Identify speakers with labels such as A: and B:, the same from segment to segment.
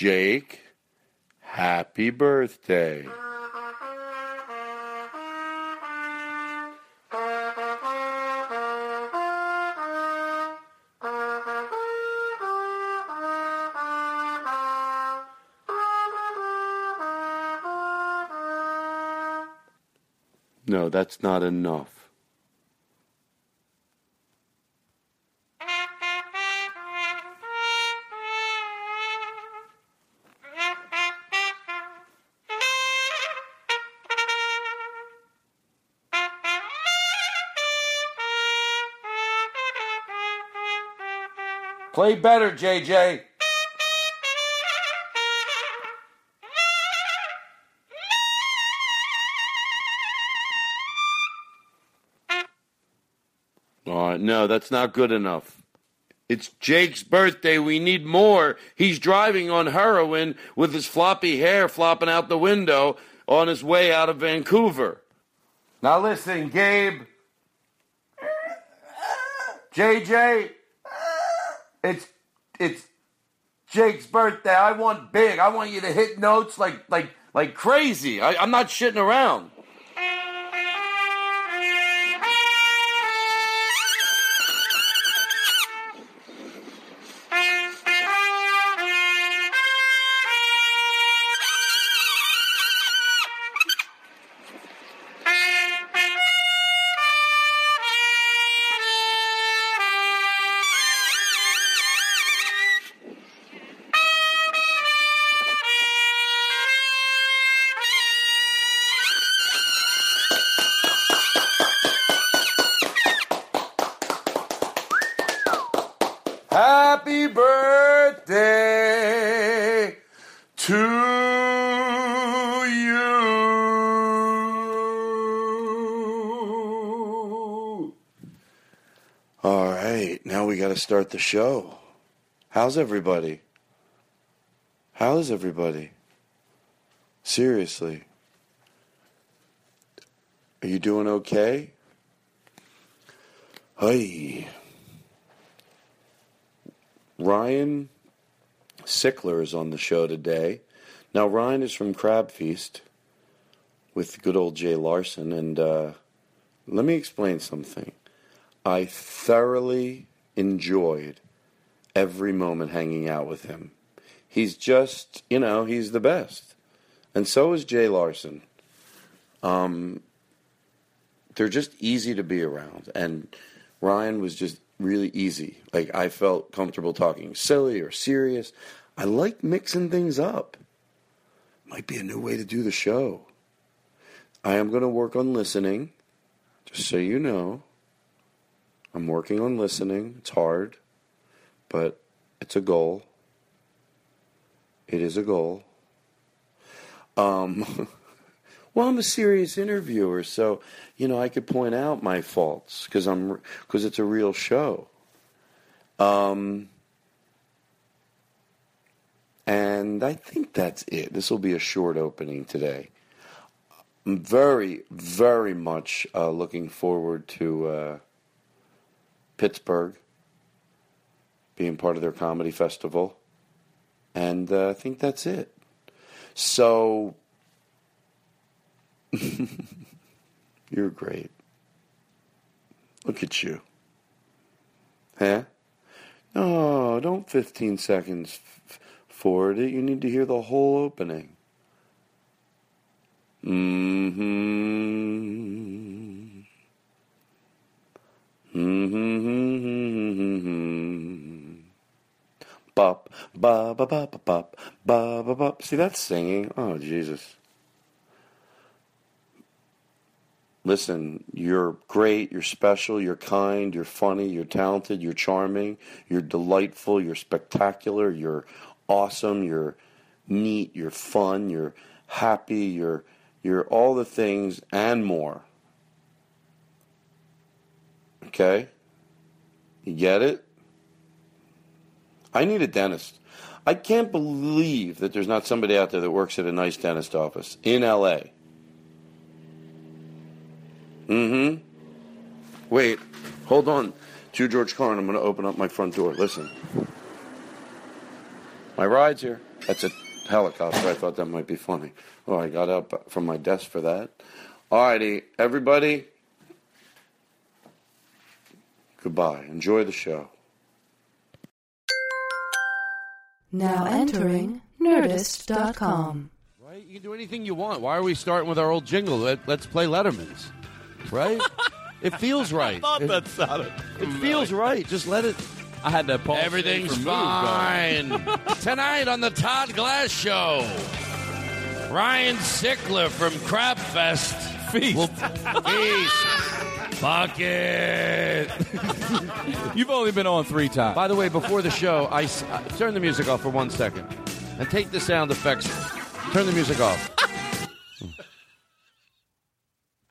A: Jake, happy birthday. No, that's not enough. Play better, JJ. Uh, no, that's not good enough. It's Jake's birthday. We need more. He's driving on heroin with his floppy hair flopping out the window on his way out of Vancouver. Now listen, Gabe. JJ. It's it's Jake's birthday. I want big. I want you to hit notes like like like crazy. I, I'm not shitting around. Start the show. How's everybody? How's everybody? Seriously. Are you doing okay? Hey. Ryan Sickler is on the show today. Now, Ryan is from Crab Feast with good old Jay Larson, and uh, let me explain something. I thoroughly enjoyed every moment hanging out with him. He's just, you know, he's the best. And so is Jay Larson. Um, they're just easy to be around. And Ryan was just really easy. Like, I felt comfortable talking silly or serious. I like mixing things up. Might be a new way to do the show. I am going to work on listening, just so you know. I'm working on listening. It's hard, but it's a goal. It is a goal. Um, well, I'm a serious interviewer, so you know I could point out my faults because I'm because it's a real show. Um, and I think that's it. This will be a short opening today. I'm very, very much uh, looking forward to. Uh, Pittsburgh, being part of their comedy festival. And uh, I think that's it. So, you're great. Look at you. Huh? No, don't 15 seconds f- forward it. You need to hear the whole opening. Mm-hmm. Mm-hmm. Mm-hmm, mm-hmm, mm-hmm, bop, ba ba ba ba bop, ba ba ba. See, that's singing. Oh, Jesus. Listen, you're great, you're special, you're kind, you're funny, you're talented, you're charming, you're delightful, you're spectacular, you're awesome, you're neat, you're fun, you're happy, you're you're all the things and more. Okay? You get it? I need a dentist. I can't believe that there's not somebody out there that works at a nice dentist office in LA. Mm hmm. Wait, hold on. To George Carlin, I'm going to open up my front door. Listen. My ride's here. That's a helicopter. I thought that might be funny. Oh, I got up from my desk for that. All righty, everybody, Goodbye. Enjoy the show.
B: Now entering Nerdist.com.
C: Right? You can do anything you want. Why are we starting with our old jingle? Let, us play Letterman's. Right? it feels right.
D: I thought
C: it,
D: that sounded.
C: It feels right. Just let it.
D: I had that pause.
C: Everything's
D: Schaefer
C: fine. Tonight on the Todd Glass Show, Ryan Sickler from Crabfest.
D: Feast.
C: Will, feast. Bucket.
D: You've only been on three times.
C: By the way, before the show, I s- uh, turn the music off for one second and take the sound effects. Turn the music off.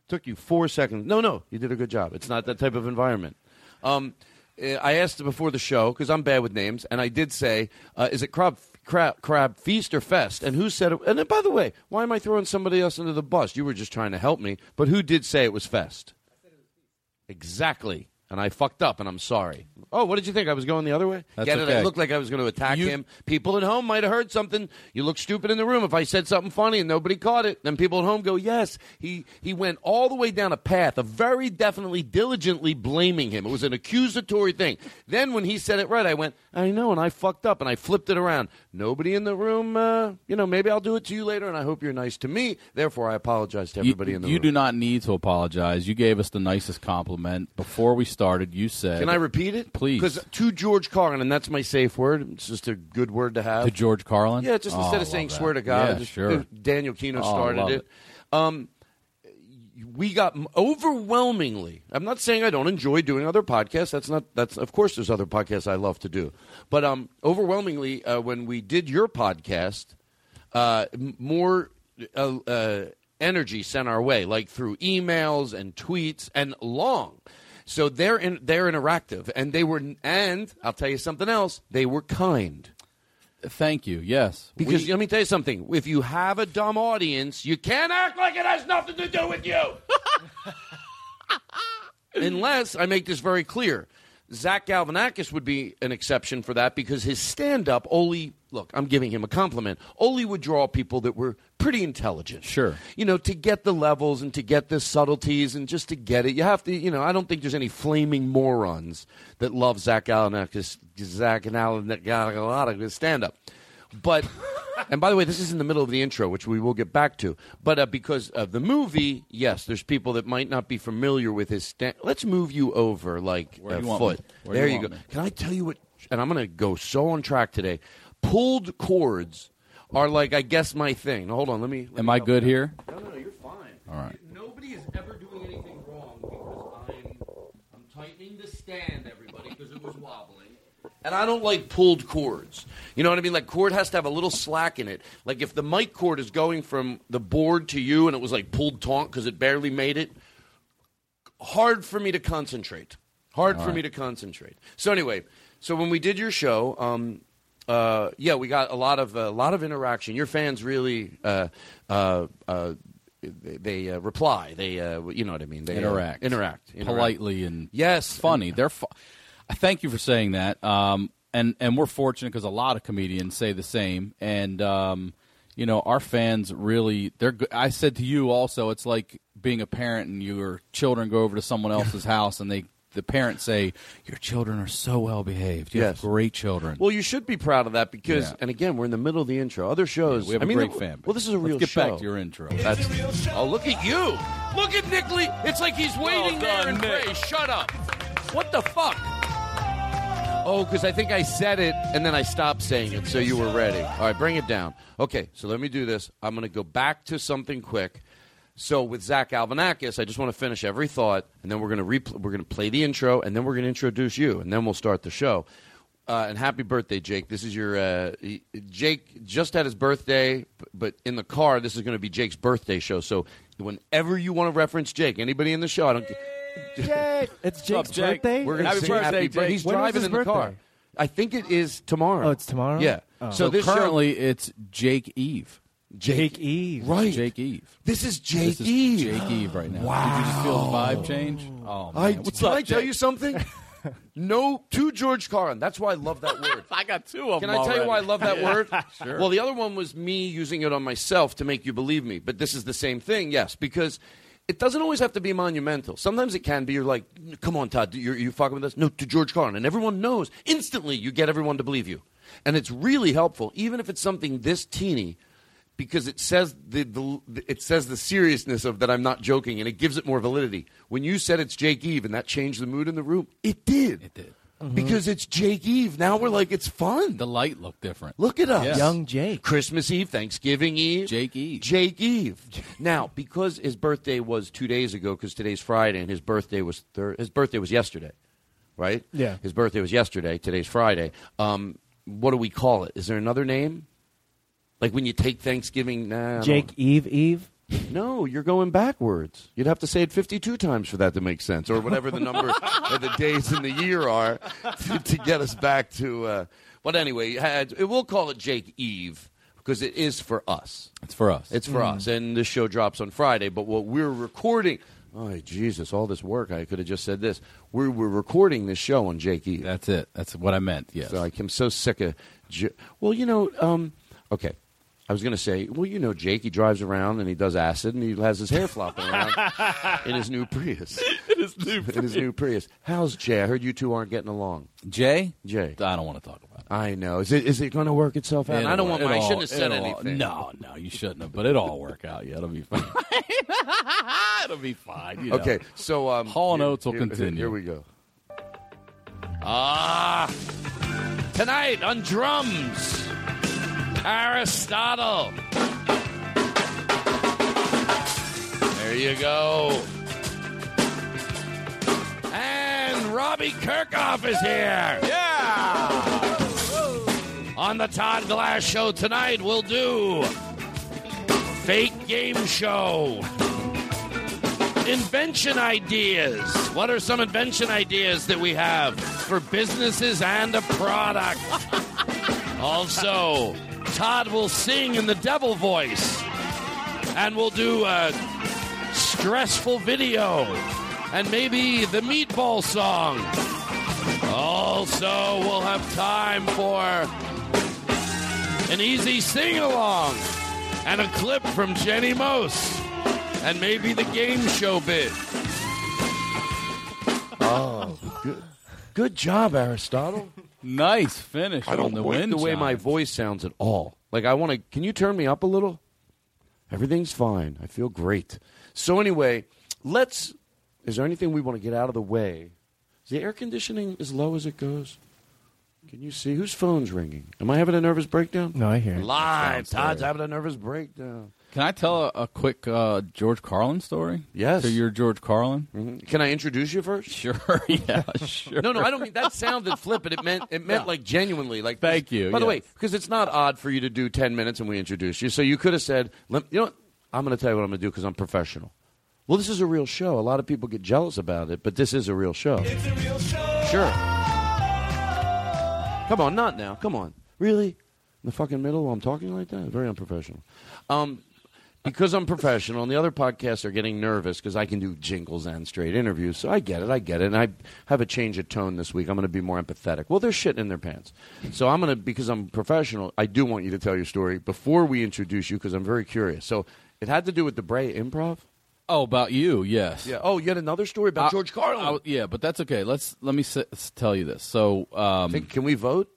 C: Took you four seconds. No, no, you did a good job. It's not that type of environment. Um, uh, I asked before the show because I'm bad with names, and I did say, uh, "Is it crab, crab, crab feast or fest?" And who said it? And then, by the way, why am I throwing somebody else under the bus? You were just trying to help me, but who did say it was fest? Exactly. And I fucked up, and I'm sorry. Oh, what did you think? I was going the other way?
D: That's
C: Get it? I looked like I was going to attack
D: You-
C: him. People at home might have heard something. You look stupid in the room if I said something funny and nobody caught it. Then people at home go, "Yes, he he went all the way down a path of very definitely diligently blaming him. It was an accusatory thing." Then when he said it right, I went, "I know," and I fucked up and I flipped it around. Nobody in the room, uh, you know, maybe I'll do it to you later, and I hope you're nice to me. Therefore, I apologize to
D: You,
C: everybody in the
D: you
C: room.
D: You do not need to apologize. You gave us the nicest compliment before we started. You said,
C: Can I repeat it?
D: Please.
C: Because to George Carlin, and that's my safe word. It's just a good word to have.
D: to George Carlin?
C: Yeah, just
D: Oh,
C: instead of saying
D: love
C: "swear to God,"
D: Yeah,
C: just-
D: sure.
C: Daniel Kinno
D: Oh,
C: started it. Um, we got overwhelmingly. I'm not saying I don't enjoy doing other podcasts. That's not. That's of course there's other podcasts I love to do, but um, overwhelmingly uh, when we did your podcast, uh, more uh, uh, energy sent our way, like through emails and tweets and long. So they're in, they're interactive, and they were, and I'll tell you something else. They were kind.
D: Thank you. Yes.
C: Because
D: We-
C: let me tell you something. If you have a dumb audience, you can't act like it has nothing to do with you. Unless I make this very clear. Zach Galifianakis would be an exception for that because his stand-up, Oli, look, I'm giving him a compliment. Oli would draw people that were pretty intelligent.
D: Sure.
C: You know, to get the levels and to get the subtleties and just to get it, you have to, you know, I don't think there's any flaming morons that love Zach Galifianakis, Zach Galifianakis stand-up. But, and by the way, this is in the middle of the intro, which we will get back to. But uh, because of the movie, yes, there's people that might not be familiar with his stand. Let's move you over like
D: Where
C: a
D: you
C: foot. There
D: you
C: you, go.
D: me?
C: Can I tell you what? And I'm going to go so on track today. Pulled cords are like, I guess, my thing. Now, hold on, let me. let
D: Am
C: me
D: I good here?
C: No, no, no, you're fine.
D: All right.
C: Nobody is ever doing anything wrong because I'm I'm tightening the stand, everybody, because it was wobbling. And I don't like pulled cords. You know what I mean? Like cord has to have a little slack in it. Like if the mic cord is going from the board to you and it was like pulled taut because it barely made it, hard for me to concentrate. Hard for me to concentrate. So anyway, so when we did your show, um, uh, yeah, we got a lot of a lot of interaction. Your fans really uh, uh, uh, they, uh, reply. They uh, you know what I mean. They uh,
D: interact,
C: interact, interact.
D: politely and
C: Yes,
D: funny. They're. Fu- thank you for saying that. Um, and and we're fortunate because a lot of comedians say the same. And um, you know, our fans really. They're. I said to you also, it's like being a parent and your children go over to someone else's house and they. The parents say, "Your children are so well behaved. You
C: Yes.
D: have great children."
C: Well, you should be proud of that because,
D: Yeah.
C: and again, we're in the middle of the intro. Other shows,
D: we have
C: I
D: a
C: mean,
D: great
C: the-
D: fan. base.
C: Well, this is a real
D: Let's get
C: show.
D: back to your intro.
C: That's, oh, look at you! Look at Nick Lee. It's like he's oh, waiting there
D: done,
C: and
D: Nick.
C: pray. Shut up! What the fuck? Oh, because I think I said it and then I stopped saying it, so you were ready. All right, bring it down. Okay, so let me do this. I'm going to go back to something quick. So with Zach Galifianakis, I just want to finish every thought, and then we're going to repl- we're going to play the intro, and then we're going to introduce you, and then we'll start the show. Uh, and happy birthday, Jake! This is your uh, Jake just had his birthday, but in the car, this is going to be Jake's birthday show. So whenever you want to reference Jake, anybody in the show, I don't.
E: Jake. It's
D: What's up,
E: Jake's
D: Jake?
E: birthday.
C: We're going to
D: Happy
C: sing
D: birthday,
C: happy
D: Jake.
C: birthday. He's
E: When
C: driving
E: his
C: in the car.
E: birthday?
C: I think it is tomorrow.
E: Oh, it's tomorrow?
C: Yeah.
E: Oh.
C: So,
D: So
C: this show-
D: currently, it's Jake Eve.
E: Jake Eve.
C: right?
D: Jake Eve.
C: This is Jake
D: This is
C: Eve.
D: Jake Eve right now. Wow. Did you just feel the vibe change? Oh, man.
C: I,
D: What's
C: can
D: up,
C: I tell
D: Jake?
C: you something? no, to George Carlin. That's why I love that word.
D: I got two of them.
C: Can
D: them
C: I tell you why I love that word?
D: Sure.
C: Well, the other one was me using it on myself to make you believe me. But this is the same thing, yes, because it doesn't always have to be monumental. Sometimes it can be. You're like, come on, Todd, you're, you fucking with us? No, to George Carlin. And everyone knows. Instantly, you get everyone to believe you. And it's really helpful, even if it's something this teeny, because it says the, the it says the seriousness of that I'm not joking, and it gives it more validity. When you said it's Jake Eve and that changed the mood in the room, it did.
D: It did.
C: Because it's Jake Eve. Now we're like, it's fun.
D: The light looked different.
C: Look at us.
D: Yes.
E: Young Jake.
C: Christmas Eve, Thanksgiving Eve.
D: Jake Eve.
C: Jake Eve. Now, because his birthday was two days ago, because today's Friday, and his birthday was thir- his birthday was yesterday, right?
E: Yeah.
C: His birthday was yesterday. Today's Friday. Um, what do we call it? Is there another name? Like when you take Thanksgiving? Nah,
E: Jake Eve Eve.
C: No, you're going backwards. You'd have to say it 52 times for that to make sense, or whatever the number of the days in the year are to, to get us back to. Uh, but anyway, had- we'll call it Jake Eve because it is for us.
D: It's for us.
C: It's for us, and this show drops on Friday. But what we're recording, oh Jesus, all this work! I could have just said this. We're we're recording this show on Jake Eve.
D: That's it. That's what I meant. Yes.
C: So like, I'm so sick of. J- well, you know, um, okay. I was going to say, well, you know, Jake, he drives around and he does acid and he has his hair flopping around in his new Prius. in his new in his new Prius. How's Jay? I heard you two aren't getting along.
D: Jay.
C: Jay.
D: I don't want to talk about it.
C: I know. Is it is it going to work itself out? I don't
D: It'll-
C: want. My, I shouldn't have said
D: it'll-
C: anything.
D: No, no, you shouldn't have. But it'll all work out. Yeah, it'll be fine. it'll be fine. you know.
C: Okay, so um,
D: Hall and Oates will
C: here-
D: continue.
C: Here we go. Ah, tonight on drums, Aristotle. There you go. And Robbie Kirkhoff is here. Yeah. On the Todd Glass Show tonight, we'll do fake game show. invention ideas. What are some invention ideas that we have for businesses and a product? also, Todd will sing in the devil voice, and we'll do a stressful video, and maybe the meatball song. Also, we'll have time for an easy sing along and a clip from Jenny Mose and maybe the game show bit. Oh, good, good job, Aristotle.
D: Nice finish
C: I don't
D: on the
C: like
D: wind
C: the way my voice sounds at all. Like I want to. Can you turn me up a little? Everything's fine. I feel great. So anyway, let's. Is there anything we want to get out of the way? Is the air conditioning as low as it goes? Can you see whose phone's ringing? Am I having a nervous breakdown?
E: No, I hear it.
C: Live. Todd's having a nervous breakdown.
D: Can I tell a, a quick uh, George Carlin story?
C: Yes.
D: To your George Carlin?
C: Mhm. Can I introduce you first?
D: Sure. yeah. Sure.
C: No, no, I don't mean that sounded flippant. It meant it meant like genuinely. Like
D: Thank you,
C: By the way, because it's not odd for you to do ten minutes and we introduce you, so you could have said, Let, "You know, what? I'm going to tell you what I'm going to do because I'm professional." Well, this is a real show. A lot of people get jealous about it, but this is a real show. It's a real show. Sure. Come on, not now. Come on. Really? In the fucking middle while I'm talking like that? Very unprofessional. Um, because I'm professional, and the other podcasts are getting nervous because I can do jingles and straight interviews. So I get it, I get it. And I have a change of tone this week. I'm going to be more empathetic. Well, they're shitting in their pants. So I'm going to, because I'm professional, I do want you to tell your story before we introduce you because I'm very curious. So it had to do with the Brea Improv?
D: Oh, about you? Yes.
C: Yeah. Oh, yet another story about
D: I-
C: George Carlin.
D: I- yeah, but that's okay. Let's let me s- s- tell you this. So, um,
C: Think- can we vote?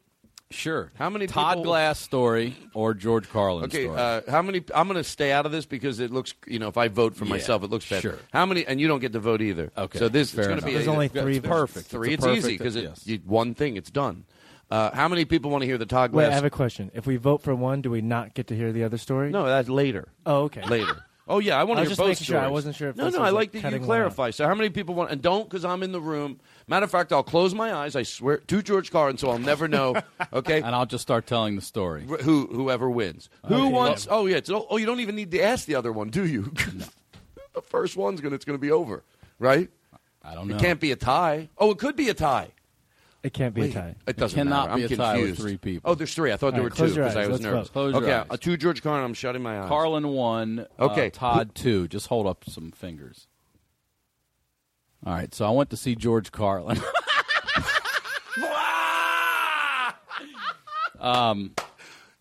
D: Sure.
C: How many
D: Todd
C: people-
D: Glass story or George Carlin
C: Okay,
D: story?
C: uh, how many? I'm going to stay out of this because it looks, you know, if I vote for
D: Yeah,
C: myself, it looks bad.
D: sure.
C: How many? And you don't get to vote either.
D: Okay,
C: so this
D: fair
C: it's going to be
E: There's
C: a-
E: only
C: it's
E: three
D: perfect.
C: Three,
D: It's
C: it's,
D: a
C: easy
D: perfect-
C: because
D: yes.
C: one thing, it's done. Uh, how many people want to hear the Todd Glass?
E: Wait, I have a question. If we vote for one, do we not get to hear the other story?
C: no, that's later.
E: Oh, okay.
C: Later. Oh yeah, I want to
E: was
C: hear
E: just
C: both
E: making sure. I wasn't sure if
C: no,
E: this
C: no,
E: was,
C: I
E: like,
C: like that you
E: cutting one
C: clarify. So how many people want? And don't because I'm in the room. Matter of fact, I'll close my eyes. I swear to George Carlin, so I'll never know. Okay,
D: and I'll just start telling the story.
C: Wh- who whoever wins. Who
E: Okay.
C: wants? Oh yeah. It's, oh, you don't even need to ask the other one, do you? the first one's gonna it's gonna be over, right?
D: I don't know.
C: It can't be a tie. Oh, it could be a tie.
E: It can't be
C: Wait,
E: a tie.
C: It doesn't
D: cannot
C: matter.
D: be
C: I'm
D: a tie with three people.
C: Oh, there's three. I thought there
E: All
C: were two because I was
E: Let's
C: nervous.
E: vote.
D: Close your
C: okay,
D: eyes.
C: uh, two George Carlin. I'm shutting my eyes.
D: Carlin one.
C: Okay.
D: Uh, Todd two. Just hold up some fingers. All right. So I went to see George Carlin. um.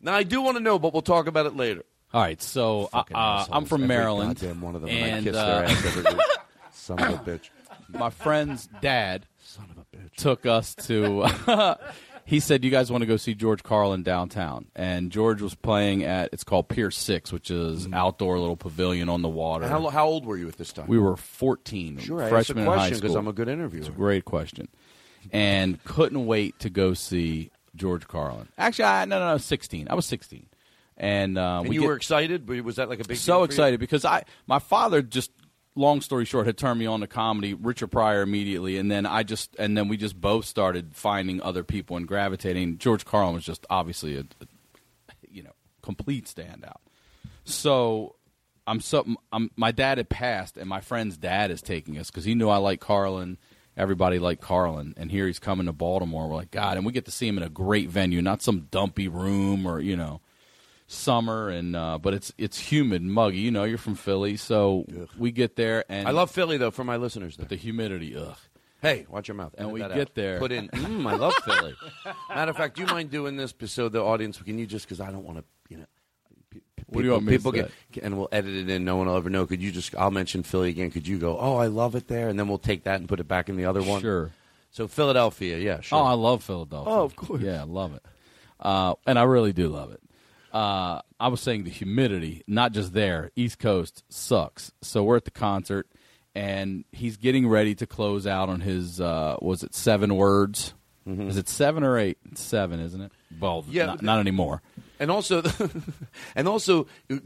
C: Now I do want to know, but we'll talk about it later.
D: All right. So uh, uh. I'm from
C: Every
D: Maryland.
C: Goddamn one of them. And, I
D: and
C: kiss
D: uh,
C: their ass every week. Son of a bitch.
D: my friend's dad
C: Son of a bitch.
D: took us to. he said, "You guys want to go see George Carlin downtown?" And George was playing at it's called Pier Six, which is outdoor little pavilion on the water.
C: How, how old were you at this time?
D: we were 14,
C: sure. I asked
D: freshman
C: question because. I'm a good interviewer.
D: It's a great question, and couldn't wait to go see George Carlin. Actually, I, no, no, no, 16. I was 16, and, uh,
C: and
D: we
C: you
D: get-
C: were excited, but was that like a big
D: so
C: deal for you?
D: excited because I my father just long story short had turned me on to comedy Richard Pryor immediately and then I just and then we just both started finding other people and gravitating. George Carlin was just obviously a, a you know complete standout. So I'm so I'm, my dad had passed and my friend's dad is taking us because he knew I like Carlin. Everybody liked Carlin and here he's coming to Baltimore. We're like God and we get to see him in a great venue not some dumpy room or you know summer and uh, but it's it's humid muggy. You know, you're from Philly, so we get there and
C: I love Philly though for my listeners. There.
D: the humidity. Ugh.
C: Hey, watch your mouth.
D: And we get
C: out.
D: there.
C: Put in. Mm, I love Philly. Matter of fact, do you mind doing this so the audience can you just because I don't want to you know. pe- pe-
D: What do you want
C: people get and we'll edit it in. No one will ever know. Could you just? I'll mention Philly again. Could you go? Oh, I love it there, and then we'll take that and put it back in the other one.
D: Sure.
C: So Philadelphia, yeah, sure.
D: Oh, I love Philadelphia.
C: Oh, of course.
D: Yeah, I love it. Uh, and I really do love it. Uh, I was saying the humidity, not just there, East Coast sucks. So we're at the concert, and he's getting ready to close out on his, uh, was it seven words? Is it seven or eight? It's seven, isn't it? Well,
C: Mm-hmm. Yeah,
D: not, not anymore.
C: And also, and also,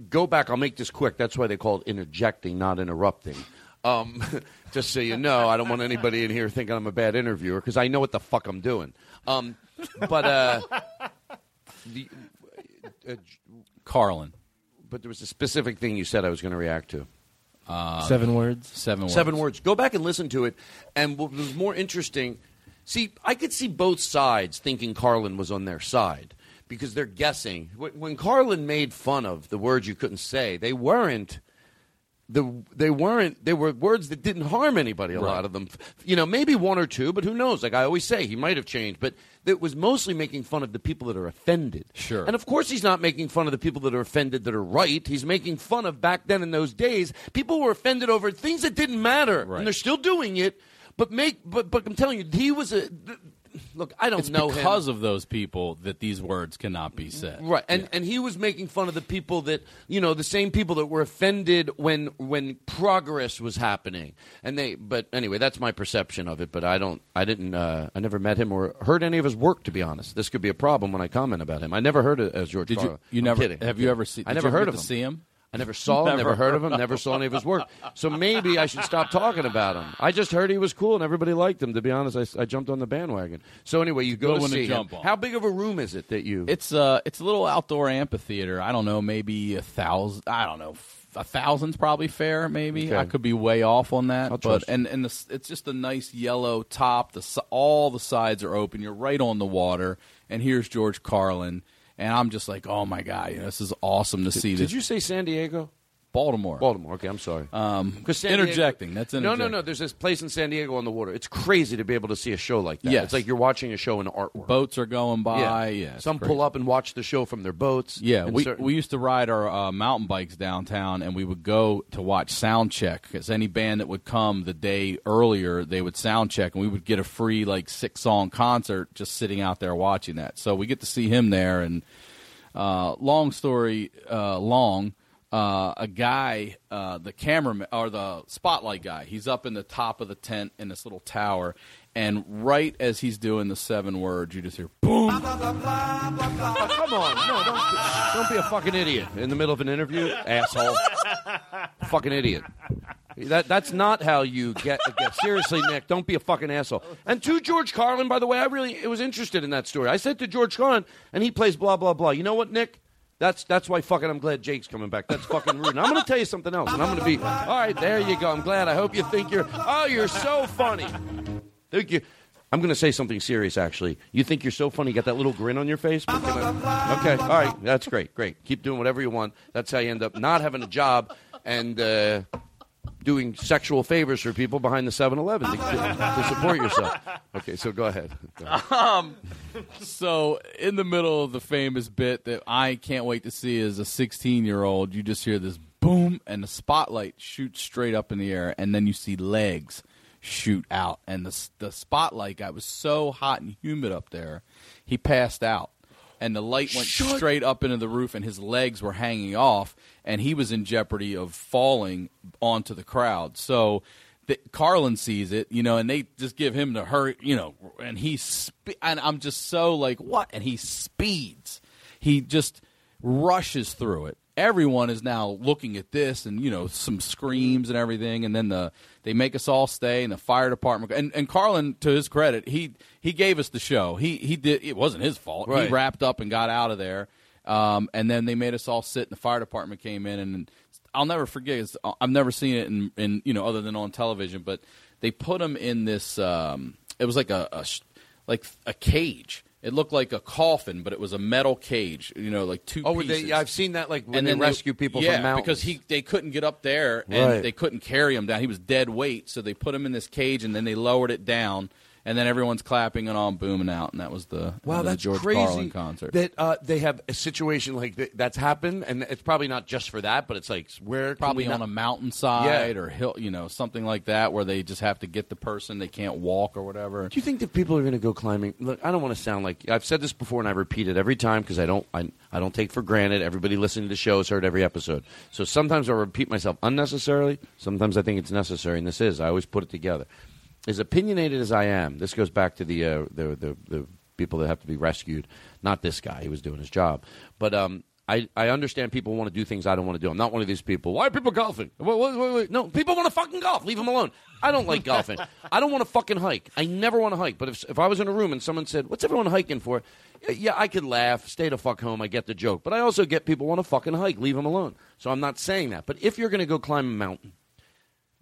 C: go back. I'll make this quick. That's why they call it interjecting, not interrupting. Um, just so you know, I don't want anybody in here thinking I'm a bad interviewer because I know what the fuck I'm doing. Um, but uh, the, uh,
D: Carlin.
C: but there was a specific thing you said I was going to react to.
D: Uh,
E: Seven words.
D: Seven words.
C: Seven words. Go back and listen to it. And what was more interesting, see, I could see both sides thinking Carlin was on their side because they're guessing. When Carlin made fun of the words you couldn't say, they weren't. The, they weren't they were words that didn't harm anybody a lot of them. You know maybe one or two but who knows? Like i always say he might have changed but it was mostly making fun of the people that are offended.
D: Sure.
C: and of course he's not making fun of the people that are offended that are right. He's making fun of back then in those days people were offended over things that didn't matter
D: Right.
C: and they're still doing it but make but but i'm telling you he was a look i don't
D: It's
C: know him.
D: because of those people that these words cannot be said.
C: Right, and and he was making fun of the people that you know the same people that were offended when when progress was happening, and they. But anyway, that's my perception of it. But I don't, I didn't, uh, I never met him or heard any of his work. To be honest, this could be a problem when I comment about him. I never heard it as George.
D: Did you? You
C: I'm
D: never?
C: kidding.
D: Have you ever seen?
C: I never heard of
D: to
C: him.
D: See him?
C: I never saw him, never heard of him, never saw any of his work. So maybe I should stop talking about him. I just heard he was cool and everybody liked him. To be honest, I, I jumped on the bandwagon. So anyway, you go to
D: one to
C: see him.
D: jump on.
C: How big of a room is it that you?
D: It's uh it's a little outdoor amphitheater. I don't know, maybe a thousand. I don't know, A thousand's probably fair. Maybe
C: Okay.
D: I could be way off on that. But and and the, it's just a nice yellow top. The all the sides are open. You're right on the water. And here's George Carlin. And I'm just like, oh my god, you know, this is awesome to see. This.
C: Did
D: this.
C: you say San Diego?
D: Baltimore?
C: Baltimore. Okay, I'm sorry.
D: Um,
C: 'Cause San Diego-
D: interjecting. That's
C: No, no, no. There's this place in San Diego on the water. It's crazy to be able to see a show like that.
D: Yes.
C: It's like you're watching a show in artwork.
D: Boats are going by. Yeah, it's
C: Some
D: crazy.
C: pull up and watch the show from their boats.
D: Yeah, we,
C: certain-
D: we used to ride our uh, mountain bikes downtown, and we would go to watch sound check because any band that would come the day earlier, they would sound check, and we would get a free like six song concert just sitting out there watching that. So we get to see him there, and uh, long story uh, long. Uh, a guy, uh, the cameraman or the spotlight guy, he's up in the top of the tent in this little tower, and right as he's doing the seven words, you just hear boom.
C: Oh, come on. No, don't, don't be a fucking idiot in the middle of an interview, asshole. fucking idiot. That that's not how you get, get. Seriously, Nick, don't be a fucking asshole. And to George Carlin, by the way, I really was interested in that story. I said to George Carlin, and he plays blah blah blah. You know what, Nick? That's that's why fucking I'm glad Jake's coming back. That's fucking rude. And I'm going to tell you something else, and I'm going to be all right. There you go. I'm glad. I hope you think you're. Oh, you're so funny. Thank you. I'm going to say something serious. Actually, you think you're so funny? You got that little grin on your face. I- okay, all right. That's great. Great. Keep doing whatever you want. That's how you end up not having a job and. Uh, Doing sexual favors for people behind the 7-Eleven to, to support yourself. Okay, so go ahead. Go ahead.
D: Um, so, in the middle of the famous bit that I can't wait to see as a 16 year old, you just hear this boom, and the spotlight shoots straight up in the air, and then you see legs shoot out. And the, the spotlight guy was so hot and humid up there, he passed out. And the light went straight up into the roof, and his legs were hanging off, and he was in jeopardy of falling onto the crowd. So, the, Carlin sees it, you know, and they just give him the hurry, you know, and he spe- and I'm just so like what, and he speeds, he just rushes through it. Everyone is now looking at this, and you know, some screams and everything, and then the they make us all stay, and the fire department and and Carlin, to his credit, he he gave us the show. He he did it wasn't his fault.
C: Right.
D: He wrapped up and got out of there. Um, and then they made us all sit, and the fire department came in, and I'll never forget. I've never seen it in, in you know other than on television, but they put him in this. Um, it was like a, a like a cage. It looked like a coffin, but it was a metal cage. You know, like two.
C: Oh,
D: pieces.
C: they, I've seen that like when
D: and
C: they
D: then
C: rescue people
D: yeah,
C: from mountains.
D: because he they couldn't get up there and
C: Right.
D: they couldn't carry him down. He was dead weight, so they put him in this cage and then they lowered it down. And then everyone's clapping and all booming out, and that was the
C: Wow,
D: the
C: that's
D: George
C: crazy
D: Carlin concert.
C: that uh, they have a situation like that, that's happened, and it's probably not just for that, but it's like where
D: probably on
C: not-
D: a mountainside
C: Yeah.
D: or hill, you know, something like that, where they just have to get the person they can't walk or whatever.
C: Do you think that people are going to go climbing? Look, I don't want to sound like I've said this before, and I repeat it every time because I don't, I, I don't take for granted. Everybody listening to the show has heard every episode, so sometimes I repeat myself unnecessarily. Sometimes I think it's necessary, and this is. I always put it together. As opinionated as I am, this goes back to the uh, the, the the people that have to be rescued. Not this guy; he was doing his job, but um. I, I understand people want to do things I don't want to do. I'm not one of these people. Why are people golfing? Wait, wait, wait, wait. No, people want to fucking golf. Leave them alone. I don't like golfing. I don't want to fucking hike. I never want to hike. But if, if I was in a room and someone said, "What's everyone hiking for?" Yeah, I could laugh, stay the fuck home. I get the joke. But I also get people want to fucking hike. Leave them alone. So I'm not saying that. But if you're going to go climb a mountain,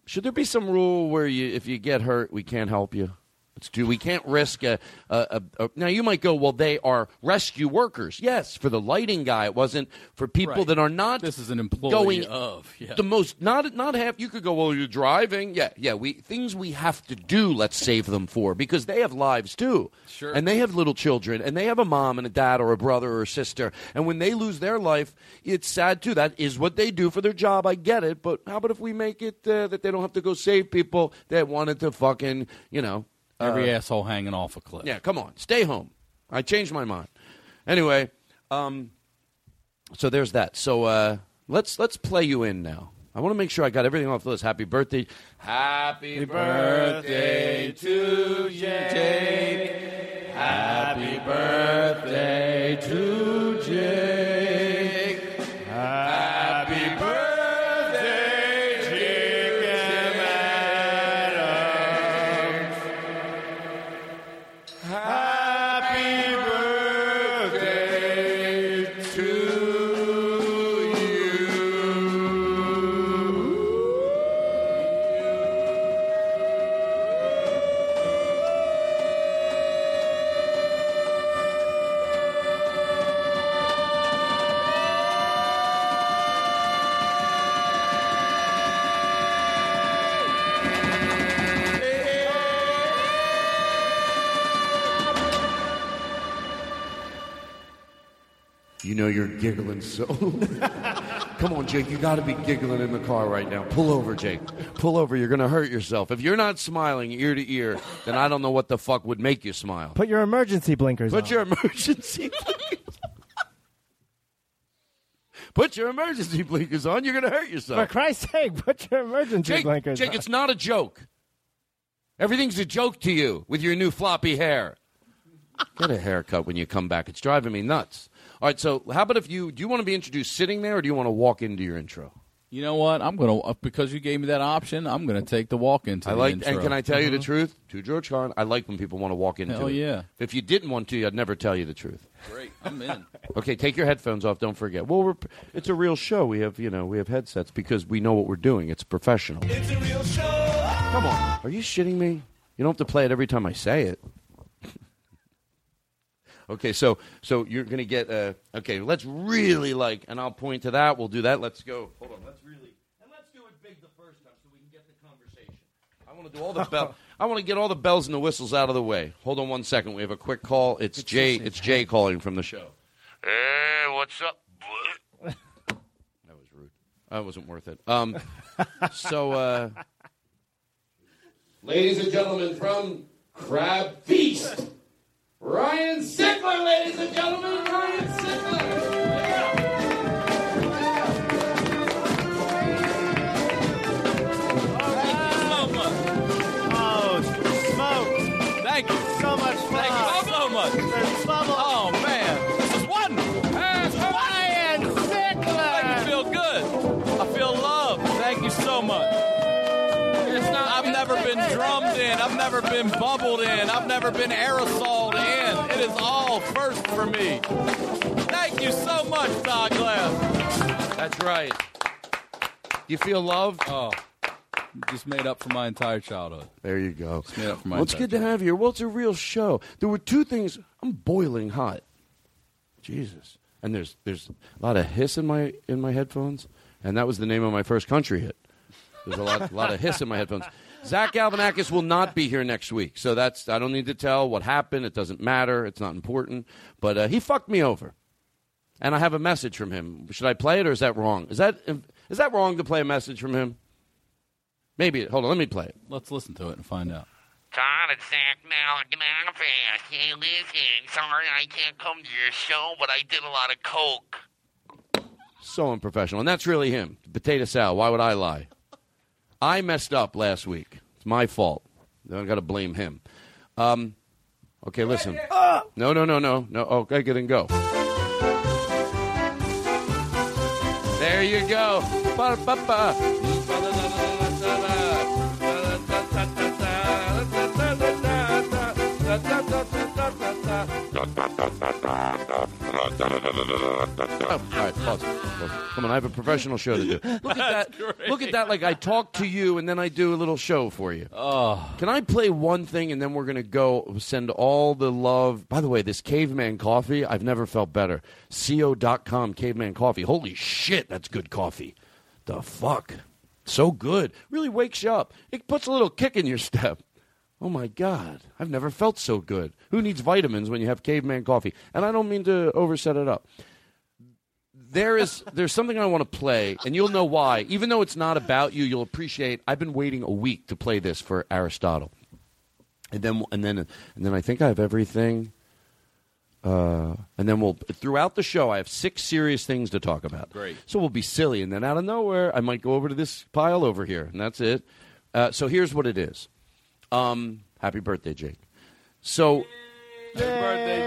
C: should there be some rule where you, if you get hurt, we can't help you? It's too, we can't risk a, a, a, a. Now you might go, well, they are rescue workers. Yes, for the lighting guy, it wasn't for people
D: Right.
C: that are not.
D: This is an employee
C: going
D: of, yeah.
C: the most. Not not half. You could go, well, you're driving. Yeah, yeah. We things we have to do. Let's save them for because they have lives too.
D: Sure.
C: And they have little children, and they have a mom and a dad or a brother or a sister. And when they lose their life, it's sad too. That is what they do for their job. I get it, but how about if we make it uh, that they don't have to go save people that wanted to fucking, you know,
D: Every
C: uh,
D: asshole hanging off a cliff.
C: yeah, come on, stay home. I changed my mind. Anyway, um, so there's that. So uh, let's let's play you in now. I want to make sure I got everything off the list. Happy birthday! Happy birthday to Jake. Happy birthday to Jake. Giggling so. Come on, Jake. You got to be giggling in the car right now. Pull over, Jake. Pull over. You're going to hurt yourself. If you're not smiling ear to ear, then I don't know what the fuck would make you smile.
E: Put your emergency blinkers
C: Put
E: on.
C: your emergency blinkers. Put your emergency blinkers on. You're going to hurt yourself. For.
E: Christ's sake, put your emergency
C: Jake,
E: blinkers
C: Jake,
E: on.
C: it's not a joke. Everything's a joke to you with your new floppy hair. Get a haircut when you come back. It's driving me nuts. All right, so how about if you do you want to be introduced sitting there or do you want to walk into your intro?
D: You know what? I'm gonna uh, because you gave me that option. I'm gonna take the walk into.
C: I
D: the
C: like,
D: intro. Mm-hmm.
C: and can I tell you the truth? To George Carlin, I like when people want to walk into
D: Hell
C: it.
D: yeah.
C: If you didn't want to, I'd never tell you the truth.
D: Great, I'm in.
C: Okay, take your headphones off. Don't forget. Well, we're, it's a real show. We have, you know, we have headsets because we know what we're doing. It's professional.
F: It's a real show.
C: Come on. Are you shitting me? You don't have to play it every time I say it. Okay, so so you're gonna get uh okay, let's really like and I'll point to that, we'll do that. Let's go. Hold on, let's really and let's do it big the first time so we can get the conversation. I want to do all the bell I want to get all the bells and the whistles out of the way. Hold on one second. We have a quick call. It's Jay it's Jay calling from the show. Hey, what's up? that was rude. That wasn't worth it. Um so uh Ladies and gentlemen, from Crab Feast, Ryan Sickler, ladies and gentlemen, Ryan Sickler.
G: Oh!
D: Thank you. I've never been bubbled in. I've never been aerosoled in. It is all first for me. Thank you so much, Todd Glass.
C: That's right. You feel love?
D: Oh, just made up for my entire childhood.
C: There you go.
D: made up for my
C: Well, it's good to have you here. Well, it's a real show. There were two things. I'm boiling hot. Jesus. And there's there's a lot of hiss in my in my headphones, and that was the name of my first country hit. There's a lot lot of hiss in my headphones. Zach Galifianakis will not be here next week, so that's I don't need to tell what happened. It doesn't matter. It's not important. But uh, he fucked me over, and I have a message from him. Should I play it or is that wrong? Is that is that wrong to play a message from him? Maybe. Hold on. Let me play it.
D: Let's listen to it and find out.
H: Todd, it's Zach Galifianakis. Hey, listen, sorry I can't come to your show, but I did a lot of coke.
C: So unprofessional. And that's really him. Potato salad. Why would I lie? I messed up last week. It's my fault. I got to blame him. Um, okay, listen. No, no, no, no. No. Okay, get and go. There you go. Ba-da-ba-ba. Oh, all right, pause. Pause. Come on, I have a professional show to do. Look at that. Look at that. Like I talk to you, and then I do a little show for you.
D: Oh.
C: Can I play one thing, and then we're gonna go send all the love. By the way, this caveman coffee, I've never felt better. Co.com caveman coffee. Holy shit, that's good coffee. The fuck, so good. Really wakes you up. It puts a little kick in your step. Oh my God, I've never felt so good. Who needs vitamins when you have caveman coffee? And I don't mean to overset it up there is there's something I want to play, and you'll know why. Even though it's not about you, you'll appreciate. I've been waiting a week to play this for Aristotle, and then and then and then I think I have everything. Uh, and then we'll throughout the show, I have six serious things to talk about.
D: Great.
C: So we'll be silly, and then out of nowhere, I might go over to this pile over here, and that's it. Uh, so here's what it is. Um, happy birthday, Jake. So.
D: Happy birthday,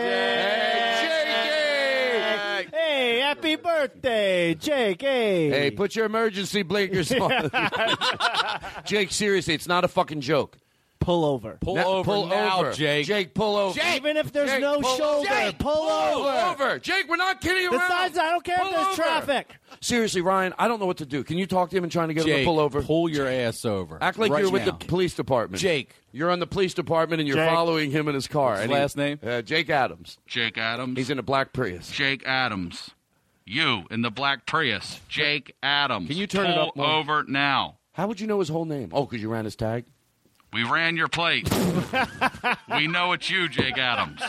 D: Jake!
E: Hey, happy birthday, Jake. Hey.
C: Hey, put your emergency blinkers on. Jake, seriously, it's not a fucking joke.
E: Pull over.
D: Pull
C: Now-
D: over
C: pull
D: now,
C: over.
D: Jake.
C: Jake, pull over.
E: Even if there's
C: Jake,
E: no
C: pull
E: shoulder,
C: over. Jake,
E: pull
C: pull
E: over.
C: over. Jake, we're not kidding around.
E: Besides, I don't care
C: Pull
E: if there's
C: over.
E: traffic.
C: Seriously, Ryan, I don't know what to do. Can you talk to him and try to get him
D: Jake,
C: to pull over?
D: pull your ass over.
C: Act like
D: right
C: you're with
D: now.
C: the police department.
D: Jake.
C: You're on the police department and you're
E: Jake.
C: following him in his car.
D: What's his
C: And he-
D: last name?
C: Uh, Jake Adams.
H: Jake Adams.
C: He's in a black Prius.
H: Jake Adams. You in the black Prius. Jake Adams.
C: Can you turn it
H: Pull
C: up more?
H: over now.
C: How would you know his whole name? Oh, because you ran his tag?
H: We ran your plate. we know it's you, Jake Adams.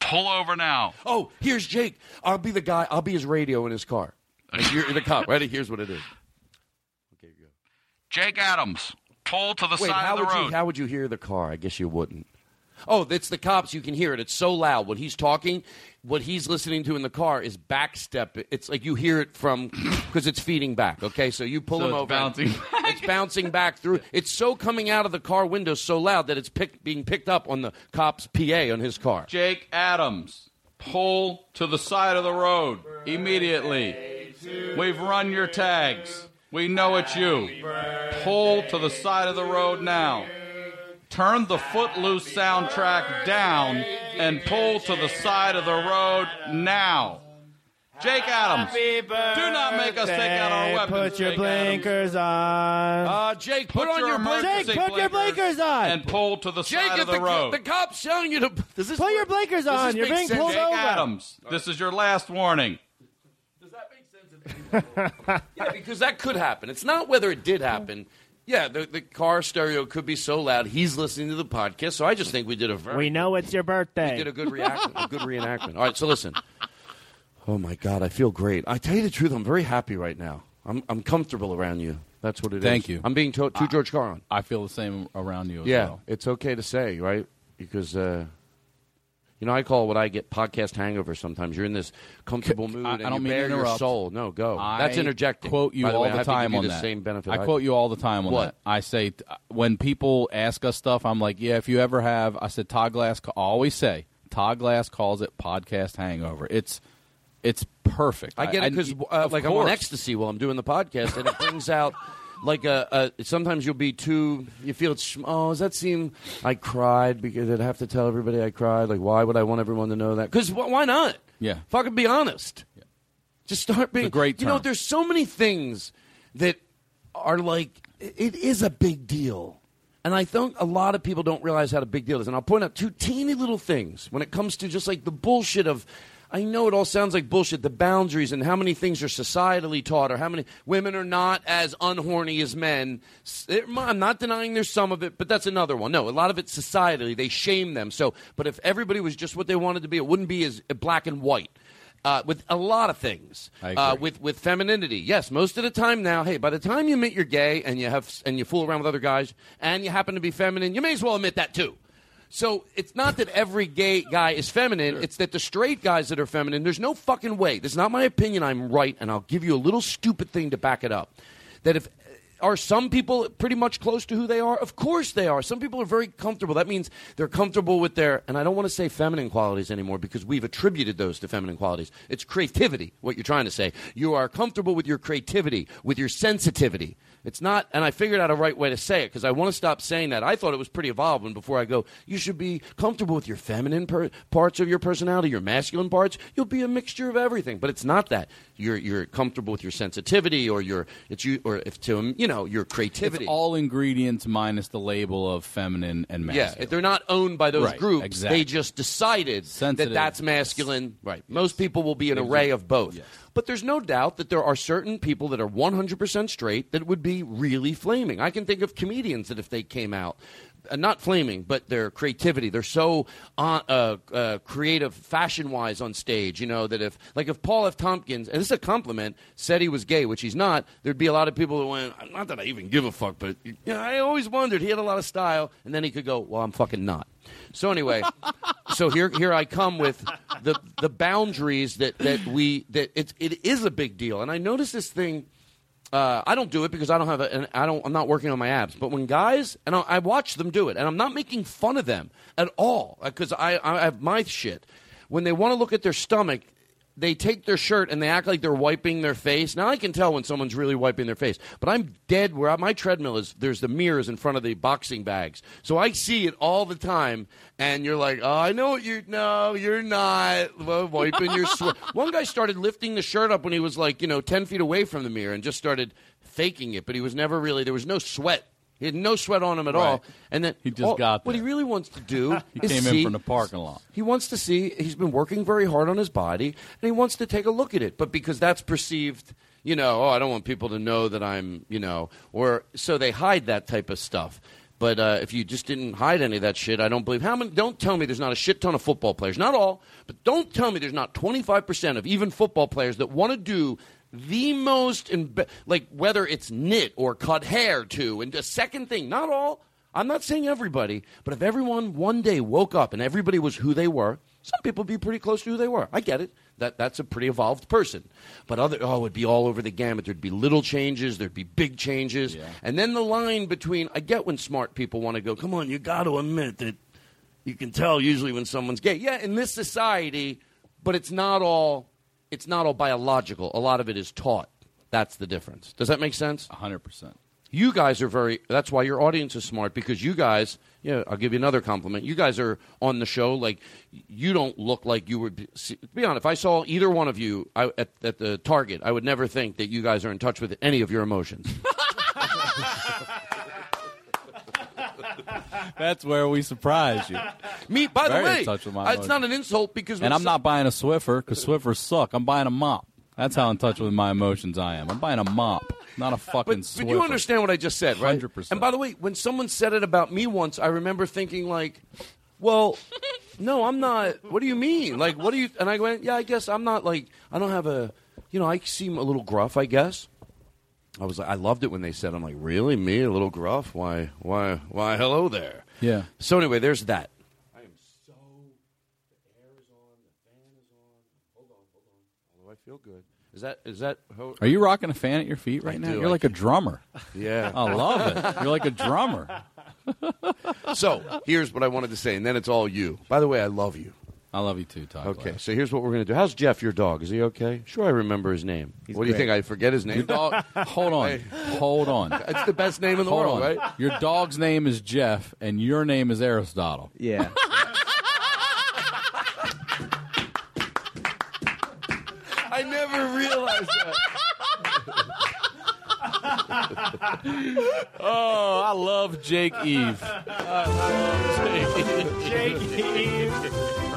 H: Pull over now.
C: Oh, here's Jake. I'll be the guy. I'll be his radio in his car. And you're the cop. Ready? Here's what it is. Okay, go.
H: Jake Adams. Pull to the
C: Wait,
H: side
C: how
H: of the
C: would
H: road.
C: you how would you hear the car? I guess you wouldn't. Oh, it's the cops. You can hear it. It's so loud when he's talking. What he's listening to in the car is backstep. It's like you hear it from because it's feeding back. Okay, so you pull
H: So
C: him over.
H: bouncing
C: It's bouncing back through. It's so coming out of the car window so loud that it's pick, being picked up on the cop's PA on his car.
D: Jake Adams, pull to the side of the road immediately. We've run your tags. We know it's you. Pull to the side of the road now. Turn the Footloose soundtrack down and pull to the side of the road now. Jake Adams, do not make us take out our weapons.
E: Put your
D: Jake
E: blinkers on.
C: Uh, Jake, put,
D: Put
C: on
D: your
C: your blinkers.
D: emergency
E: Jake, put your blinkers on.
D: and pull to the
C: Jake,
D: side of the,
C: the,
D: road.
C: the cop's telling you to. Does this
E: Put your blinkers
C: does
E: on.
C: this
E: You're being
C: sense?
E: pulled
D: Jake
E: over.
D: Adams, this is your last warning. Does that make sense?
C: yeah, because that could happen. It's not whether it did happen. Yeah, the, the car stereo could be so loud he's listening to the podcast. So I just think we did a very
E: We know it's your birthday.
C: we did a good reaction, a good reenactment. All right, so listen. Oh my God, I feel great. I tell you the truth, I'm very happy right now. I'm I'm comfortable around you. That's what it is.
D: Thank you.
C: I'm being told to- too George Carlin.
D: I feel the same around you as
C: Yeah,
D: well.
C: it's okay to say, right? Because uh, you know, I call what I get podcast hangover. Sometimes you're in this comfortable mood
D: I- I
C: and
D: don't
C: you
D: mean
C: bare your soul. No, go. That's
D: I
C: interjecting.
D: Quote you
C: the
D: all
C: way,
D: the
C: have to give
D: time on
C: the
D: that.
C: Same benefit.
D: I quote you all the time on
C: What?
D: that. I say when people ask us stuff, I'm like, yeah, if you ever have, I said Todd Glass. I always say Todd Glass calls it podcast hangover. It's it's perfect.
C: I get it because, uh, like, I'm on ecstasy while I'm doing the podcast, and it brings out, like, a, a. Sometimes you'll be too. You feel it's. Oh, does that seem? I cried because I'd have to tell everybody I cried. Like, why would I want everyone to know that? Because why not?
D: Yeah.
C: Fucking be honest. yeah. Just start being.
D: a great
C: You know, there's so many things that are like. It is a big deal. And I think a lot of people don't realize how a big deal it is. And I'll point out two teeny little things when it comes to just like the bullshit of. I know it all sounds like bullshit, the boundaries and how many things are societally taught, or how many women are not as unhorny as men. I'm not denying there's some of it, but that's another one. No, a lot of it's societally. They shame them. So, but if everybody was just what they wanted to be, it wouldn't be as black and white. Uh, with a lot of things, uh, with with femininity, yes, most of the time now. Hey, by the time you admit you're gay and you have and you fool around with other guys and you happen to be feminine, you may as well admit that too. So it's not that every gay guy is feminine. It's that the straight guys that are feminine, there's no fucking way. This is not my opinion. I'm right, and I'll give you a little stupid thing to back it up. That if are some people pretty much close to who they are? Of course they are. Some people are very comfortable. That means they're comfortable with their, and I don't want to say feminine qualities anymore because we've attributed those to feminine qualities. It's creativity, what you're trying to say. You are comfortable with your creativity, with your sensitivity. It's not, and I figured out a right way to say it because I want to stop saying that. I thought it was pretty evolved when before I go, you should be comfortable with your feminine per- parts of your personality, your masculine parts. You'll be a mixture of everything, but it's not that. You're you're comfortable with your sensitivity or your it's you or if to you know your creativity.
D: It's all ingredients minus the label of feminine and masculine.
C: Yeah, they're not owned by those
D: Right,
C: groups.
D: exactly.
C: They just decided
D: Sensitive.
C: that that's masculine. Right. Most people will be an array of both. But there's no doubt that there are certain people that are 100% straight that would be really flaming. I can think of comedians that if they came out, uh, not flaming, but their creativity, they're so uh, uh, uh, creative fashion wise on stage, you know, that if, like if Paul F. Tompkins, and this is a compliment, said he was gay, which he's not, there'd be a lot of people that went, not that I even give a fuck, but you know, I always wondered. He had a lot of style, and then he could go, well, I'm fucking not. So anyway, so here here I come with the the boundaries that that we that it it is a big deal, and I notice this thing. Uh, I don't do it because I don't have a, and I don't. I'm not working on my abs. But when guys and I, I watch them do it, and I'm not making fun of them at all because I I have my shit. When they want to look at their stomach, they take their shirt and they act like they're wiping their face. Now I can tell when someone's really wiping their face, but I'm dead where my treadmill is. There's the mirrors in front of the boxing bags, so I see it all the time. And you're like, oh, I know what you. No, you're not Well, wiping your sweat. One guy started lifting the shirt up when he was like, you know, ten feet away from the mirror and just started faking it, but he was never really. There was no sweat. He had no sweat on him at all, And then
D: He just
C: all-
D: got
C: what he really wants to do.
D: He
C: is
D: came
C: see-
D: in from the parking lot.
C: he wants to see. He's been working very hard on his body, and he wants to take a look at it. But because that's perceived, you know, oh, I don't want people to know that I'm, you know, or so they hide that type of stuff. But uh, if you just didn't hide any of that shit, I don't believe. How many? Don't tell me there's not a shit ton of football players. Not all, but don't tell me there's not 25 percent of even football players that want to do the most, imbe- like whether it's knit or cut hair too. And the second thing, not all. I'm not saying everybody, but if everyone one day woke up and everybody was who they were, some people would be pretty close to who they were. I get it. That that's a pretty evolved person. But other oh, it would be all over the gamut. There'd be little changes, there'd be big changes, and then the line between. I get when smart people want to go. Come on, you got to admit that you can tell usually when someone's gay. Yeah, in this society, but it's not all. It's not all biological. A lot of it is taught. That's the difference. Does that make sense?
D: 100%.
C: You guys are very. That's why your audience is smart because you guys. Yeah, I'll give you another compliment. You guys are on the show like you don't look like you would. Be, see, to be honest, if I saw either one of you I, at, at the Target, I would never think that you guys are in touch with any of your emotions.
D: That's where we surprise you.
C: Me, by the way,
D: in touch with my
C: uh, it's not an insult because.
D: And I'm not buying a Swiffer because Swiffers suck. I'm buying a mop. That's how in touch with my emotions I am. I'm buying a mop, not a fucking
C: But,
D: Swiffer.
C: but you understand what I just said, right?
D: 100%.
C: And by the way, when someone said it about me once, I remember thinking like, "Well, no, I'm not. What do you mean? Like, what do you?" And I went, "Yeah, I guess I'm not like I don't have a, you know, I seem a little gruff, I guess." I was like, I loved it when they said, "I'm like, really, me, a little gruff? Why, why, why? Hello there."
D: Yeah.
C: So anyway, there's that. I am so. The air is on. The fan is on. Hold on, hold on. Although I feel good. Is that is that? How,
D: Are you rocking a fan at your feet right
C: I
D: now?
C: do.
D: You're
C: I
D: like a drummer.
C: Yeah.
D: I love it. You're like a drummer.
C: so here's what I wanted to say, and then it's all you. By the way, I love you.
D: I love you too, Todd.
C: Okay, so here's what we're going to do. How's Jeff, your dog? Is he okay? Sure, I remember his name. what do you
D: great.
C: think? I forget his name?
D: Your dog. Hold on. Hold on.
C: It's the best name in the
D: Hold
C: world,
D: on.
C: right?
D: Your dog's name is Jeff, and your name is Aristotle.
E: Yeah.
C: I never realized that.
D: oh, I love Jake Eve. I love Jake Eve.
G: Jake Eve.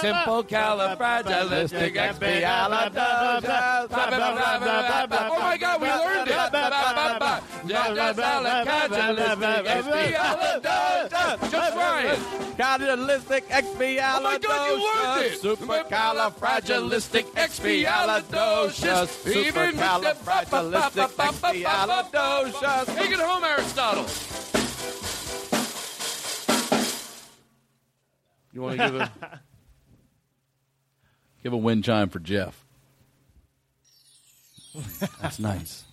C: Simple califragilisticexpialidocious. Oh my God, we learned it.
D: Califragilistic expialidocious.
C: Oh my God, you learned it.
D: Supercalifragilisticexpialidocious. Supercalifragilisticexpialidocious.
C: Take it home, Aristotle. You want to give a
D: Give a wind chime for Jeff. That's nice.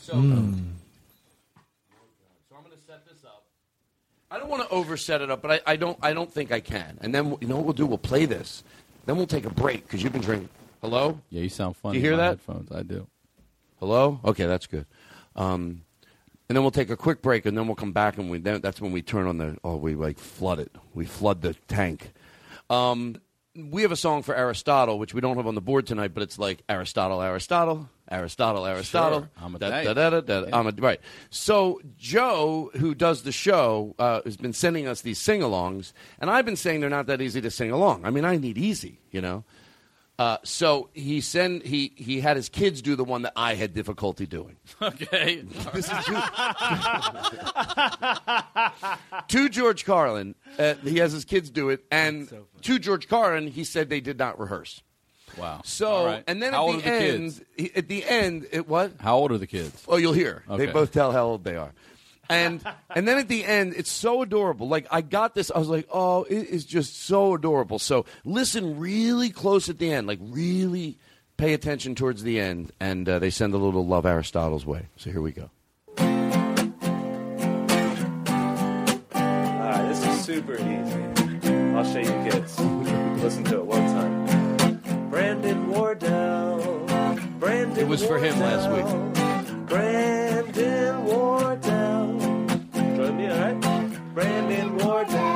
C: so, so I'm going to set this up. I don't want to overset it up, but I, I don't. I don't think I can. And then you know what we'll do? We'll play this, Then we'll take a break because you've been drinking. Hello?
D: Yeah, you sound funny.
C: Do you hear that?
D: Headphones. I do.
C: Hello? Okay, that's good. Um, and then we'll take a quick break, and then we'll come back, and we then that's when we turn on the oh, we like flood it. We flood the tank. Um, we have a song for Aristotle, which we don't have on the board tonight, but it's like Aristotle, Aristotle, Aristotle, Aristotle.
D: Amadeus.
C: Da- da- da- da- da- Amade- right. So Joe, who does the show, uh, has been sending us these sing-alongs, and I've been saying they're not that easy to sing along. I mean, I need easy, you know. Uh, so he send he he had his kids do the one that I had difficulty doing.
D: Okay.
C: This is to George Carlin. Uh, he has his kids do it, and to George Carlin, he said they did not rehearse.
D: Wow.
C: So,
D: right.
C: and then
D: How
C: at the,
D: the
C: end, he- at the end, it what?
D: How old are the kids?
C: Oh, you'll hear.
D: Okay.
C: They both tell how old they are. And and then at the end, it's so adorable. Like I got this, I was like, oh, it is just so adorable. So listen really close at the end, like really pay attention towards the end, and uh, they send a little love Aristotle's way. So here we go.
F: All right, this is super easy. I'll show you kids. Listen to it one time. Brandon Wardell. Brandon
C: It was for him last week.
F: week. Brandon Wardell. Brandon Wardell.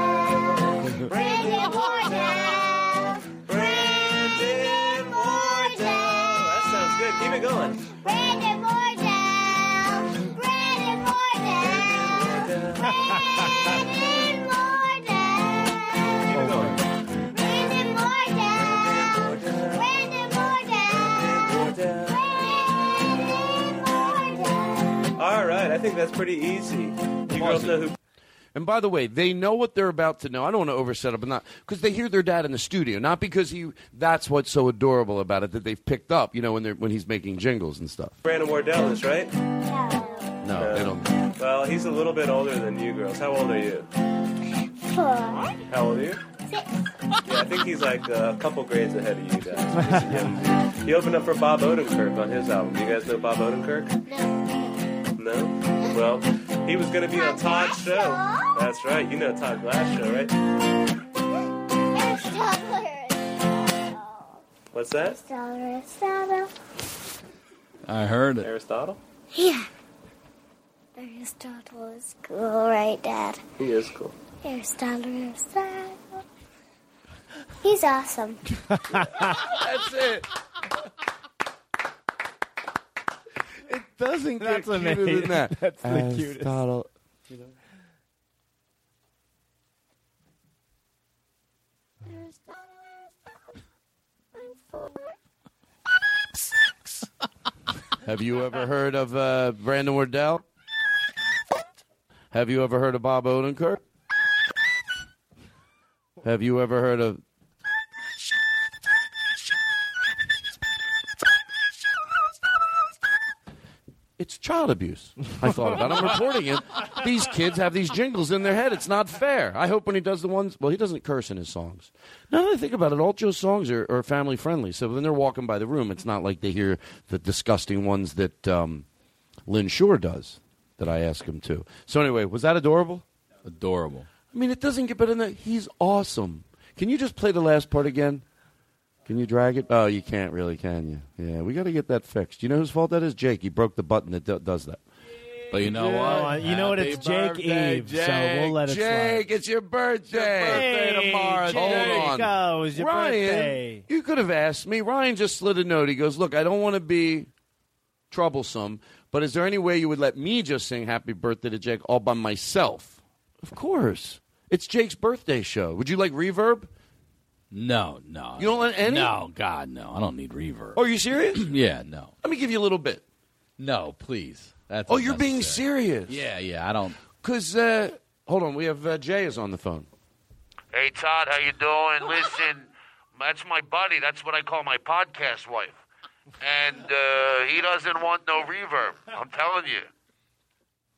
F: Think that's pretty easy. You girls know who
C: And by the way, they know what they're about to know. I don't want to overset it, but not because they hear their dad in the studio, not because he. That's what's so adorable about it that they've picked up. You know, when they're when he's making jingles and stuff.
F: Brandon Wardell is, right?
C: No, they don't.
F: Well, he's a little bit older than you girls. How old are you?
I: Four.
F: How old are you?
I: Six.
F: Yeah, I think he's like a couple grades ahead of you guys. He's a young dude. He opened up for Bob Odenkirk on his album. You guys know Bob Odenkirk?
I: No.
F: No? Well, he was going to be on Todd's show. That's right. You know Todd Glass show, right?
I: Aristotle.
F: What's that?
I: Aristotle.
D: I heard it.
F: Aristotle?
I: Yeah. Aristotle is cool, right, Dad?
F: He is cool.
I: Aristotle, Aristotle. He's awesome.
C: That's it. It doesn't get
E: That's
C: cuter
E: amazing.
C: than that.
E: That's the cutest.
C: Aristotle. Have you ever heard of uh, Brandon Wardell? Have you ever heard of Bob Odenkirk? Have you ever heard of It's child abuse. I thought about. it. I'm reporting it. These kids have these jingles in their head. It's not fair. I hope when he does the ones, well, he doesn't curse in his songs. Now that I think about it, all Joe's songs are, are family friendly. So when they're walking by the room, it's not like they hear the disgusting ones that um, Lynn Shore does. That I ask him to. So anyway, was that adorable?
D: Adorable.
C: I mean, it doesn't get better than that. He's awesome. Can you just play the last part again? Can you drag it? Oh, you can't really, can you? Yeah, we got to get that fixed. You know whose fault that is? Jake. He broke the button that do- does that.
D: But you know
E: Oh,
D: what?
E: you know what? It's Jake
D: birthday,
E: Eve, so we'll let it
C: Jake, it's your birthday.
E: Hey,
C: tomorrow.
E: Jake,
C: Hold on.
E: go. It's your
C: Ryan,
E: birthday.
C: you could have asked me. Ryan just slid a note. He goes, "Look, I don't want to be troublesome, but is there any way you would let me just sing Happy Birthday to Jake all by myself?" Of course. It's Jake's birthday show. Would you like reverb?
D: No, no.
C: You don't let any?
D: No, God, no. I don't need reverb.
C: Oh, are you serious?
D: yeah, no.
C: Let me give you a little bit.
D: No, please. That's
C: Oh, you're being serious.
D: Yeah, yeah. I don't.
C: Because, uh, hold on, we have uh, Jay is on the phone.
H: Hey Todd, how you doing? Listen, that's my buddy. That's what I call my podcast wife. And uh, he doesn't want no reverb. I'm telling you.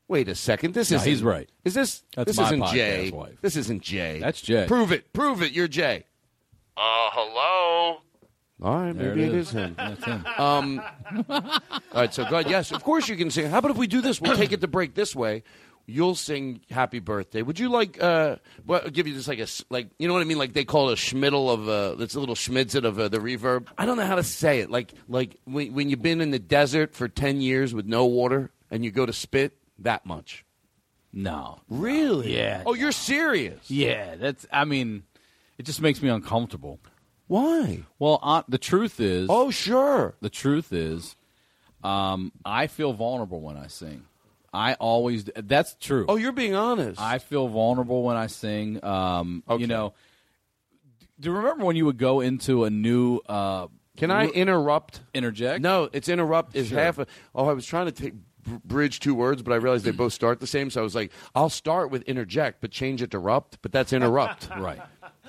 C: Wait a second. This
D: No,
C: is
D: he's right.
C: Is this?
D: That's
C: this
D: my
C: isn't
D: podcast
C: Jay.
D: wife.
C: This isn't Jay.
D: That's Jay.
C: Prove it. Prove it. You're Jay.
H: Uh, hello.
C: All right,
D: There
C: maybe
D: it
C: it
D: is.
C: is him.
D: That's him.
C: Um, all right, so go ahead. Yes, of course you can sing. How about if we do this? We'll take it to break this way. you'll sing "Happy Birthday." Would you like? Uh, well, I'll give you just like a s- like you know what I mean? Like they call it a schmiddle of uh, it's a little schmidzit of uh, the reverb. I don't know how to say it. Like like when when you've been in the desert for ten years with no water and you go to spit that much.
D: No.
C: Really?
D: Yeah.
C: Oh, you're serious?
D: Yeah, that's. I mean, it just makes me uncomfortable.
C: Why?
D: Well, uh, the truth is.
C: Oh, sure.
D: The truth is, um, I feel vulnerable when I sing. I always. That's true.
C: Oh, you're being honest.
D: I feel vulnerable when I sing. Um, You know. Do you remember when you would go into a new? Uh,
C: Can I interrupt?
D: Interject?
C: No, it's interrupt is
D: Sure.
C: half a. Oh, I was trying to take bridge two words, but I realized they both start the same. So I was like, I'll start with interject, but change it to rupt. But that's interrupt.
D: Right.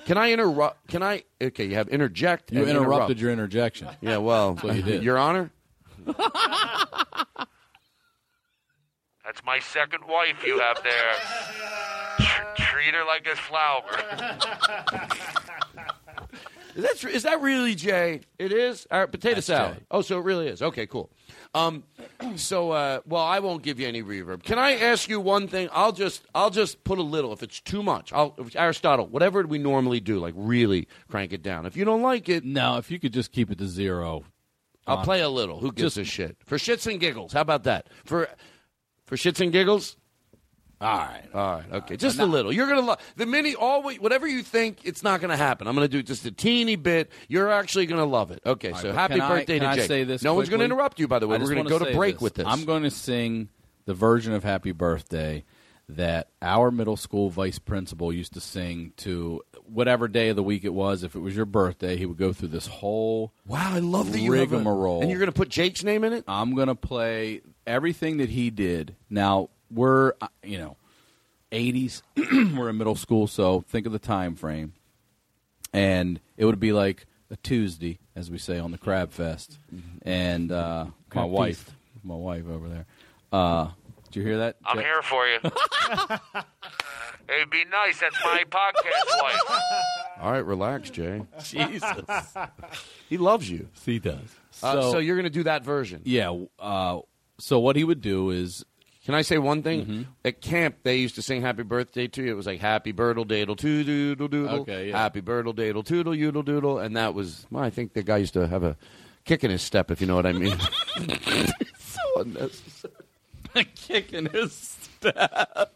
C: Can I interrupt? Can I? Okay, you have interject.
D: You
C: and
D: interrupted
C: interrupt.
D: your interjection.
C: Yeah, well,
D: That's what you did.
C: Your Honor.
H: That's my second wife you have there. Tr- treat her like a flower.
C: Is that tr- is that really Jay? It is. All right, potato
D: That's
C: salad.
D: Jay.
C: Oh, so it really is. Okay, cool. Um, so uh, well, I won't give you any reverb. Can I ask you one thing? I'll just I'll just put a little. If it's too much, I'll Aristotle, whatever we normally do, like really crank it down. If you don't like it,
D: No, if you could just keep it to zero.
C: I'll play a little. Who gives
D: Just-
C: a shit? For shits and giggles. How about that? For for shits and giggles.
D: All right.
C: All right. Okay. Uh, just a little. You're gonna love the mini. Always, whatever you think, it's not gonna happen. I'm gonna do just a teeny bit. You're actually gonna love it. Okay.
D: All right,
C: so happy
D: can I-
C: birthday
D: can
C: to
D: I
C: Jake.
D: say this
C: no one's gonna
D: quickly?
C: interrupt you. By the way,
D: I
C: we're
D: just
C: gonna
D: wanna
C: go to
D: say
C: break
D: this.
C: with this.
D: I'm going to sing the version of Happy Birthday that our middle school vice principal used to sing to whatever day of the week it was. If it was your birthday, he would go through this whole
C: wow, I love that you have a-
D: rigmarole.
C: And you're gonna put Jake's name in it.
D: I'm going to play everything that he did. Now we're uh, you know 80s. we're in middle school, so think of the time frame. And it would be like a Tuesday, as we say on the Crab Fest. And uh, my
E: Crab
D: wife,
E: feast.
D: my wife over there. Uh, did you hear that?
H: I'm
D: Jack?
H: here for you. It'd be nice. That's my podcast wife.
C: All right, relax, Jay.
D: Jesus.
C: He loves you.
D: He does.
C: Uh,
D: So-
C: so you're gonna do that version.
D: Yeah. Uh, so what he would do is
C: Can I say one thing?
D: Mm-hmm.
C: At camp, they used to sing "Happy Birthday" to you. It was like "Happy Birdle Daddle Too Doodle Doodle."
D: Okay, yeah.
C: Happy Birdle Daddle Toodle Yoodle Doodle, and that was. Well, I think the guy used to have a kick in his step, if you know what I mean. so unnecessary.
D: A kick in his step.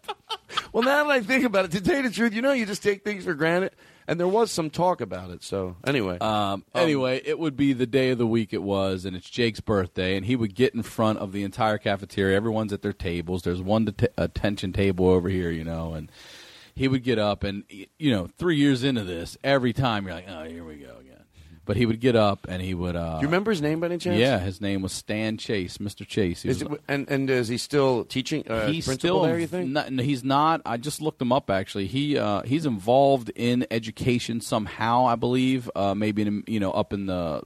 C: Well, now that I think about it, to tell you the truth, you know, you just take things for granted, and there was some talk about it. So anyway,
D: Um, anyway, it would be the day of the week it was, and it's Jake's birthday, and he would get in front of the entire cafeteria. Everyone's at their tables. There's one attention table over here, you know, and he would get up, and you know, three years into this, every time you're like, oh, here we go again. But he would get up, and he would. Uh,
C: do you remember his name by any chance?
D: Yeah, his name was Stan Chase, Mr. Chase. He
C: Is
D: was-
C: it, and and is he still teaching? Uh,
D: he's still
C: there. You think?
D: Not, no, he's not. I just looked him up. Actually, he uh, he's involved in education somehow. I believe uh, maybe in, you know up in the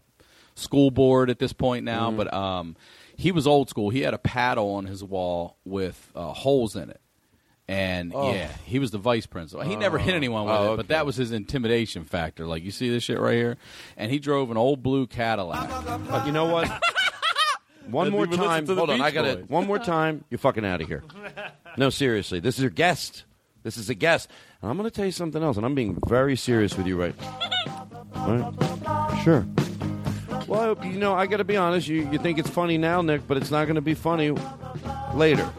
D: school board at this point now.
C: Mm-hmm.
D: But um, he was old school. He had a paddle on his wall with uh, holes in it. And
C: Oh.
D: yeah, he was the vice principal. He never hit anyone with
C: Oh,
D: it,
C: okay.
D: but that was his intimidation factor. Like you see this shit right here, and he drove an old blue Cadillac.
C: Uh, you know what? One more time.
D: to the
C: Hold on,
D: Beach
C: I got it. One more time. You're fucking out of here. No, seriously. This is your guest. This is a guest. And I'm going to tell you something else, and I'm being very serious with you right. All right? Sure. Well, you know, I got to be honest. You, you think it's funny now, Nick, but it's not going to be funny later.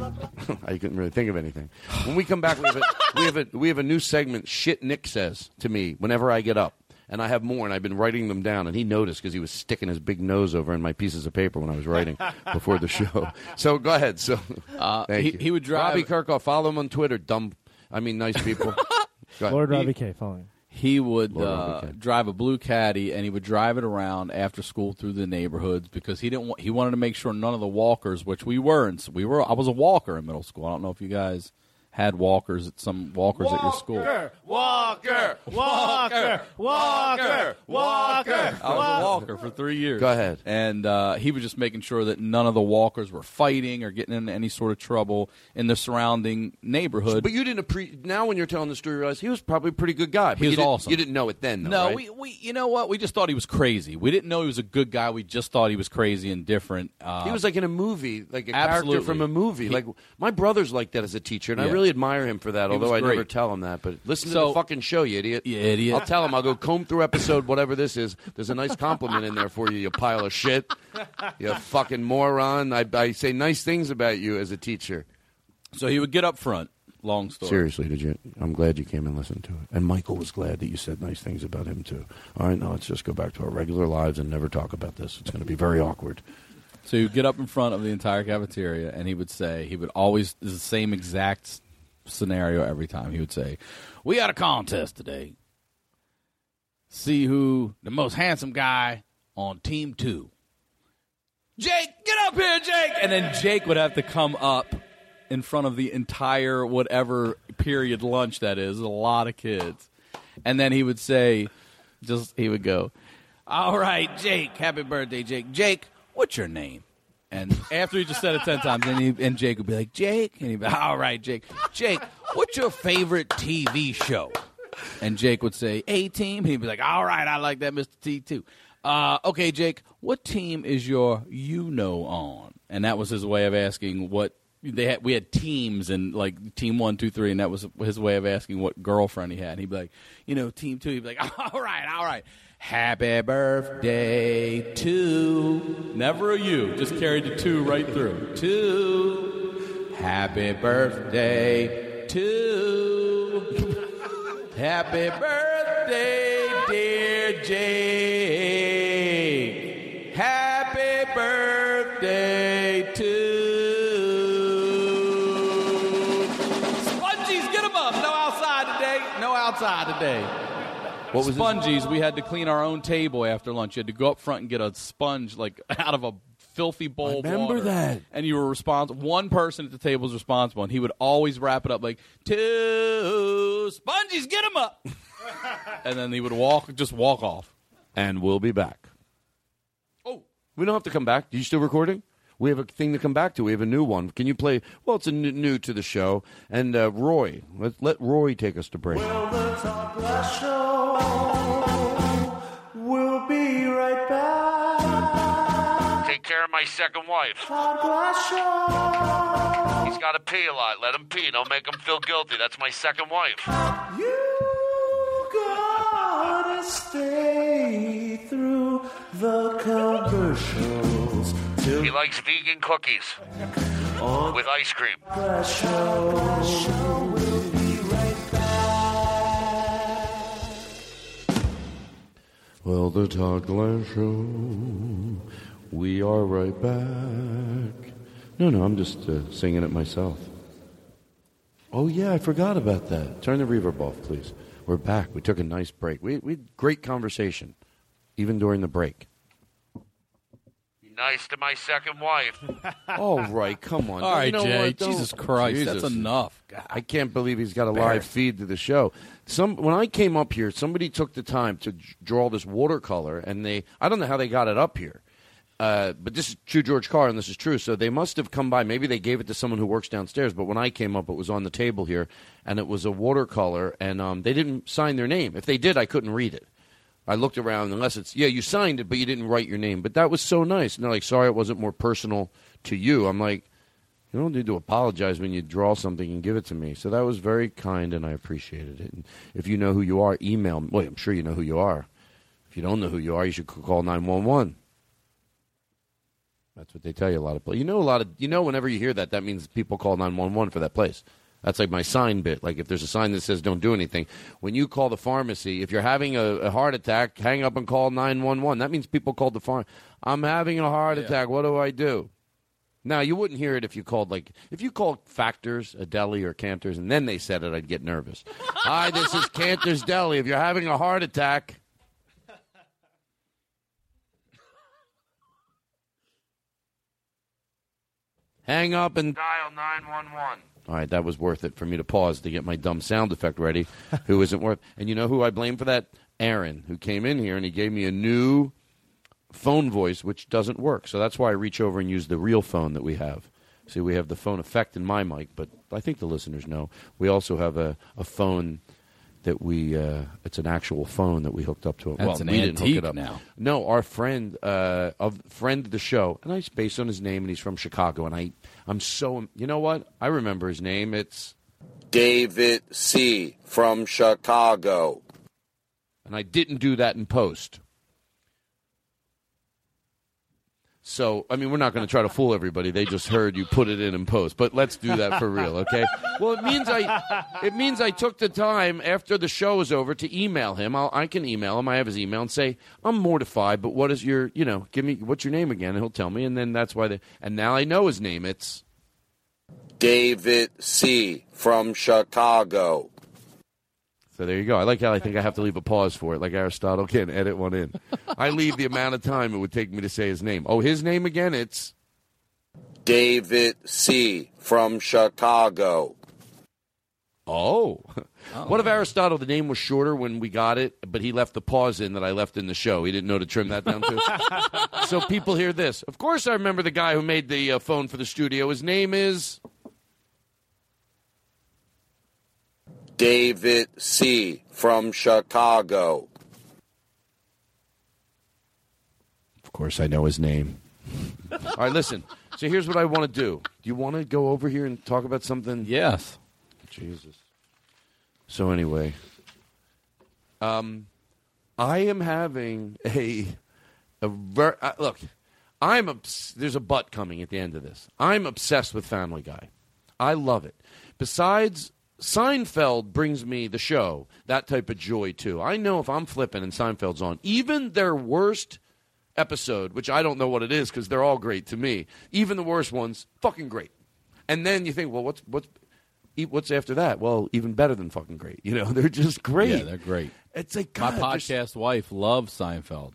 C: I couldn't really think of anything. When we come back, we have a, we have a, we have a new segment. Shit, Nick says to me whenever I get up, and I have more, and I've been writing them down, and he noticed because he was sticking his big nose over in my pieces of paper when I was writing before the show. So go ahead. So
D: Uh,
C: thank
D: he-
C: you.
D: he would drive-
C: Robbie Kirkhoff. Follow him on Twitter. Dumb. I mean, nice people. Go ahead.
E: Lord
D: He-
E: Robbie K. Following.
D: He would uh, drive a blue caddy and he would drive it around after school through the neighborhoods because he didn't want, he wanted to make sure none of the walkers which we were and we were I was a walker in middle school. I don't know if you guys had walkers at some walkers at your school.
E: Walker, Walker, Walker, Walker, Walker.
D: I was a walker for three years.
C: Go ahead.
D: And uh, he was just making sure that none of the walkers were fighting or getting into any sort of trouble in the surrounding neighborhood.
C: But you didn't appreciate. Now, when you're telling the story, you realize he was probably a pretty good guy. But
D: He
C: you
D: was
C: didn't-
D: awesome.
C: You didn't know it then, though.
D: no,
C: right?
D: we, we, you know what? We just thought he was crazy. We didn't know he was a good guy. We just thought he was crazy and different. Uh,
C: He was like in a movie, like a
D: Absolutely.
C: character from a movie.
D: He-
C: like my brother's like that as a teacher, and I
D: Yeah.
C: Really admire him for that. Although I never tell him that. But listen to the fucking show, you idiot.
D: You idiot.
C: I'll tell him. I'll go comb through episode whatever this is. There's a nice compliment in there for you, you pile of shit. You fucking moron. I, I say nice things about you as a teacher.
D: so he would get up front. Long story.
C: Seriously, did you? I'm glad you came and listened to it. And Michael was glad that you said nice things about him too. All right, now let's just go back to our regular lives and never talk about this. It's going to be very awkward.
D: So you get up in front of the entire cafeteria and he would say, he would always, the same exact scenario every time. He would say, We got a contest today. See who the most handsome guy on team two. Jake, get up here, Jake! And then Jake would have to come up in front of the entire whatever period lunch that is, a lot of kids. And then he would say, just, he would go, All right, Jake, happy birthday, Jake. Jake, what's your name? And after he just said it ten times, and, he, and Jake would be like, Jake, and he'd be, all right, Jake. Jake, what's your favorite TV show? And Jake would say, A Team. He'd be like, all right, I like that, Mr. T too. Uh, okay, Jake, what team is your you know on? And that was his way of asking what they had. We had teams and like team one, two, three, and that was his way of asking what girlfriend he had. And he'd be like, you know, team two. He'd be like, all right, all right. Happy birthday to never a you, just carried the two right through. To happy birthday to happy birthday, dear Jake. Happy birthday to Spongies. Get them up. No outside today. No outside today.
C: What was his-
D: Spongies, we had to clean our own table after lunch. You had to go up front and get a sponge like out of a filthy bowl
C: remember that.
D: And you were responsible. One person at the table was responsible, and he would always wrap it up like, two spongies, get them up. and then he would walk, just walk off.
C: and we'll be back. Oh, we don't have to come back. Are you still recording? We have a thing to come back to. We have a new one. Can you play? Well, it's a n- new to the show. And uh, Roy, let let Roy take us to break.
F: Well, the Todd Glass Show. We'll be right back.
H: Take care of my second wife.
F: Todd Glass Show.
H: He's got to pee a lot. Let him pee. Don't make him feel guilty. That's my second wife.
F: You gotta stay through the commercials till
H: He likes vegan cookies with ice cream.
F: the show. We'll be right back.
C: Well, the Todd Glass Show. We are right back. No, no, I'm just uh, singing it myself. Oh yeah, I forgot about that. Turn the reverb off, please. We're back. We took a nice break. We we had great conversation, even during the break.
H: Be nice to my second wife.
C: All right, come on.
D: All right,
C: You know
D: Jay.
C: what? Don't-
D: Jesus Christ, that's enough. God.
C: I can't believe he's got a live feed to the show. Some when I came up here, somebody took the time to j- draw this watercolor, and they I don't know how they got it up here, uh, but this is true George Carr, and this is true. So they must have come by. Maybe they gave it to someone who works downstairs. But when I came up, it was on the table here, and it was a watercolor, and um, they didn't sign their name. If they did, I couldn't read it. I looked around, unless it's yeah, you signed it, but you didn't write your name. But that was so nice. And they're like, sorry, it wasn't more personal to you. I'm like, you don't need to apologize when you draw something and give it to me. So that was very kind, and I appreciated it. And if you know who you are, email me. Well, I'm sure you know who you are. If you don't know who you are, you should call nine one one. That's what they tell you a lot of places. You know a lot of you know whenever you hear that, that means people call nine one one for that place. That's like my sign bit. Like if there's a sign that says "Don't do anything," when you call the pharmacy, if you're having a, a heart attack, hang up and call nine one one. That means people called the farm. I'm having a heart attack. What do I do? Now you wouldn't hear it if you called like if you called Factor's, a deli, or Canter's, and then they said it. I'd get nervous. Hi, this is Canter's Deli. If you're having a heart attack. Hang up and
H: Dial 911.
C: All right, that was worth it for me to pause to get my dumb sound effect ready. who isn't worth? And you know who I blame for that? Aaron, who came in here and he gave me a new phone voice, which doesn't work. So that's why I reach over and use the real phone that we have. See, we have the phone effect in my mic, but I think the listeners know. We also have a, a phone that we, uh, it's an actual phone that we hooked up to it.
D: That's
C: well,
D: an
C: we didn't hook
D: antique
C: it up.
D: now.
C: No, our friend, uh, of friend of the show, and I based on his name, and he's from Chicago, and I, I'm so, you know what? I remember his name. It's
A: David C. from Chicago.
C: and I didn't do that in post. So, I mean, we're not going to try to fool everybody. They just heard you put it in in post, but let's do that for real, okay? Well, it means I, it means I took the time after the show is over to email him. I'll, I can email him. I have his email and say I'm mortified, but what is your, you know, give me what's your name again, and he'll tell me, and then that's why. They, and now I know his name. It's
A: David C. from Chicago.
C: So there you go. I like how I think I have to leave a pause for it, like Aristotle can edit one in. I leave the amount of time it would take me to say his name. Oh, his name again? It's
A: David C. from Chicago.
C: Oh. What if Aristotle, the name was shorter when we got it, but he left the pause in that I left in the show? He didn't know to trim that down too. so people hear this. Of course, I remember the guy who made the uh, phone for the studio. His name is.
A: David C. from Chicago.
C: Of course, I know his name. All right, listen. So here's what I want to do. Do you want to go over here and talk about something?
D: Yes.
C: Jesus. So anyway, um, I am having a a ver- uh, look. I'm obs- there's a butt coming at the end of this. I'm obsessed with Family Guy. I love it. Besides, Seinfeld brings me the show that type of joy too. I know if I'm flipping and Seinfeld's on, even their worst episode, which I don't know what it is because they're all great to me. Even the worst ones, fucking great. And then you think, well, what's what's e- what's after that? Well, even better than fucking great. You know, they're just great.
D: Yeah, they're great.
C: It's like
D: My
C: God, there's-
D: podcast wife loves Seinfeld.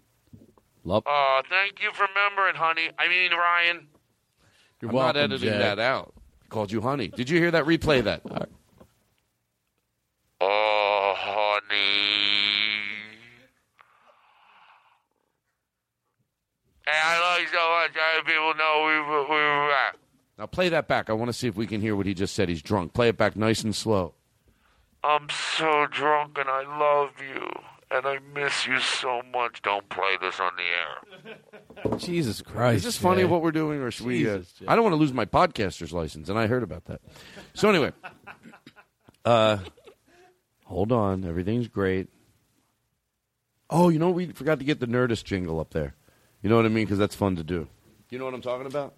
D: Love.
H: Oh, thank you for remembering, honey. I mean, Ryan.
D: You're
C: I'm
D: welcome,
C: not editing
D: Jack.
C: that out. Called you honey. Did you hear that? Replay that.
H: Oh, honey. Hey, I love you so much. I hope people know we were, we were back.
C: Now play that back. I want to see if we can hear what he just said. He's drunk. Play it back nice and slow.
H: I'm so drunk and I love you. And I miss you so much. Don't play this on the air.
D: Jesus Christ.
C: Is this funny
D: Jay.
C: what we're doing, or should we? Uh, I don't want to lose my podcaster's license, and I heard about that. So anyway, uh, hold on. Everything's great. Oh, you know we forgot to get the Nerdist jingle up there. You know what I mean? Because that's fun to do. You know what I'm talking about?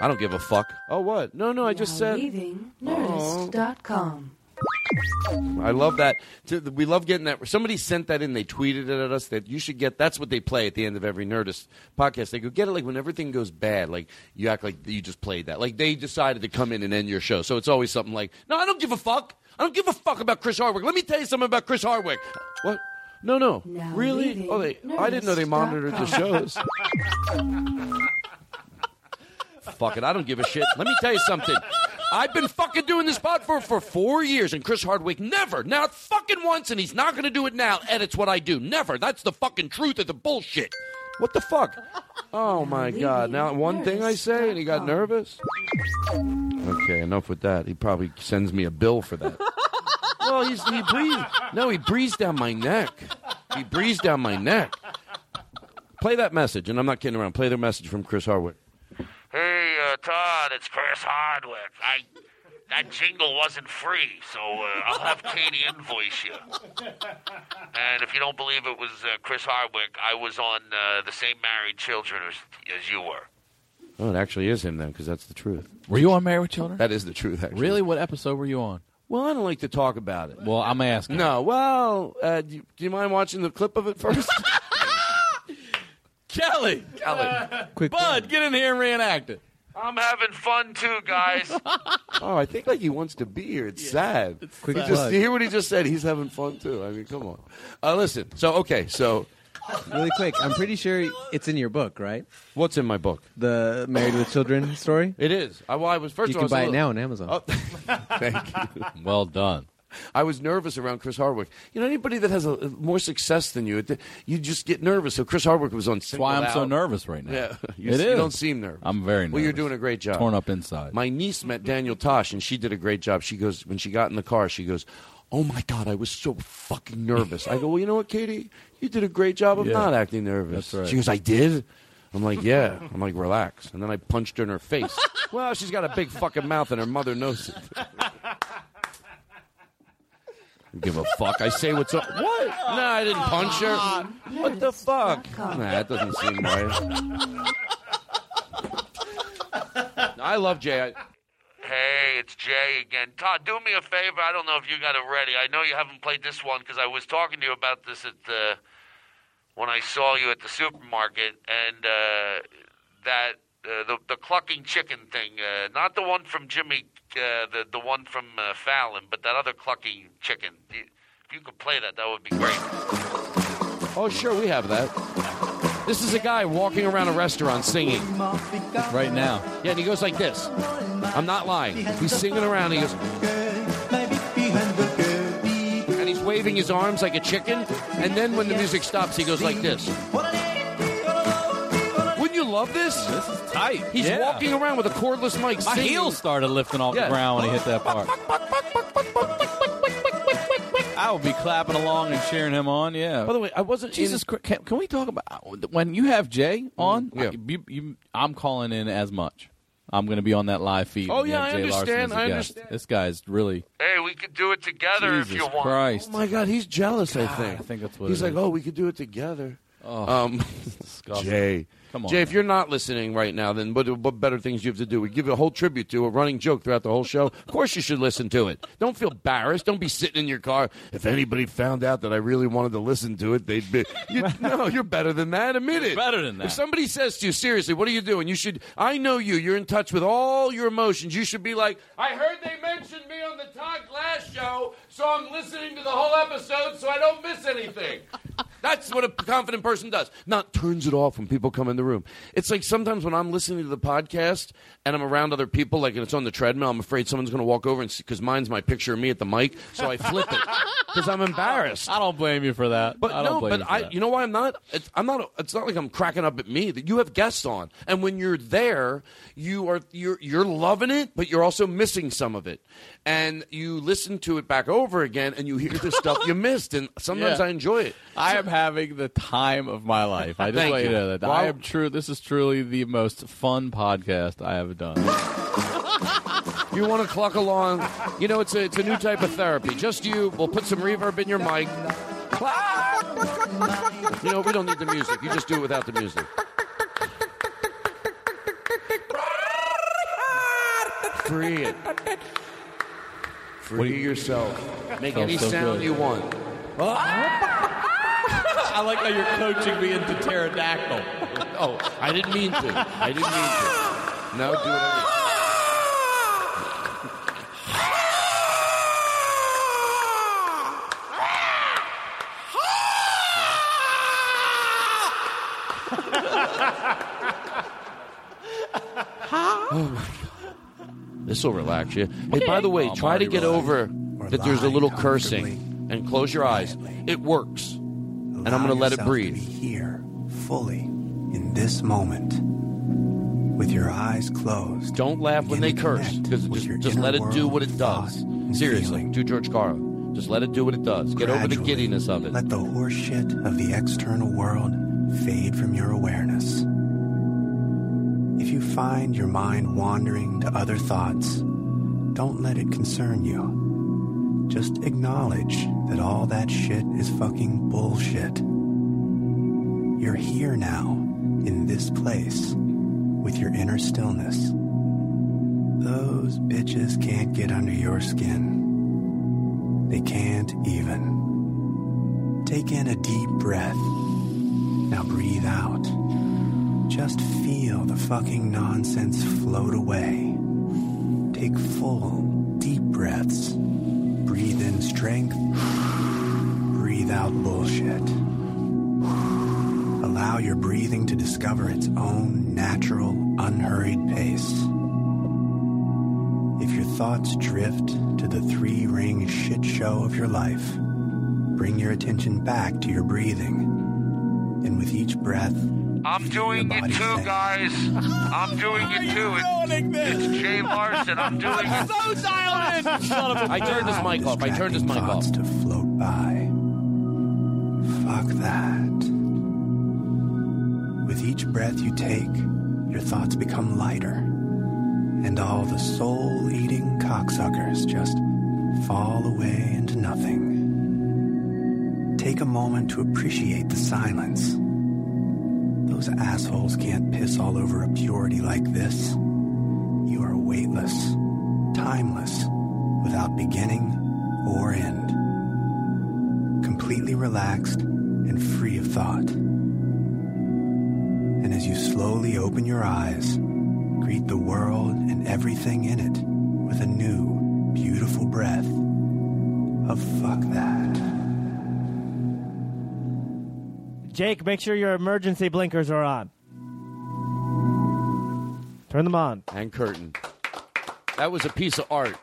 C: I don't give a fuck. Oh, what? No, no. I just
B: Now
C: said.
B: leaving. Nerdist.com.
C: I love that. We love getting that. Somebody sent that in. They tweeted it at us that you should get. That's what they play at the end of every Nerdist podcast. They go get it like when everything goes bad. Like you act like you just played that. Like they decided to come in and end your show. So it's always something like, "No, I don't give a fuck. I don't give a fuck about Chris Hardwick. Let me tell you something about Chris Hardwick." What? No, no.
B: Now
C: really? Oh, they. I didn't know they monitored the shows. Fuck it, I don't give a shit. Let me tell you something. I've been fucking doing this pod for, for four years, and Chris Hardwick never, not fucking once, and he's not going to do it now, edits what I do. Never. That's the fucking truth of the bullshit. What the fuck? Oh my god. Now, one thing I say, and he got nervous? Okay, enough with that. He probably sends me a bill for that. well, he's, he breathes. No, he breathes down my neck. He breathes down my neck. Play that message, and I'm not kidding around. Play the message from Chris Hardwick.
H: Hey, uh, Todd, it's Chris Hardwick. I that jingle wasn't free, so uh, I'll have Katie invoice you. And if you don't believe it was uh, Chris Hardwick, I was on uh, the same Married Children as, as you were.
C: Oh, it actually is him then, because that's the truth.
D: Were you on Married with Children?
C: That is the truth, actually.
D: Really? What episode were you on?
C: Well, I don't like to talk about it.
D: Well, I'm asking.
C: No, well, uh, do, you, do you mind watching the clip of it first?
D: Kelly,
C: Kelly.
D: Bud, get in here and reenact it.
H: I'm having fun too, guys.
C: Oh, I think like he wants to be here. It's sad.
D: Quick
C: He just, you hear what he just said? He's having fun too. I mean, come on. Uh, listen. So okay. So
J: Really quick, I'm pretty sure it's in your book, right?
C: What's in my book?
J: The Married with Children story.
C: It is. I, well, I was first.
J: You
C: of all,
J: can
C: I was
J: buy
C: a
J: it
C: little-
J: now on Amazon.
C: Oh, thank you.
D: Well done.
C: I was nervous around Chris Hardwick. You know, anybody that has a, more success than you, you just get nervous. So Chris Hardwick was on.
D: That's why I'm so nervous right now.
C: Yeah, you,
D: It
C: you
D: is.
C: don't seem nervous.
D: I'm very nervous.
C: Well, you're doing a great job.
D: Torn up inside.
C: My niece met Daniel Tosh, and she did a great job. She goes when she got in the car, she goes, "Oh my God, I was so fucking nervous." I go, "Well, you know what, Katie, you did a great job of
D: Yeah.
C: not acting nervous."
D: Right.
C: She goes, "I did." I'm like, "Yeah." I'm like, "Relax," and then I punched her in her face. well, she's got a big fucking mouth, and her mother knows it. Give a fuck. I say what's up. What? No, I didn't punch her. What the fuck? Nah, that doesn't seem right. I love Jay. I,
H: Hey, it's Jay again. Todd, do me a favor. I don't know if you got it ready. I know you haven't played this one because I was talking to you about this at the when I saw you at the supermarket, and uh, that uh, the the clucking chicken thing, uh, not the one from Jimmy, uh, the the one from uh, Fallon, but that other clucking chicken. If you could play that, that would be great.
C: Oh, sure, we have that. This is a guy walking around a restaurant singing.
D: Right now.
C: Yeah, and he goes like this. I'm not lying. He's singing around. He goes. And he's waving his arms like a chicken. And then when the music stops, he goes like this. Wouldn't you love this?
D: This is tight.
C: He's
D: Yeah.
C: walking around with a cordless mic
D: My
C: singing.
D: heels started lifting off
C: Yeah.
D: the ground when he hit that part. I would be clapping along and cheering him on. Yeah.
C: By the way, I wasn't.
D: Jesus Christ! Can, can we talk about when you have Jay on?
C: Mm, yeah.
D: you, you, I'm calling in as much. I'm going to be on that live feed.
C: Oh, yeah, I
D: Jay Larson
C: understand,
D: as a
C: I
D: guest.
C: understand.
D: This guy's really.
H: Hey, we could do it together if
D: Jesus
H: you want.
D: Christ!
C: Oh my God, he's jealous. I think.
D: I think that's what
C: he's
D: it
C: like.
D: is.
C: Oh, we could do it together.
D: Oh,
C: um. Jay.
D: Come on.
C: Jay, if you're not listening right now, then what, what better things you have to do? We give a whole tribute to a running joke throughout the whole show. Of course, you should listen to it. Don't feel embarrassed. Don't be sitting in your car. If anybody found out that I really wanted to listen to it, they'd be. You, no, you're better than that. Admit it.
D: Better than that.
C: If somebody says to you, seriously, what are you doing? You should. I know you. You're in touch with all your emotions. You should be like, I heard they mentioned me on the Todd Glass show, so I'm listening to the whole episode so I don't miss anything. That's what a confident person does. Not turns it off when people come in the room. It's like sometimes when I'm listening to the podcast and I'm around other people, like and it's on the treadmill, I'm afraid someone's going to walk over and because mine's my picture of me at the mic, so I flip it because I'm embarrassed.
D: I don't blame you for that.
C: But
D: I don't
C: no,
D: blame
C: but
D: you for
C: I,
D: that.
C: you know why I'm not? It's, I'm not. It's not like I'm cracking up at me. That you have guests on, and when you're there, you are you're you're loving it, but you're also missing some of it, and you listen to it back over again, and you hear the stuff you missed, and sometimes
D: Yeah.
C: I enjoy it.
D: I am having the time of my life. I just want you to know that
C: Well-
D: I am true. This is truly the most fun podcast I have done.
C: You want to cluck along? You know, it's a it's a new type of therapy. Just you. We'll put some reverb in your mic. You know, we don't need the music. You just do it without the music. Free it. Free yourself. Make any
D: so
C: sound
D: good.
C: you want.
D: I like how you're coaching me into pterodactyl.
C: Oh, I didn't mean to. I didn't mean to. No, do it. Every- Oh my god. This will relax you. Hey, by the way, try to get over that there's a little cursing and close your eyes. It works. And I'm going to let it breathe.
K: here, fully, in this moment, with your eyes closed.
C: Don't laugh when they curse because just, just let it do what it does. Seriously, do George Carlin. Just let it do what it does. Get over the giddiness of it.
K: Let the horseshit of the external world fade from your awareness. If you find your mind wandering to other thoughts, don't let it concern you. Just acknowledge that all that shit is fucking bullshit. You're here now, in this place, with your inner stillness. Those bitches can't get under your skin. They can't even. Take in a deep breath. Now breathe out. Just feel the fucking nonsense float away. Take full, deep breaths. Breathe in strength. Breathe out bullshit. Allow your breathing to discover its own natural, unhurried pace. If your thoughts drift to the three ring shit show of your life, bring your attention back to your breathing. And with each breath,
H: I'm doing it too, guys. I'm doing it too. It's, it's Jay Larson. I'm doing it.
E: so dialed in. Son of a
C: I turned his mic off. I turned his mic off.
K: to float by. Fuck that. With each breath you take, your thoughts become lighter, and all the soul eating cocksuckers just fall away into nothing. Take a moment to appreciate the silence. Those assholes can't piss all over a purity like this. You are weightless, timeless, without beginning or end. Completely relaxed and free of thought. And as you slowly open your eyes, greet the world and everything in it with a new, beautiful breath of fuck that.
L: Jake, make sure your emergency blinkers are on. Turn them on.
C: And curtain. That was a piece of art.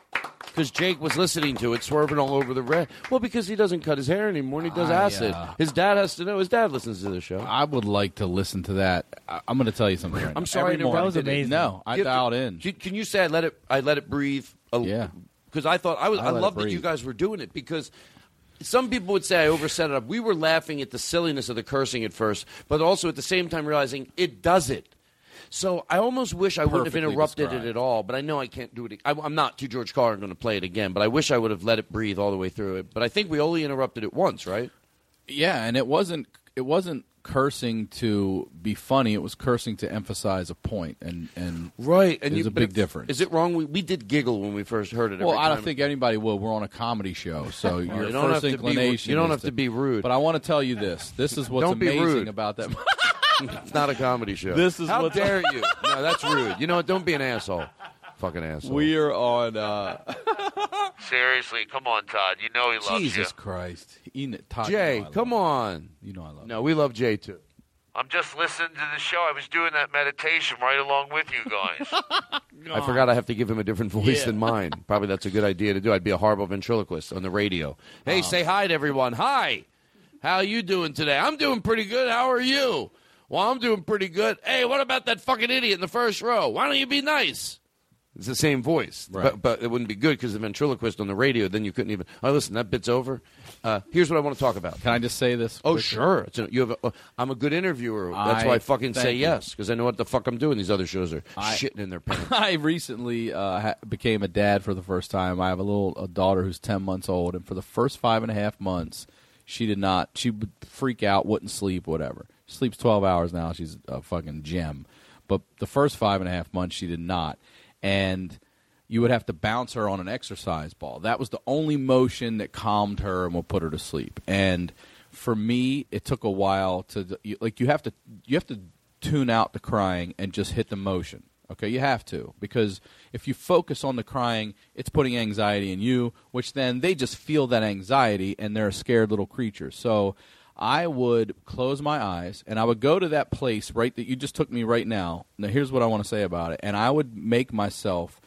C: Because Jake was listening to it, swerving all over the red. Well, because he doesn't cut his hair anymore and he does
D: I,
C: acid.
D: uh,
C: his dad has to know. His dad listens to the show.
D: I would like to listen to that. I, I'm going to tell you something. Right
C: I'm
D: now.
C: sorry
D: Every
C: to
D: morning-
C: interrupt.
D: No, I
C: Give-
D: dialed in.
C: Can, can you say I let it? I let it breathe. yeah. Because I thought I was.
D: I
C: I, love that you guys were doing it because. Some people would say I overset it up. We were laughing at the silliness of the cursing at first, but also at the same time realizing it does it. So I almost wish I wouldn't have interrupted
D: described.
C: it at all. But I know I can't do it. I, I'm not to George Carlin going to play it again. But I wish I would have let it breathe all the way through it. But I think we only interrupted it once, right?
D: Yeah, and it wasn't it wasn't cursing to be funny. It was cursing to emphasize a point, and and
C: Right, and
D: there's
C: you,
D: a big difference.
C: Is it wrong? We, we did giggle when we first heard it.
D: Well, I don't
C: time.
D: think anybody will. We're on a comedy show, so your
C: you
D: first
C: to be-
D: inclination.
C: you don't have to be rude.
D: But I want to tell you this. This is what's amazing about that.
C: it's not a comedy show.
D: This is
C: how
D: what's-
C: dare you? No, that's rude. You know what? Don't be an asshole. Fucking asshole.
D: we are on. Uh,
H: Seriously, come on, Todd. You know he loves
D: Jesus
H: you.
D: Jesus Christ, you, Todd,
C: Jay,
D: you know I love
C: come on.
D: You know I love.
C: No, we love Jay too.
H: I'm just listening to the show. I was doing that meditation right along with you guys.
C: I forgot I have to give him a different voice
H: Yeah.
C: than mine. Probably that's a good idea to do. I'd be a horrible ventriloquist on the radio. Hey, say hi to everyone. Hi. How you doing today? I'm doing pretty good. How are you? Well, I'm doing pretty good. Hey, what about that fucking idiot in the first row? Why don't you be nice? It's the same voice,
D: Right.
C: but, but it wouldn't be good because the ventriloquist on the radio. Then you couldn't even. Oh, listen, that bit's over. Uh, here's what I want to talk about.
D: Can I just say this?
C: Oh,
D: quickly?
C: sure. A, you have. A, uh, I'm a good interviewer. That's
D: I-
C: why I fucking say
D: you.
C: yes because I know what the fuck I'm doing. These other shows are
D: I-
C: shitting in their pants.
D: I recently uh, ha- became a dad for the first time. I have a little a daughter who's ten months old, and for the first five and a half months, she did not. She would freak out, wouldn't sleep, whatever. She sleeps twelve hours now. She's a fucking gem. But the first five and a half months, she did not, and you would have to bounce her on an exercise ball. That was the only motion that calmed her and would put her to sleep. And for me, it took a while to like you have to you have to tune out the crying and just hit the motion. Okay, you have to because if you focus on the crying, it's putting anxiety in you, which then they just feel that anxiety and they're a scared little creature. So I would close my eyes and I would go to that place right that you just took me right now. Now here's what I want to say about it. And I would make myself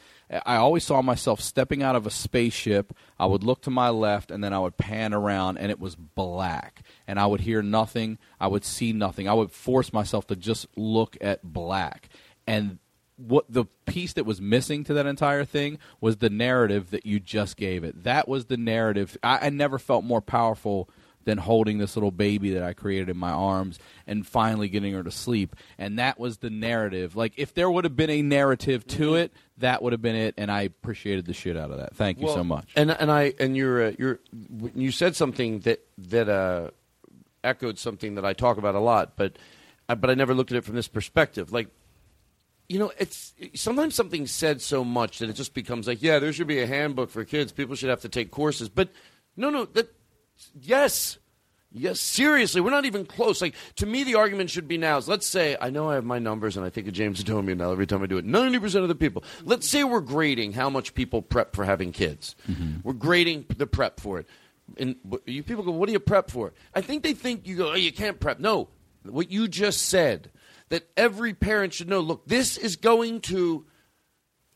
D: I always saw myself stepping out of a spaceship. I would look to my left and then I would pan around and it was black. And I would hear nothing. I would see nothing. I would force myself to just look at black. And what the piece that was missing to that entire thing was the narrative that you just gave it. That was the narrative. I, I never felt more powerful than holding this little baby that I created in my arms and finally getting her to sleep. And that was the narrative. Like if there would have been a narrative to it, that would have been it. And I appreciated the shit out of that. Thank you so much.
C: And and I and you're uh, you're you said something that that uh, echoed something that I talk about a lot, but uh, but I never looked at it from this perspective. Like, you know, it's sometimes something's said so much that it just becomes like, yeah, there should be a handbook for kids. People should have to take courses, but no, no, that yes. Yes, seriously, we're not even close. Like to me, the argument should be now is let's say I know I have my numbers, and I think of James Adomian now every time I do it. Ninety percent of the people. Let's say we're grading how much people prep for having kids. Mm-hmm. We're grading the prep for it. and you people go, what do you prep for? I think they think you go, oh, you can't prep. No, what you just said that every parent should know. Look, this is going to.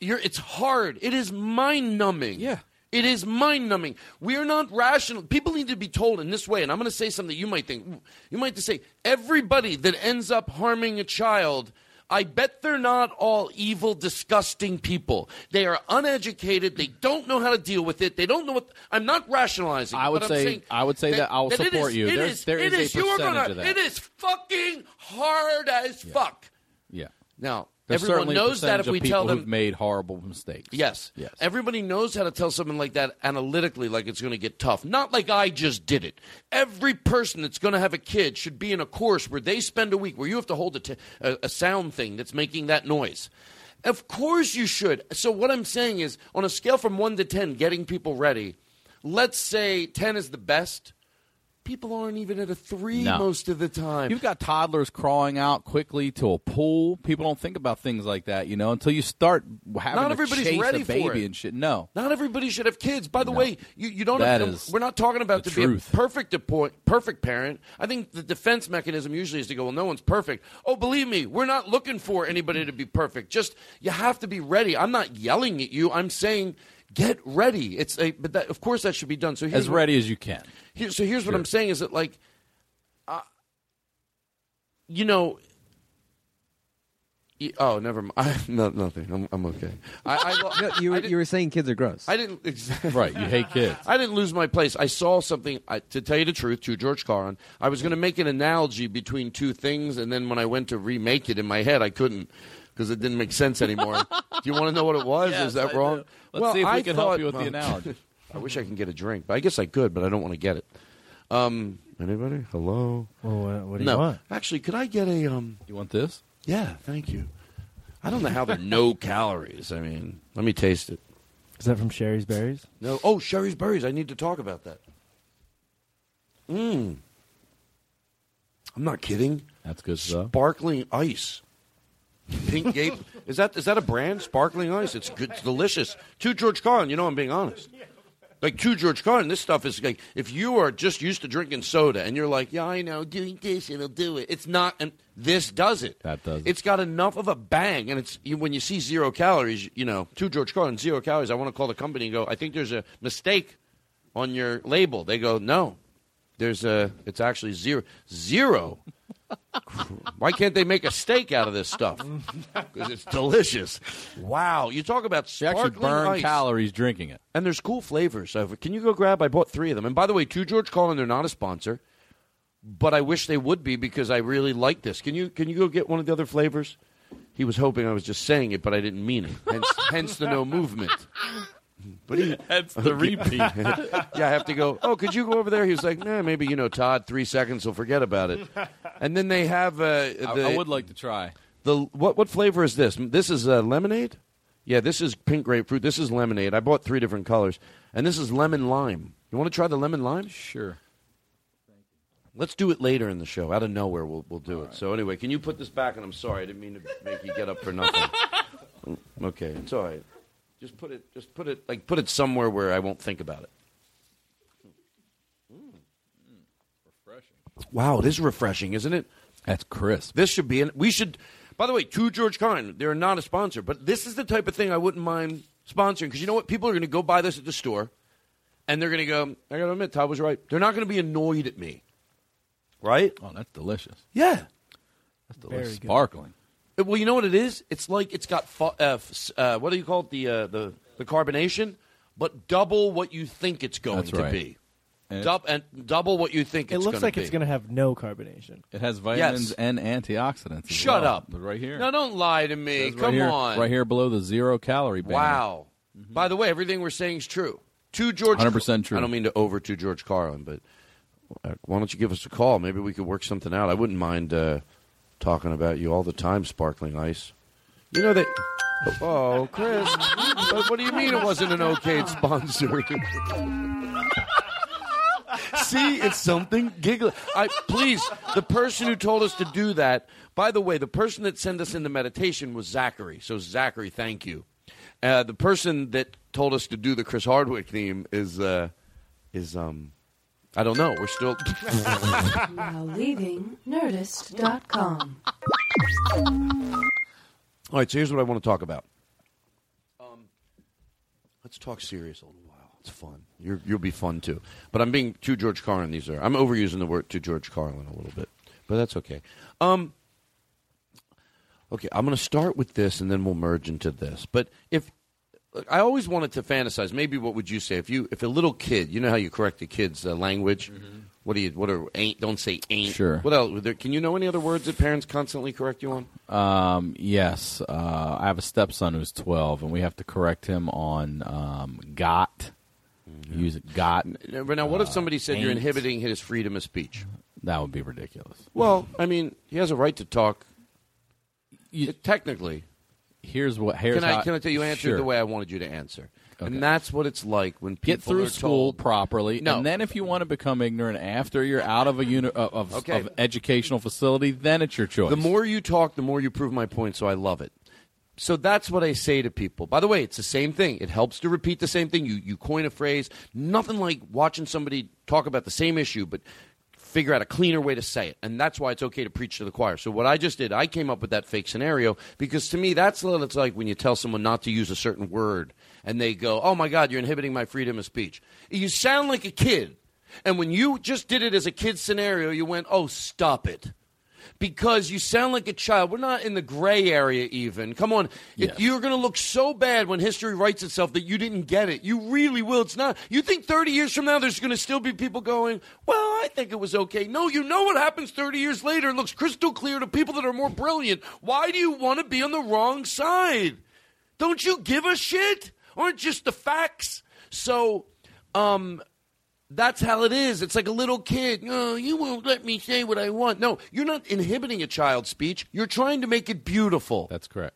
C: You're, it's hard. It is mind numbing. Yeah. It is mind numbing. We're not rational. People need to be told in this way, and I'm going to say something you might think. You might just say, everybody that ends up harming a child, I bet they're not all evil, disgusting people. They are uneducated. They don't know how to deal with it. They don't know what. I'm not rationalizing.
D: I would say- I would say that I'll
C: it
D: support
C: is-
D: you. There's-
C: is-
D: there
C: it
D: is a percentage
C: gonna-
D: of that.
C: It is fucking hard as fuck.
D: Yeah.
C: Now,
D: There's
C: everyone knows that if we tell them
D: who've made horrible mistakes.
C: Yes.
D: Yes.
C: Everybody knows how to tell someone like that analytically, like it's going to get tough. Not like I just did it. Every person that's going to have a kid should be in a course where they spend a week where you have to hold a, t- a, a sound thing that's making that noise. Of course you should. So what I'm saying is, on a scale from one to ten, getting people ready. Let's say ten is the best. People aren't even at a three
D: No.
C: most of the time.
D: You've got toddlers crawling out quickly to a pool. People don't think about things like that, you know, until you start having
C: Not
D: to
C: everybody's
D: chase
C: ready
D: a
C: for
D: baby
C: it.
D: and shit. No.
C: Not everybody should have kids. By the way, you, you don't.
D: That
C: have,
D: is
C: we're not talking about to
D: truth.
C: be a perfect perfect parent. I think the defense mechanism usually is to go, well, no one's perfect. Oh, believe me, we're not looking for anybody to be perfect. Just you have to be ready. I'm not yelling at you. I'm saying get ready. It's a, but that, of course that should be done. So here's
D: As
C: what-
D: ready as you can.
C: here, so here's what I'm saying is that like, uh, you know. Oh, never mind. I, no, nothing. I'm, I'm okay. I, I,
J: No, you, were, you were saying kids are gross.
C: I didn't exactly.
D: Right, you hate kids.
C: I didn't lose my place. I saw something. I, to tell you the truth, to George Carlin, I was going to make an analogy between two things, and then when I went to remake it in my head, I couldn't because it didn't make sense anymore. do you want to know what it was?
D: Yes,
C: Is that
D: I do.
C: wrong?
D: Let's
C: well,
D: see if we
C: I
D: can help you with the
C: well,
D: analogy.
C: I wish I can get a drink, but I guess I could, but I don't want to get it. Um, anybody? Hello.
L: Well, what, what do
C: no,
L: you want?
C: actually, could I get a um?
D: You want this?
C: Yeah, thank you. I don't know how they're no calories. I mean, let me taste it.
L: Is that from Shari's Berries?
C: No. Oh, Shari's Berries. I need to talk about that. Mmm. I'm not kidding.
D: That's good stuff.
C: Sparkling ice. Pink Gate. is that is that a brand? Sparkling ice. It's good. It's delicious. To George Carlin, you know I'm being honest. Like to George Carlin, this stuff is like if you are just used to drinking soda and you're like, yeah, I know, doing this it'll do it. It's not, and this does it.
D: That does.
C: It's got enough of a bang, and it's you, when you see zero calories, you know, to George Carlin, zero calories. I want to call the company and go, I think there's a mistake on your label. They go, no, there's a, it's actually zero, zero. Why can't they make a steak out of this stuff? Because it's delicious. Wow, you talk about
D: You actually burn
C: ice.
D: calories drinking it.
C: And there's cool flavors. So can you go grab? I bought three of them. And by the way, to George Carlin, they're not a sponsor, but I wish they would be because I really like this. Can you can you go get one of the other flavors? He was hoping I was just saying it, but I didn't mean it. Hence, hence the no movement. But he,
D: That's the repeat.
C: yeah, I have to go. Oh, could you go over there? He was like, Nah, maybe you know, Todd. Three seconds, he'll forget about it. And then they have. Uh,
D: I,
C: the,
D: I would like to try.
C: the what what flavor is this? This is uh, lemonade. Yeah, this is pink grapefruit. This is lemonade. I bought three different colors, and this is lemon lime. You want to try the lemon lime?
D: Sure.
C: Let's do it later in the show. Out of nowhere, we'll we'll do it. So anyway, can you put this back? And I'm sorry, I didn't mean to make you get up for nothing. okay, it's all right. Just put it. Just put it. Like put it somewhere where I won't think about it. Hmm. Hmm. Wow, it is refreshing, isn't it?
D: That's crisp.
C: This should be. In, we should. By the way, to George Carlin, they're not a sponsor, but this is the type of thing I wouldn't mind sponsoring because you know what? People are going to go buy this at the store, and they're going to go. I got to admit, Todd was right. They're not going to be annoyed at me, right?
D: Oh, that's delicious.
C: Yeah.
D: That's delicious.
L: Very good.
D: Sparkling.
C: Uh, Well, you know what it is? It's like it's got fu- uh, uh, what do you call it? The uh, the the carbonation, but double what you think it's going
D: That's
C: to
D: right.
C: be.
D: And
C: Dub- and double what you think
L: It
C: it's
L: looks
C: gonna
L: like
C: be.
L: it's going to have no carbonation.
D: It has vitamins
C: Yes.
D: and antioxidants. as
C: Shut
D: well.
C: up.
D: Right here.
C: No, don't lie to me.
D: Says right
C: Come
D: here-
C: on.
D: Right here below the zero calorie banner.
C: Wow. By the way, everything we're saying is true. To George,
D: 100% true.
C: I don't mean to over to George Carlin, but uh, why don't you give us a call? Maybe we could work something out. I wouldn't mind uh, talking about you all the time, sparkling ice. You know that. Oh, Chris. But what do you mean it wasn't an okay sponsor? See, it's something giggly. I please, the person who told us to do that. By the way, the person that sent us into meditation was Zachary. So Zachary, thank you. Uh, the person that told us to do the Chris Hardwick theme is uh, is um I don't know. We're still.
B: Now leaving Nerdist.com.
C: All right, so here's what I want to talk about. Um, let's talk serious a little while. It's fun. You're, you'll be fun too. But I'm being too George Carlin. These are. I'm overusing the word to George Carlin a little bit, but that's okay. Um, okay, I'm going to start with this, and then we'll merge into this. But if I always wanted to fantasize, maybe what would you say if you if a little kid, you know how you correct the kid's uh, language. What do you? What are ain't? Don't say ain't.
D: Sure.
C: What else? There, can you know any other words that parents constantly correct you on?
D: Um, yes, uh, I have a stepson who's 12, and we have to correct him on um, got. Use got.
C: But now, what if
D: uh,
C: somebody said you're inhibiting his freedom of speech?
D: That would be ridiculous.
C: Well, I mean, he has a right to talk. technically,
D: here's what. Here's
C: can I
D: how-
C: can I tell you answered
D: Sure.
C: the way I wanted you to answer,
D: Okay.
C: and that's what it's like when people
D: Get through school
C: told,
D: properly,
C: No.
D: and then if you want to become ignorant after you're out of a uni- of, of,
C: Okay.
D: of educational facility, then it's your choice.
C: The more you talk, the more you prove my point. So I love it. So that's what I say to people. By the way, it's the same thing. It helps to repeat the same thing. You you coin a phrase. Nothing like watching somebody talk about the same issue, but figure out a cleaner way to say it. And that's why it's okay to preach to the choir. So what I just did, I came up with that fake scenario because to me that's what it's like when you tell someone not to use a certain word and they go, "Oh my god, you're inhibiting my freedom of speech." You sound like a kid. And when you just did it as a kid scenario, you went, "Oh, stop it." Because you sound like a child. We're not in the gray area even. Come on. It- you're going to look so bad when history writes itself that you didn't get it. You really will. It's not. You think 30 years from now there's going to still be people going, well, I think it was okay. No, you know what happens 30 years later. It looks crystal clear to people that are more brilliant. Why do you want to be on the wrong side? Don't you give a shit? Aren't just the facts? So, um, that's how it is. It's like a little kid. No, you won't let me say what I want. No, you're not inhibiting a child's speech. You're trying to make it beautiful.
D: That's correct.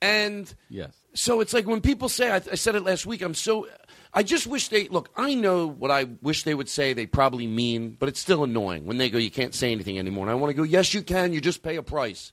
C: And
D: Yes.
C: so it's like when people say, I, I said it last week, I'm so, I just wish they, look, I know what I wish they would say, they probably mean, but it's still annoying when they go, you can't say anything anymore. And I want to go, yes, you can, you just pay a price.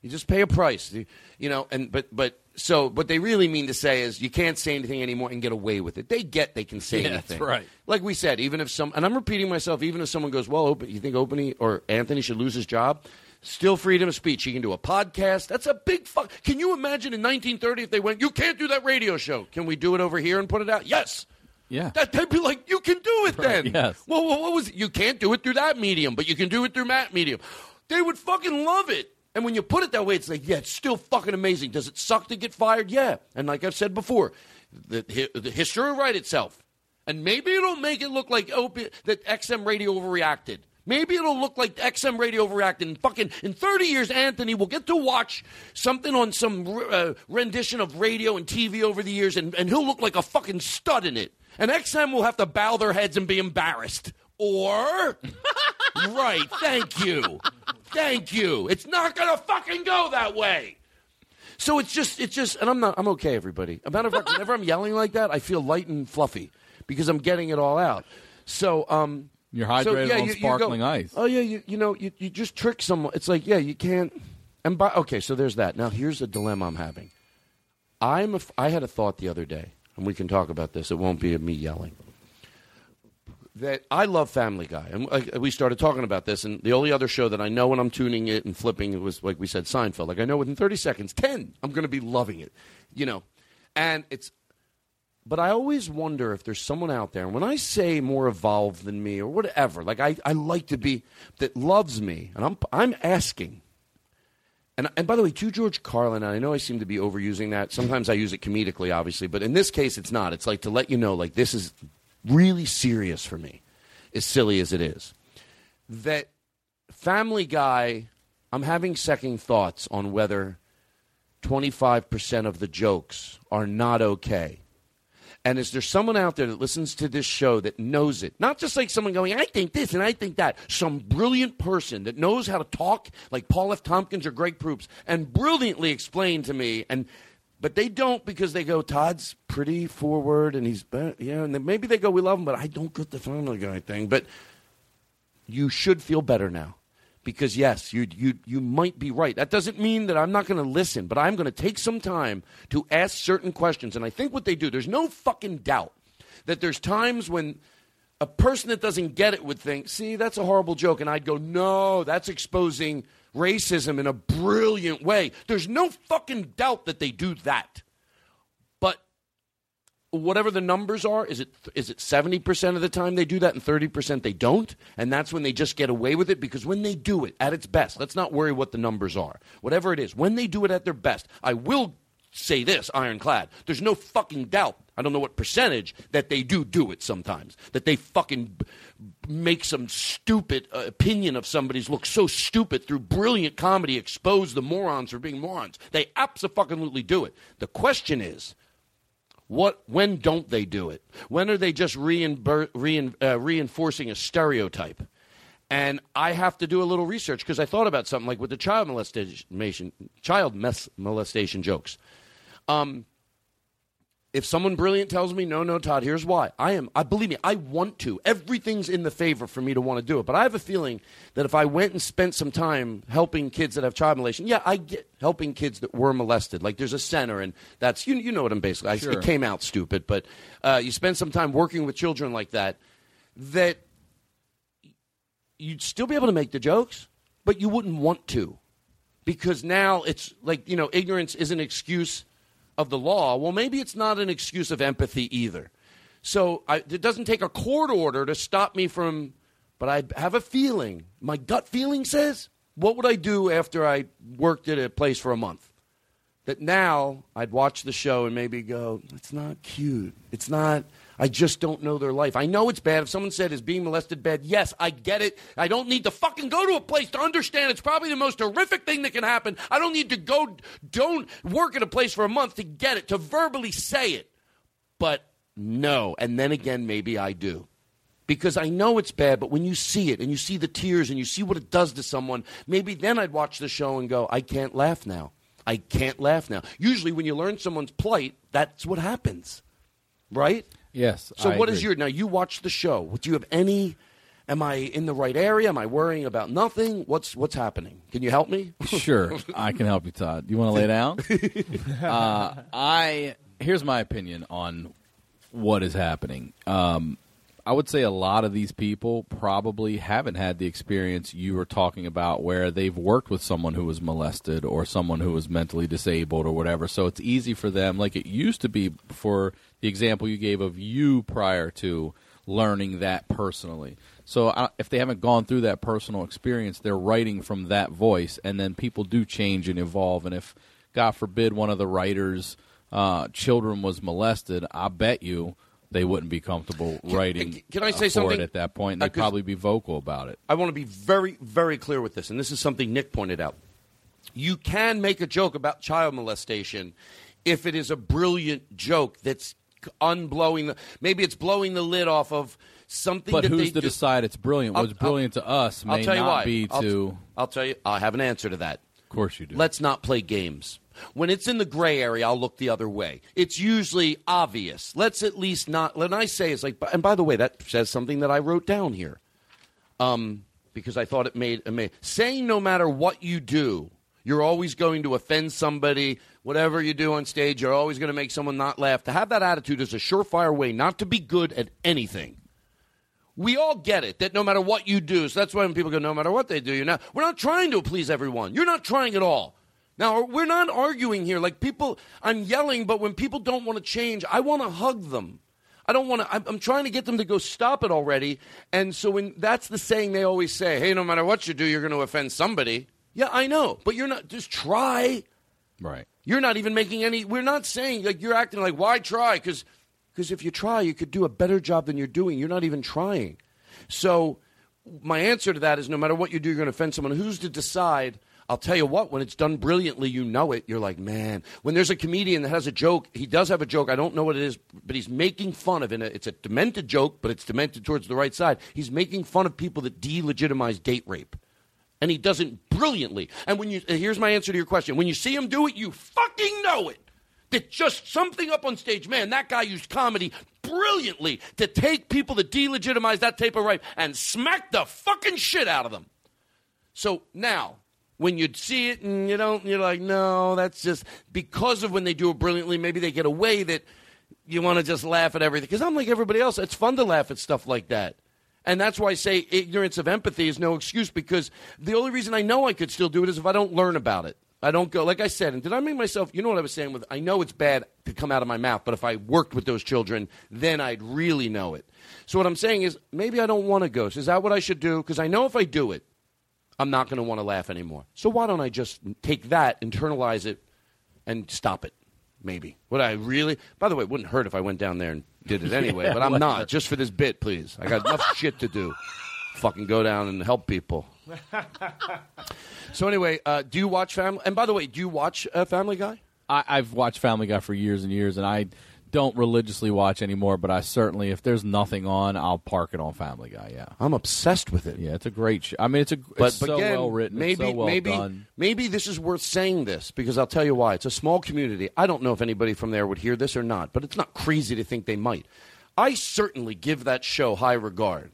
C: You just pay a price, You- you know. And but but so what they really mean to say is you can't say anything anymore and get away with it. They get they can say
D: Yeah, that's
C: anything,
D: right.
C: Like we said, even if some and I'm repeating myself, even if someone goes, well, you think Opie or Anthony should lose his job? Still freedom of speech. He can do a podcast. That's a big fuck. Can you imagine in 1930 if they went, you can't do that radio show? Can we do it over here and put it out? Yes.
D: Yeah.
C: That, they'd be like, you can do it then.
D: yes.
C: Well, well, what was it? You can't do it through that medium, but you can do it through that medium. They would fucking love it. And when you put it that way, it's like, yeah, it's still fucking amazing. Does it suck to get fired? Yeah. And like I've said before, the, the history will write itself. And maybe it'll make it look like opi- that XM radio overreacted. Maybe it'll look like XM radio overreacted. And fucking in 30 years, Anthony will get to watch something on some uh, rendition of radio and TV over the years, and, and he'll look like a fucking stud in it. And XM will have to bow their heads and be embarrassed. Or, right, thank you. Thank you. It's not going to fucking go that way. So it's just, it's just, and I'm not, I'm okay, everybody. A matter of fact, whenever I'm yelling like that, I feel light and fluffy because I'm getting it all out. So, um,
D: You're
C: so,
D: hydrated
C: yeah,
D: on
C: you- you go,
D: sparkling ice.
C: Oh yeah, you, you know, you, you just trick someone. It's like, yeah, you can't. And by, okay, so there's that. Now here's the dilemma I'm having. I'm, a, I had a thought the other day, and we can talk about this. It won't be me yelling that I love Family Guy, and we started talking about this. And the only other show that I know when I'm tuning it and flipping it was like we said Seinfeld. Like I know within 30 seconds, 10, I'm going to be loving it, you know. And it's, but I always wonder if there's someone out there. And when I say more evolved than me or whatever, like I, I like to be that loves me, and I'm I'm asking. And, and by the way, to George Carlin, I know I seem to be overusing that. Sometimes I use it comedically, obviously, but in this case, it's not. It's like to let you know, like, this is really serious for me, as silly as it is. That Family Guy, I'm having second thoughts on whether 25% of the jokes are not okay. And is there someone out there that listens to this show that knows it? Not just like someone going, I think this and I think that. Some brilliant person that knows how to talk like Paul F. Tompkins or Greg Proops and brilliantly explain to me. And but they don't because they go, Todd's pretty forward and he's be- yeah. And then maybe they go, we love him, but I don't get the Family Guy thing. But you should feel better now because yes, you you you might be right. That doesn't mean that I'm not going to listen, but I'm going to take some time to ask certain questions. And I think what they do, there's no fucking doubt that there's times when a person that doesn't get it would think, see, that's a horrible joke. And I'd go, no, that's exposing racism in a brilliant way. There's no fucking doubt that they do that. But whatever the numbers are, is it is it 70% of the time they do that and 30% they don't? And that's when they just get away with it because when they do it at its best, let's not worry what the numbers are. Whatever it is, when they do it at their best, I will say this ironclad. There's no fucking doubt. I don't know what percentage that they do do it sometimes. That they fucking make some stupid uh, opinion of somebody's look so stupid through brilliant comedy, expose the morons for being morons. They absolutely do it. The question is, what? When don't they do it? When are they just reinber- rein, uh, reinforcing a stereotype? And I have to do a little research because I thought about something like with the child molestation, child molestation jokes. Um, if someone brilliant tells me, no, no, Todd, here's why. I am, I believe me, I want to. Everything's in the favor for me to want to do it. But I have a feeling that if I went and spent some time helping kids that have child molestation, yeah, I get helping kids that were molested. Like there's a center, and that's, you, you know what I'm basically, I,
D: Sure.
C: it came out stupid, but uh, you spend some time working with children like that, that you'd still be able to make the jokes, but you wouldn't want to because now it's like you know ignorance is an excuse of the law well maybe it's not an excuse of empathy either. So I, it doesn't take a court order to stop me from but i have a feeling my gut feeling says what would i do after i worked at a place for a month that now I'd watch the show and maybe go, it's not cute. It's not, I just don't know their life. I know it's bad. If someone said, is being molested bad? Yes, I get it. I don't need to fucking go to a place to understand it's probably the most horrific thing that can happen. I don't need to go, don't work at a place for a month to get it, to verbally say it. But no. And then again, maybe I do because I know it's bad, but when you see it and you see the tears and you see what it does to someone, maybe then I'd watch the show and go, I can't laugh now. I can't laugh now. Usually, when you learn someone's plight, that's what happens, right?
D: Yes.
C: So,
D: I
C: what is
D: agree.
C: your now? You watch the show. Do you have any? Am I in the right area? Am I worrying about nothing? What's what's happening? Can you help me?
D: sure, I can help you, Todd. Do you want to lay down? uh, I here's my opinion on what is happening. Um, I would say a lot of these people probably haven't had the experience you were talking about, where they've worked with someone who was molested or someone who was mentally disabled or whatever. So it's easy for them, like it used to be for the example you gave of you prior to learning that personally. So if they haven't gone through that personal experience, they're writing from that voice, and then people do change and evolve. And if, God forbid, one of the writers' uh, children was molested, I bet you they wouldn't be comfortable writing.
C: can I say
D: for
C: something?
D: it at that point?
C: Uh,
D: They'd probably be vocal about it.
C: I want to be very, very clear with this, and this is something Nick pointed out. You can make a joke about child molestation if it is a brilliant joke that's unblowing the. Maybe it's blowing the lid off of something.
D: But who's to
C: do-
D: decide it's brilliant?
C: I'll-
D: What's brilliant to us
C: I'll
D: may
C: tell you
D: not
C: why.
D: be
C: I'll,
D: to.
C: I'll tell you. I have an answer to that.
D: Of course you do.
C: Let's not play games. When it's in the gray area, I'll look the other way. It's usually obvious. Let's at least not. When I say it's like, and by the way, that says something that I wrote down here, um, because I thought it made, saying no matter what you do, you're always going to offend somebody. Whatever you do on stage, you're always going to make someone not laugh. To have that attitude is a surefire way not to be good at anything. We all get it that no matter what you do, so that's why when people go, no matter what they do, you're not. We're not trying to please everyone. You're not trying at all. Now we're not arguing here. Like people, I'm yelling, but when people don't want to change, I want to hug them. I don't want to. I'm, I'm trying to get them to go stop it already. And so when that's the saying they always say, "Hey, no matter what you do, you're going to offend somebody." Yeah, I know, but you're not. Just try.
D: Right.
C: You're not even making any. We're not saying like you're acting like why try because because if you try, you could do a better job than you're doing. You're not even trying. So my answer to that is no matter what you do, you're going to offend someone. Who's to decide? I'll tell you what, when it's done brilliantly, you know it. You're like, man. When there's a comedian that has a joke, he does have a joke. I don't know what it is, but he's making fun of it. It's a demented joke, but it's demented towards the right side. He's making fun of people that delegitimize date rape. And he does it brilliantly. And when you uh, here's my answer to your question. When you see him do it, you fucking know it. That just something up on stage, man, that guy used comedy brilliantly to take people that delegitimize that type of rape and smack the fucking shit out of them. So now, when you see it and you don't, you're like, no, that's just because of when they do it brilliantly. Maybe they get away that you want to just laugh at everything. Because I'm like everybody else. It's fun to laugh at stuff like that. And that's why I say ignorance of empathy is no excuse because the only reason I know I could still do it is if I don't learn about it. I don't go, like I said, and did I make myself, you know what I was saying with, I know it's bad to come out of my mouth, but if I worked with those children, then I'd really know it. So what I'm saying is maybe I don't want to ghost. Is that what I should do? Because I know if I do it, I'm not going to want to laugh anymore. So why don't I just take that, internalize it, and stop it? Maybe. Would I really? By the way, it wouldn't hurt if I went down there and did it anyway,
D: Yeah,
C: but I'm
D: whatever.
C: not. Just for this bit, please. I got enough shit to do. Fucking go down and help people. So anyway, uh, do you watch Family? And by the way, do you watch uh, Family Guy?
D: I, I've watched Family Guy for years and years, and I don't religiously watch anymore. But I certainly, if there's nothing on, I'll park it on Family Guy. Yeah,
C: I'm obsessed with it.
D: Yeah, it's a great show. I mean, it's a
C: But,
D: it's
C: but
D: so
C: again,
D: well written,
C: maybe
D: so well
C: maybe
D: done.
C: maybe this is worth saying this because I'll tell you why. It's a small community. I don't know if anybody from there would hear this or not, but it's not crazy to think they might. I certainly give that show high regard.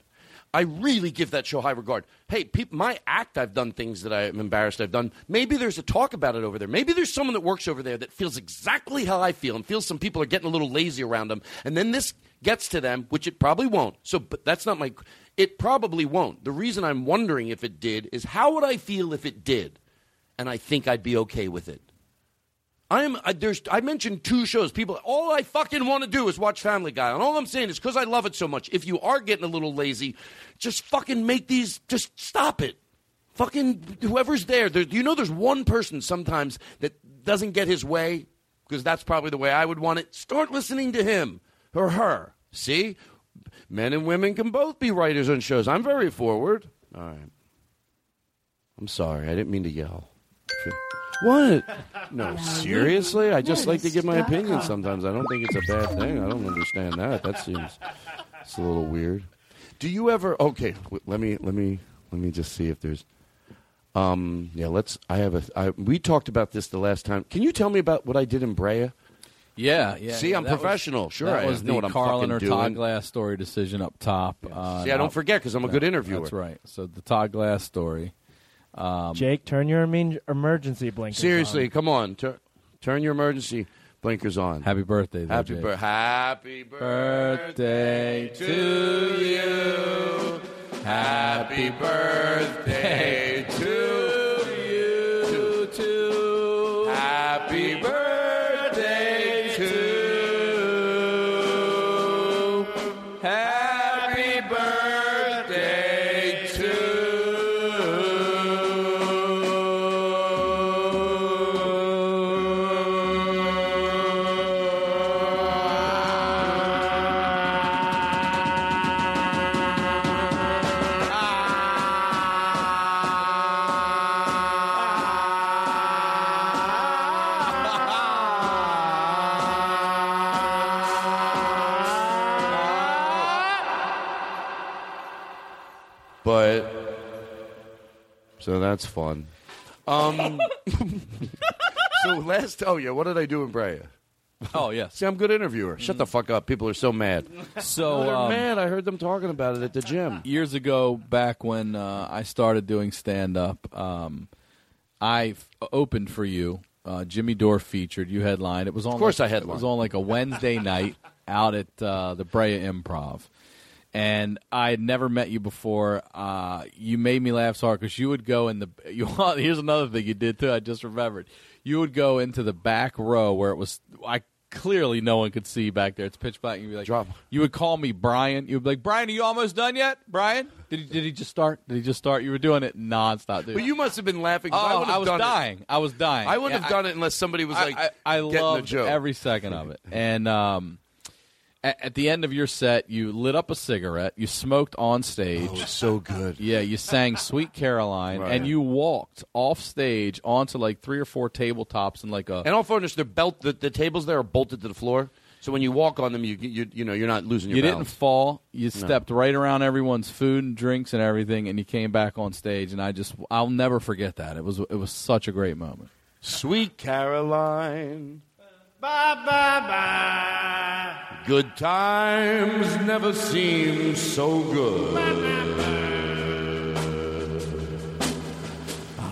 C: I really give that show high regard. Hey, peop my act, I've done things that I'm embarrassed I've done. Maybe there's a talk about it over there. Maybe there's someone that works over there that feels exactly how I feel and feels some people are getting a little lazy around them. And then this gets to them, which it probably won't. So, but that's not my. It probably won't. The reason I'm wondering if it did is how would I feel if it did? And I think I'd be okay with it. I am. I, there's. I mentioned two shows. People. All I fucking want to do is watch Family Guy, and all I'm saying is because I love it so much. If you are getting a little lazy, just fucking make these. Just stop it. Fucking whoever's there. there you know, there's one person sometimes that doesn't get his way because that's probably the way I would want it. Start listening to him or her. See, men and women can both be writers on shows. I'm very forward. All right. I'm sorry. I didn't mean to yell. Should- What? No, seriously? I just like to give my opinion sometimes. I don't think it's a bad thing. I don't understand that. That seems it's a little weird. Do you ever Okay, w- let me let me let me just see if there's um yeah, let's I have a I, we talked about this the last time. Can you tell me about what I did in Brea?
D: Yeah, yeah.
C: See,
D: yeah,
C: I'm
D: that was-
C: professional. sure,
D: that
C: I
D: was
C: know
D: the
C: what I'm
D: Carlin
C: fucking
D: or
C: doing.
D: Todd Glass story decision up top. Uh,
C: See, I don't forget because I'm a good interviewer.
D: That's right. So the Todd Glass story. Um,
L: Jake, turn your emergency blinkers on.
C: Seriously,
L: on.
C: come on. Tur- turn your emergency blinkers on.
D: Happy birthday, though,
C: Happy
D: Jake.
C: birthday. Happy
D: birthday
C: to you. Happy birthday to that's fun. Um, so last, oh yeah, what did I do in Brea?
D: Oh yeah.
C: See, I'm a good interviewer. Shut the fuck up. People are so mad.
D: So
C: They're
D: um,
C: mad. I heard them talking about it at the gym.
D: years ago, back when uh, I started doing stand up, um, I f- opened for you. Uh, Jimmy Dore featured. You headlined. It was on.
C: Of course
D: like,
C: I
D: It was on like a Wednesday night out at uh, the Brea Improv. And I had never met you before. Uh, you made me laugh so hard because you would go in the. You here's another thing you did too. I just remembered. You would go into the back row where it was. I clearly no one could see back there. It's pitch black. And you'd be like,
C: Drop.
D: You would call me Brian. You'd be like, Brian, are you almost done yet? Brian, did he, did he just start? Did he just start? You were doing it nonstop, dude.
C: But you must have been laughing.
D: oh,
C: I,
D: I was dying.
C: It.
D: I was dying.
C: I wouldn't
D: Yeah,
C: have done it unless somebody was like
D: I, I, I
C: getting
D: loved
C: joke.
D: every second of it. And um, at, at the end of your set, you lit up a cigarette. You smoked on stage.
C: Oh, so good.
D: Yeah, you sang "Sweet Caroline"
C: Right.
D: and you walked off stage onto like three or four tabletops and like a.
C: And all fairness, they're belt. The, the tables there are bolted to the floor, so when you walk on them, you you you know you're not losing your.
D: you didn't fall. You stepped right around everyone's food and drinks and everything, and you came back on stage. And I just, I'll never forget that. It was, it was such a great moment.
C: Sweet Caroline.
F: Bye bye bye.
C: Good times never seem so good.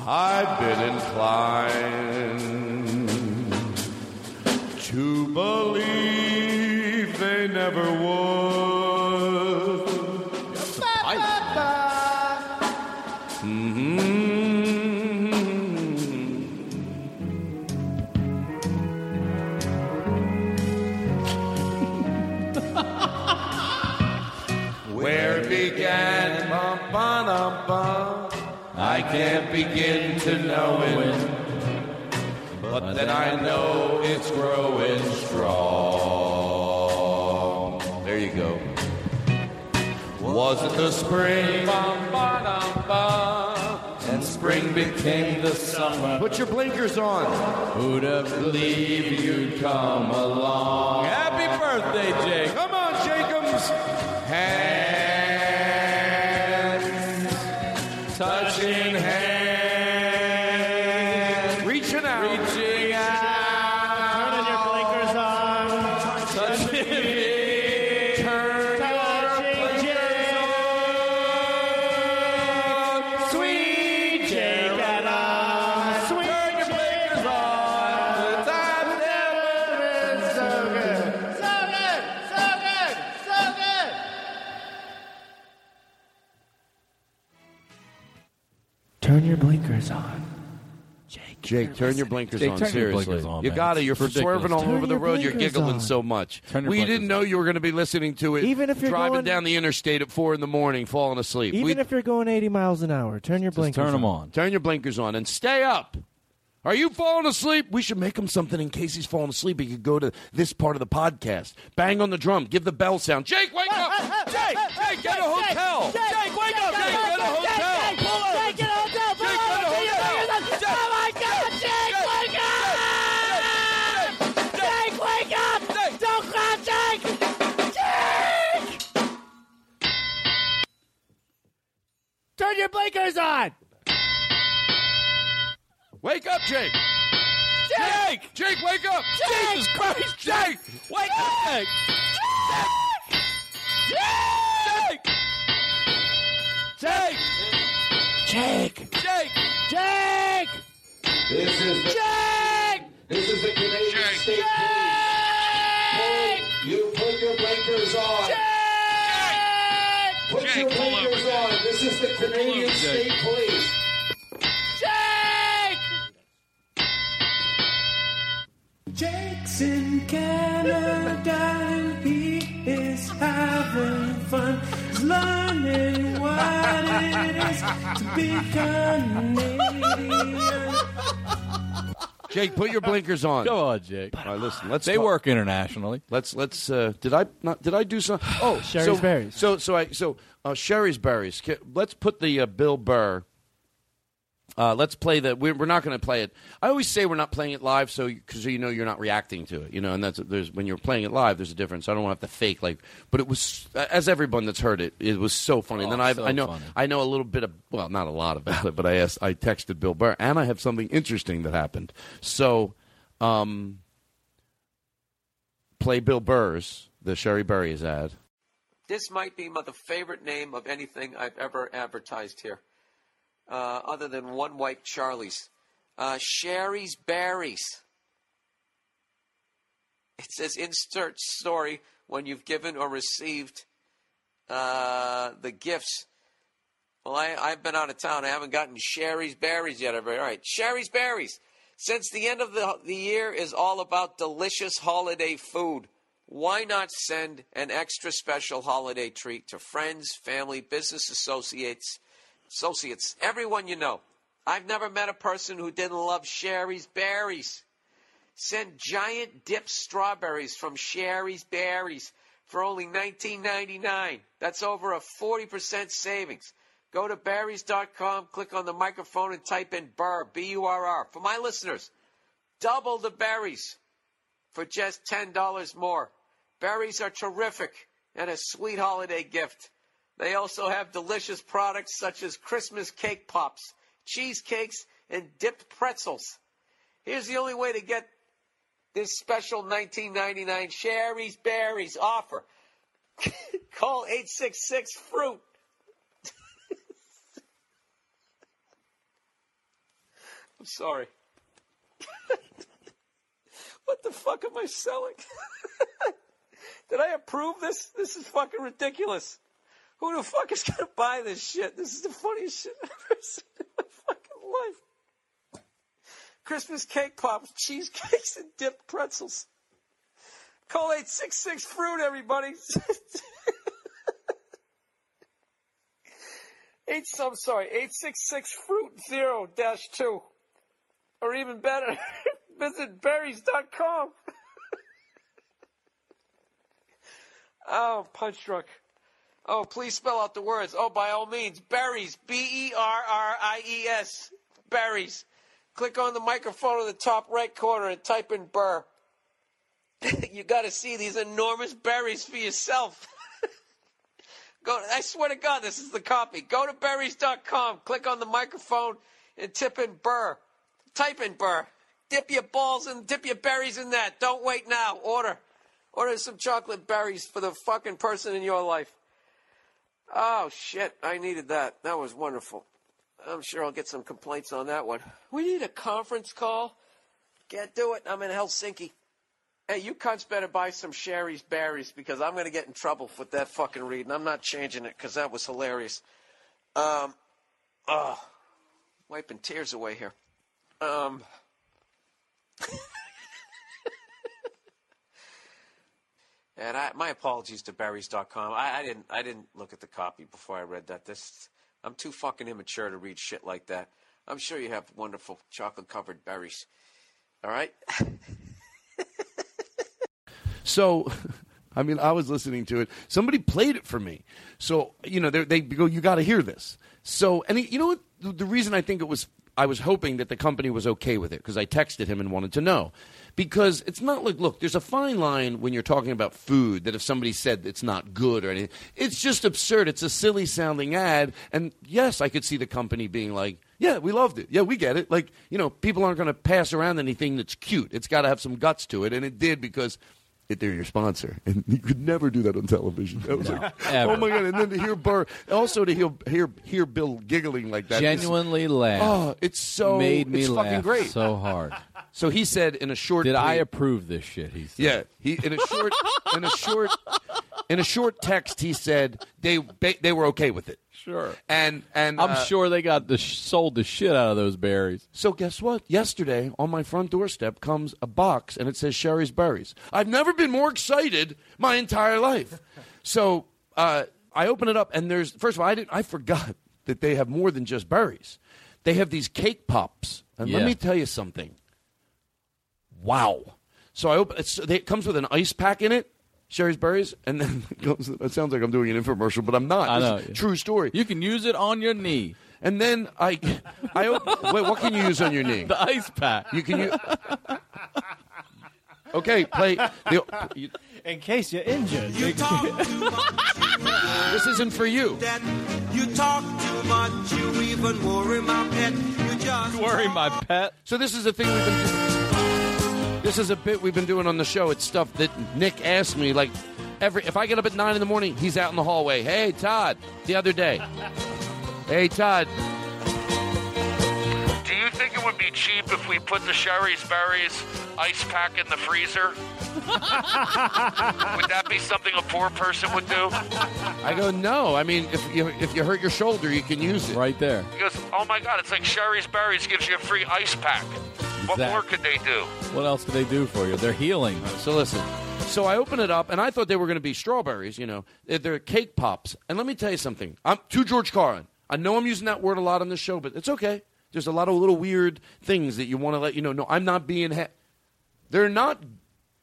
C: I've been inclined to believe they
A: never would. I can't begin to know it. But then I know it's growing strong. There you go. Was it the spring? And spring became the summer. Put your blinkers on. Who'd have believed you'd come along? Happy birthday, Jake. Come on, Jacobs. Hands
L: Jake, turn your blinkers
C: Jake, on.
D: turn your
C: seriously,
D: blinkers on,
C: you got it. You're
D: It's
C: swerving all
L: Turn
C: over the road. You're giggling
L: on.
C: so much.
D: Turn your
C: we didn't know you were going to be listening to it.
L: Even if you're
C: driving
L: going-
C: down the interstate at four in the morning, falling asleep.
L: Even
C: we,
L: if you're going 80 miles an hour, turn your blinkers
D: turn them on.
C: turn your blinkers on and stay up. Are you falling asleep? We should make him something in case he's falling asleep. He could go to this part of the podcast. Bang on the drum. Give the bell sound. Jake, wake up! Jake, Jake, get a hotel. Jake, wake up! Jake,
L: Turn your blinkers on!
C: Wake up, Jake. Jake, Jake, wake up.
L: Jake!
C: Jesus Christ, Jake, wake up, Jake. Jake. Jake.
L: Jake!
C: Jake.
L: Jake! Jake!
A: Jake This is the,
L: Jake!
A: this is the Canadian
H: Jake.
A: State
L: Jake!
A: Police. You put your blinkers on.
L: Jake!
A: Put
H: Jake,
A: your
H: pull over,
A: blinkers on. This is the Canadian
H: over,
A: State Police.
L: Jake!
F: Jake's in Canada and he is having fun. He's learning what it is to be Canadian.
C: Jake, put your blinkers on.
D: Go on, Jake.
C: All right, listen. Let's
D: They
C: talk-
D: work internationally.
C: Let's let's. Uh, did I not? Did I do some? Oh,
L: Shari's
C: so,
L: berries.
C: So so I so uh, Shari's berries. Let's put the uh, Bill Burr. Uh, let's play the. We're, we're not going to play it. I always say we're not playing it live, so because you know you're not reacting to it, you know, and that's there's when you're playing it live, there's a difference. I don't want to have to fake like, but it was as everyone that's heard it, it was so funny. and
D: Oh,
C: then I
D: so
C: I know
D: funny.
C: I know a little bit of well, not a lot about it, but I asked I texted Bill Burr, and I have something interesting that happened. So, um, play Bill Burr's the Shari Berries ad.
M: This might be my, the favorite name of anything I've ever advertised here, uh, other than One White Charlie's. Uh, Shari's Berries. It says insert story when you've given or received uh, the gifts. Well, I, I've been out of town. I haven't gotten Shari's Berries yet. All right, Shari's Berries. Since the end of the, the year is all about delicious holiday food, why not send an extra special holiday treat to friends, family, business associates, associates, everyone you know? I've never met a person who didn't love Shari's Berries. Send giant dipped strawberries from Shari's Berries for only $19.99. That's over a 40% savings. Go to berries.com, click on the microphone, and type in Burr, B U R R. For my listeners, double the berries for just $10 more. Berries are terrific and a sweet holiday gift. They also have delicious products such as Christmas cake pops, cheesecakes, and dipped pretzels. Here's the only way to get this special 19.99 Shari's Berries offer. Call 866 fruit. I'm sorry. what the fuck am I selling? Did I approve this? This is fucking ridiculous. Who the fuck is gonna buy this shit? This is the funniest shit I've ever seen in my fucking life. Christmas cake pops, cheesecakes, and dipped pretzels. Call 866 fruit, everybody. Eight, I'm sorry, 866 fruit zero dash two. Or even better, visit berries.com. oh, punch drunk. Oh, please spell out the words. Oh, by all means, berries. B E R R I E S. Berries. Click on the microphone in the top right corner and type in burr. you got to see these enormous berries for yourself. Go. I swear to God, this is the copy. Go to berries.com. Click on the microphone and tip in burr. Type in burr. Dip your balls and dip your berries in that. Don't wait now. Order. Order some chocolate berries for the fucking person in your life. Oh shit! I needed that. That was wonderful. I'm sure I'll get some complaints on that one. We need a conference call. Can't do it. I'm in Helsinki. Hey, you cunts better buy some Shari's berries because I'm going to get in trouble with that fucking read, and I'm not changing it because that was hilarious. Um, oh, wiping tears away here. Um, and I, my apologies to berries.com. I, I didn't, I didn't look at the copy before I read that. This, I'm too fucking immature to read shit like that. I'm sure you have wonderful chocolate covered berries. All right.
C: So, I mean, I was listening to it. Somebody played it for me. So, you know, they, go, you got to hear this. So, and he, you know what? The reason I think it was, I was hoping that the company was okay with it because I texted him and wanted to know. Because it's not like, look, there's a fine line when you're talking about food that if somebody said it's not good or anything, it's just absurd. It's a silly sounding ad. And yes, I could see the company being like, yeah, we loved it. Yeah, we get it. Like, you know, people aren't going to pass around anything that's cute. It's got to have some guts to it. And it did because they're your sponsor, and you could never do that on television. That was
D: No,
C: like,
D: ever.
C: oh my god! And then to hear Burr, also to hear hear hear Bill giggling like that,
D: Genuinely
C: it's,
D: laugh.
C: Oh, it's so
D: Made me
C: it's
D: laugh
C: fucking great,
D: so hard.
C: So he said in a short.
D: Did I approve this shit? He said.
C: Yeah, he in a short in a short in a short text he said they they were okay with it.
D: Sure.
C: And and
D: I'm
C: uh,
D: sure they got the sh- sold the shit out of those berries.
C: So guess what? Yesterday on my front doorstep comes a box and it says Shari's Berries. I've never been more excited my entire life. So uh, I open it up and there's first of all I didn't I forgot that they have more than just berries. They have these cake pops. And let me tell you something. Wow. So I open it's, it comes with an ice pack in it. Shari's berries, and then it, goes, it sounds like I'm doing an infomercial, but I'm not.
D: I know.
C: is a True story.
D: You can use it on your knee.
C: And then I, I open, wait. What can you use on your knee?
D: The ice pack.
C: You can use. Okay, play. The, you-
N: In case you're injured. You talk too much.
C: this isn't for you.
F: You talk too much, you even worry my pet. You just
D: Worry my pet.
C: So this is the thing we've been. This is a bit we've been doing on the show. It's stuff that Nick asked me. Like every, if I get up at nine in the morning, he's out in the hallway. Hey, Todd. The other day. Hey, Todd.
H: Do you think it would be cheap if we put the Shari's Berries ice pack in the freezer? would that be something a poor person would do?
C: I go no. I mean, if you if you hurt your shoulder, you can use it
D: right there.
H: He goes, oh my God, it's like Shari's Berries gives you a free ice pack. What
D: Exact-
H: more could they do?
D: What else could they do for you? They're healing.
C: So listen. So I open it up, and I thought they were going to be strawberries. You know, they're, they're cake pops. And let me tell you something. I'm to George Carlin. I know I'm using that word a lot on this show, but it's okay. There's a lot of little weird things that you want to let you know. No, I'm not being. Ha- they're not.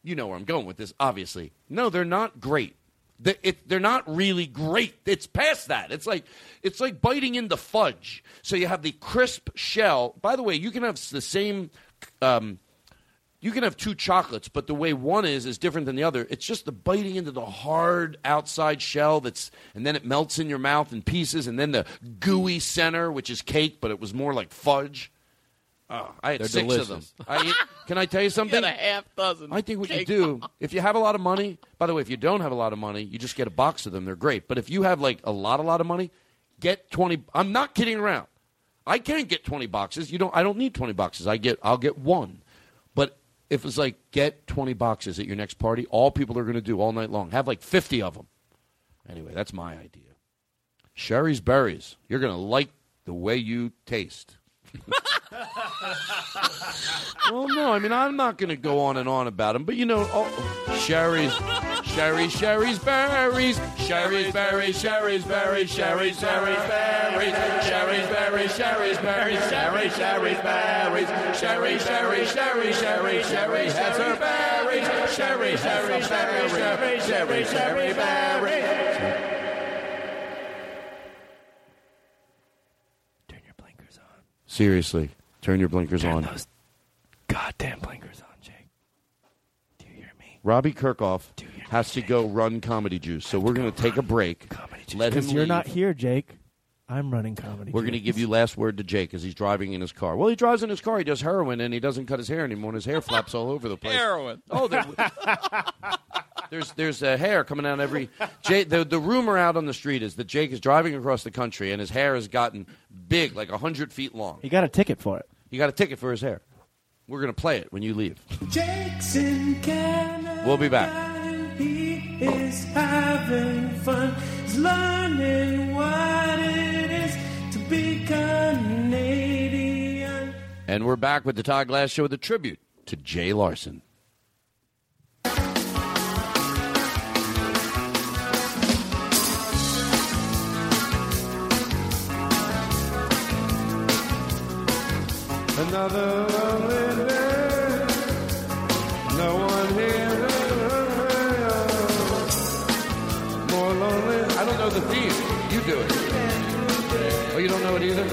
C: You know where I'm going with this. Obviously, no, they're not great. They, it, they're not really great. It's past that. It's like it's like biting into fudge. So you have the crisp shell. By the way, you can have the same. Um, you can have two chocolates, but the way one is is different than the other. It's just the biting into the hard outside shell that's, and then it melts in your mouth in pieces, and then the gooey center, which is cake, but it was more like fudge. Oh, I had
D: They're
C: six
D: delicious.
C: of them. I, can I tell you something?
D: Get a half dozen.
C: I think what you do, if you have a lot of money, by the way, if you don't have a lot of money, you just get a box of them. They're great. But if you have like a lot, a lot of money, get 20. I'm not kidding around. I can't get 20 boxes. You don't, I don't need 20 boxes. I get, I'll get one. If it's like get 20 boxes at your next party, all people are going to do all night long. Have like 50 of them. Anyway, that's my idea. Shari's Berries. You're going to like the way you taste. well, no, I mean, I'm not going to go on and on about them, but you know, oh, Shari's, Shari, Shari's Berries, Shari's Berries, Shari's Berries, Shari's Shari's Berries, Shari's Berries, Shari's Berries, Shari, Shari's Berries, Shari, Shari, Shari, Shari, Shari, has her berries, Shari, Shari, Shari, Shari, Shari, Shari Berries. Turn your blinkers on. Seriously, turn your blinkers on.
N: Goddamn blinkers on, Jake. Do you hear me?
C: Robbie Kirkhoff has to go run Comedy Juice, so we're going to take a break. Let him
N: you're
C: leave.
N: not here, Jake. I'm running comedy.
C: We're going to give you last word to Jake as he's driving in his car. Well, he drives in his car. He does heroin and he doesn't cut his hair anymore. And his hair flaps all over the place.
D: Heroin.
C: Oh, there, there's there's uh, hair coming out every. Jake, the the rumor out on the street is that Jake is driving across the country and his hair has gotten big, like hundred feet long.
N: He got a ticket for it.
C: He got a ticket for his hair. We're going to play it when you leave.
F: Jake's in Canada.
C: We'll be back.
F: He is having fun. He's learning what it is to be Canadian.
C: And we're back with the Todd Glass Show with a tribute to Jay Larson.
F: Another lonely
C: know it either?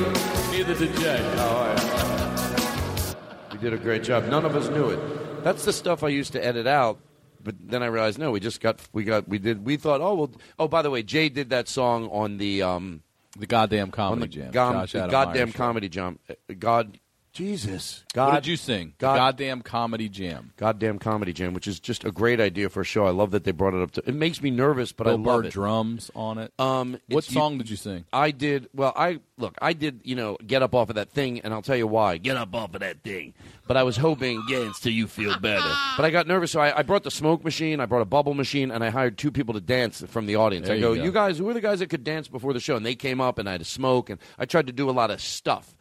D: Neither did Jay.
C: Oh, all right. We did a great job. None of us knew it. That's the stuff I used to edit out. But then I realized, no, we just got, we got, we did, we thought, oh, well, oh, by the way, Jay did that song on the, um,
D: the goddamn comedy
C: the
D: jam.
C: gom-
D: Josh
C: the
D: Adam
C: goddamn
D: Meyer show.
C: comedy jam. Uh, God, Jesus. God,
D: what did you sing?
C: God,
D: goddamn comedy jam.
C: goddamn comedy jam, which is just a great idea for a show. I love that they brought it up to. It makes me nervous, but
D: Bill
C: I love
D: Burr
C: it.
D: drums on it.
C: Um,
D: what song did you sing?
C: I did. Well, I look. I did. You know, get up off of that thing, and I'll tell you why. Get up off of that thing. But I was hoping, yeah, until you feel better. But I got nervous, so I, I brought the smoke machine. I brought a bubble machine, and I hired two people to dance from the audience.
D: There
C: I
D: you
C: go,
D: go.
C: you guys, who are the guys that could dance before the show? And they came up, and I had to smoke, and I tried to do a lot of stuff.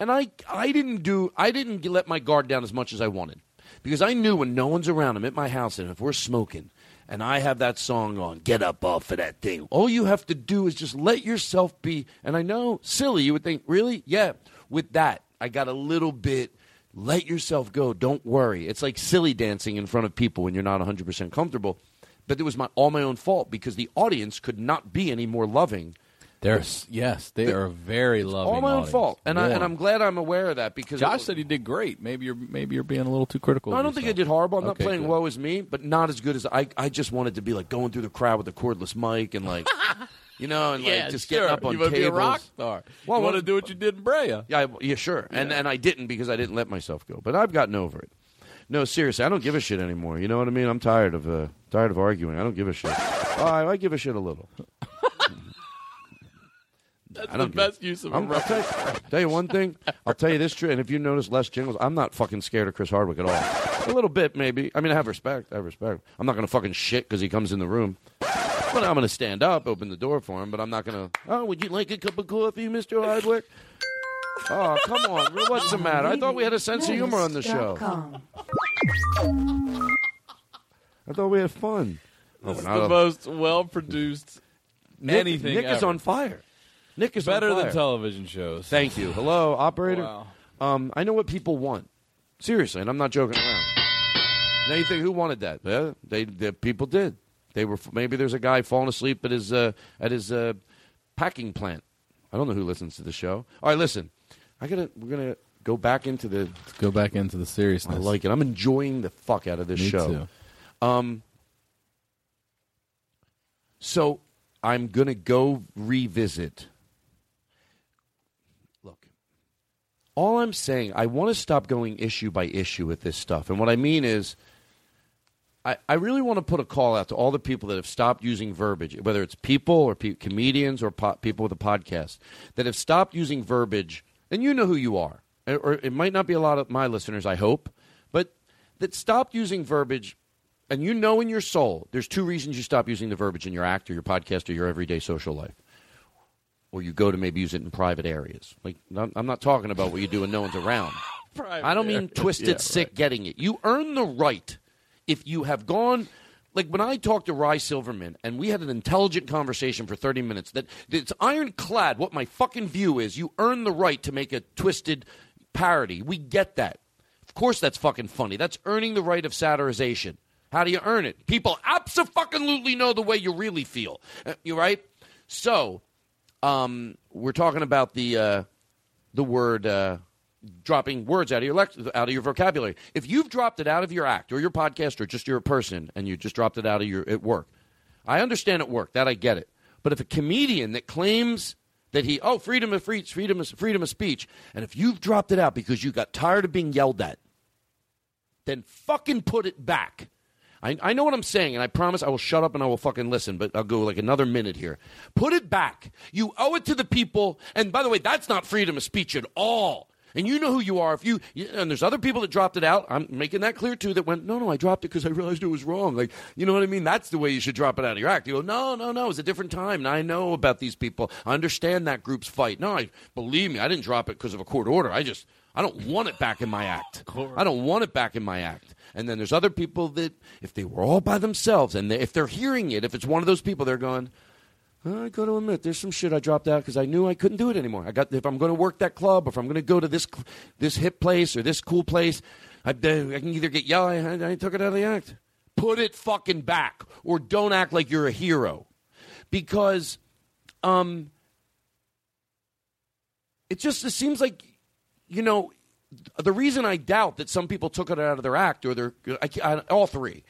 C: And I, I didn't do. I didn't let my guard down as much as I wanted because I knew when no one's around, I'm at my house, and if we're smoking, and I have that song on, get up off of that thing. All you have to do is just let yourself be. And I know, silly, you would think, really? Yeah. With that, I got a little bit. Let yourself go. Don't worry. It's like silly dancing in front of people when you're not 100% comfortable. But it was my all my own fault because the audience could not be any more loving.
D: They're yes, they are very loving.
C: all my own fault, and I and I'm glad I'm aware of that because
D: Josh
C: it,
D: said he did great. Maybe you're maybe you're being a little too critical.
C: No, I don't think I did horrible. I'm not playing
D: good.
C: woe is me, but not as good as I. I just wanted to be like going through the crowd with a cordless mic and like, you know, and
D: Yeah,
C: like just
D: sure.
C: getting up on
D: You wanna
C: tables.
D: be a rock star.
C: Well,
D: you want to do what you did in Brea.
C: Yeah, yeah, sure. And and I didn't because I didn't let myself go. But I've gotten over it. No, seriously, I don't give a shit anymore. You know what I mean? I'm tired of uh, tired of arguing. I don't give a shit. Oh, I, I give a shit a little.
D: That's
C: I don't
D: the
C: give-
D: best use of a
C: I'm, I'll tell, you, tell you one thing. I'll tell you this true. And if you notice less jingles, I'm not fucking scared of Chris Hardwick at all. A little bit, maybe. I mean, I have respect. I have respect. I'm not going to fucking shit because he comes in the room. But I'm going to stand up, open the door for him. But I'm not going to. Oh, would you like a cup of coffee, Mr. Hardwick? Oh, come on. What's the matter? I thought we had a sense of humor on the show. I thought we had fun. Oh,
D: This is the most well produced anything.
C: Nick is on fire. Nick is
D: better
C: on
D: than television shows.
C: Thank you. Hello, operator.
D: Wow.
C: Um, I know what people want. Seriously, and I'm not joking around. Now you think who wanted that? Yeah, they the people did. They were maybe there's a guy falling asleep at his uh, at his uh, packing plant. I don't know who listens to the show. All right, listen. I gotta we're gonna go back into the.
D: Let's go back into the seriousness.
C: I like it. I'm enjoying the fuck out of this
D: Me
C: show.
D: too.
C: Um. So I'm gonna go revisit. Look, all I'm saying, I want to stop going issue by issue with this stuff, and what I mean is. I, I really want to put a call out to all the people that have stopped using verbiage, whether it's people or pe- comedians or po- people with a podcast, that have stopped using verbiage, and you know who you are. Or- it might not be a lot of my listeners, I hope, but that stopped using verbiage, and you know in your soul, there's two reasons you stop using the verbiage in your act or your podcast or your everyday social life. Or you go to maybe use it in private areas. Like, I'm I'm not talking about what you do when no one's around.
D: Private
C: I don't mean twisted,
D: Yeah,
C: sick, getting it. You earn the right if you have gone. Like when I talked to Rye Silverman and we had an intelligent conversation for 30 minutes, that it's ironclad what my fucking view is. You earn the right to make a twisted parody. We get that. Of course, that's fucking funny. That's earning the right of satirization. How do you earn it? People absolutely know the way you really feel. Uh, You right? So, um, we're talking about the uh, the word uh, dropping words out of your out of your vocabulary. If you've dropped it out of your act or your podcast or just your person, and you just dropped it out of your at work, I understand at work that I get it. But if a comedian that claims that he oh freedom of free, freedom of freedom of speech, and if you've dropped it out because you got tired of being yelled at, then fucking put it back. I, I know what I'm saying, and I promise I will shut up and I will fucking listen, but I'll go like another minute here. Put it back. You owe it to the people. And by the way, that's not freedom of speech at all. And you know who you are. If you and there's other people that dropped it out. I'm making that clear too. That went, no, no, I dropped it because I realized it was wrong. Like, you know what I mean? That's the way you should drop it out of your act. You go, no, no, no. It's a different time, and I know about these people. I understand that group's fight. No, I believe me. I didn't drop it because of a court order. I just I don't want it back in my act. I don't want it back in my act. And then there's other people that, if they were all by themselves, and they, if they're hearing it, if it's one of those people, they're going, I got to admit, there's some shit I dropped out because I knew I couldn't do it anymore. I got if I'm going to work that club, or if I'm going to go to this this hip place or this cool place, I, I can either get yelled. I, I took it out of the act. Put it fucking back, or don't act like you're a hero, because, um, it just it seems like, you know, the reason I doubt that some people took it out of their act or their I, I, all three.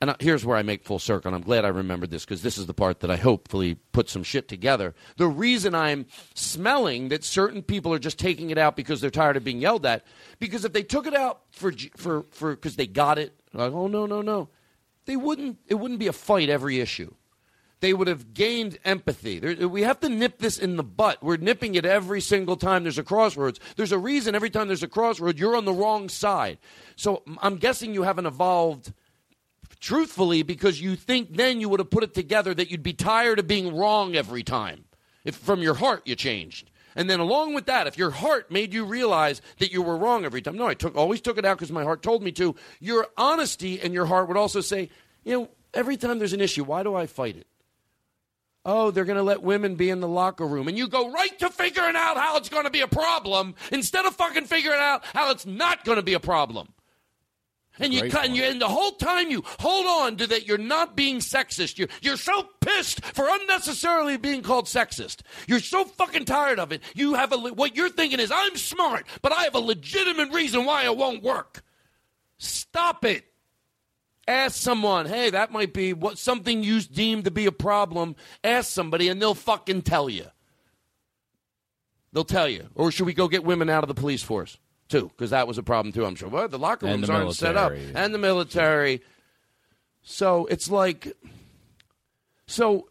C: And I- here's where I make full circle. And I'm glad I remembered this because this is the part that I hopefully put some shit together. The reason I'm smelling that certain people are just taking it out because they're tired of being yelled at, because if they took it out for for for because they got it, like oh no no no, they wouldn't. It wouldn't be a fight every issue they would have gained empathy. There, we have to nip this in the butt. We're nipping it every single time there's a crossroads. There's a reason every time there's a crossroad, you're on the wrong side. So I'm guessing you haven't evolved truthfully because you think then you would have put it together that you'd be tired of being wrong every time. If from your heart you changed. And then along with that, if your heart made you realize that you were wrong every time, no, I took always took it out because my heart told me to. Your honesty and your heart would also say, you know, every time there's an issue, why do I fight it? Oh, they're going to let women be in the locker room. And you go right to figuring out how it's going to be a problem instead of fucking figuring out how it's not going to be a problem. And you, cut- and you, and the whole time you hold on to that, you're not being sexist. You're, you're so pissed for unnecessarily being called sexist. You're so fucking tired of it. You have a, what you're thinking is, I'm smart, but I have a legitimate reason why it won't work. Stop it. Ask someone, hey, that might be what something you deem to be a problem. Ask somebody, and they'll fucking tell you. They'll tell you. Or should we go get women out of the police force too? Because that was a problem too. I'm sure. Well, the locker rooms
D: the
C: aren't set up, and the military. So it's like, so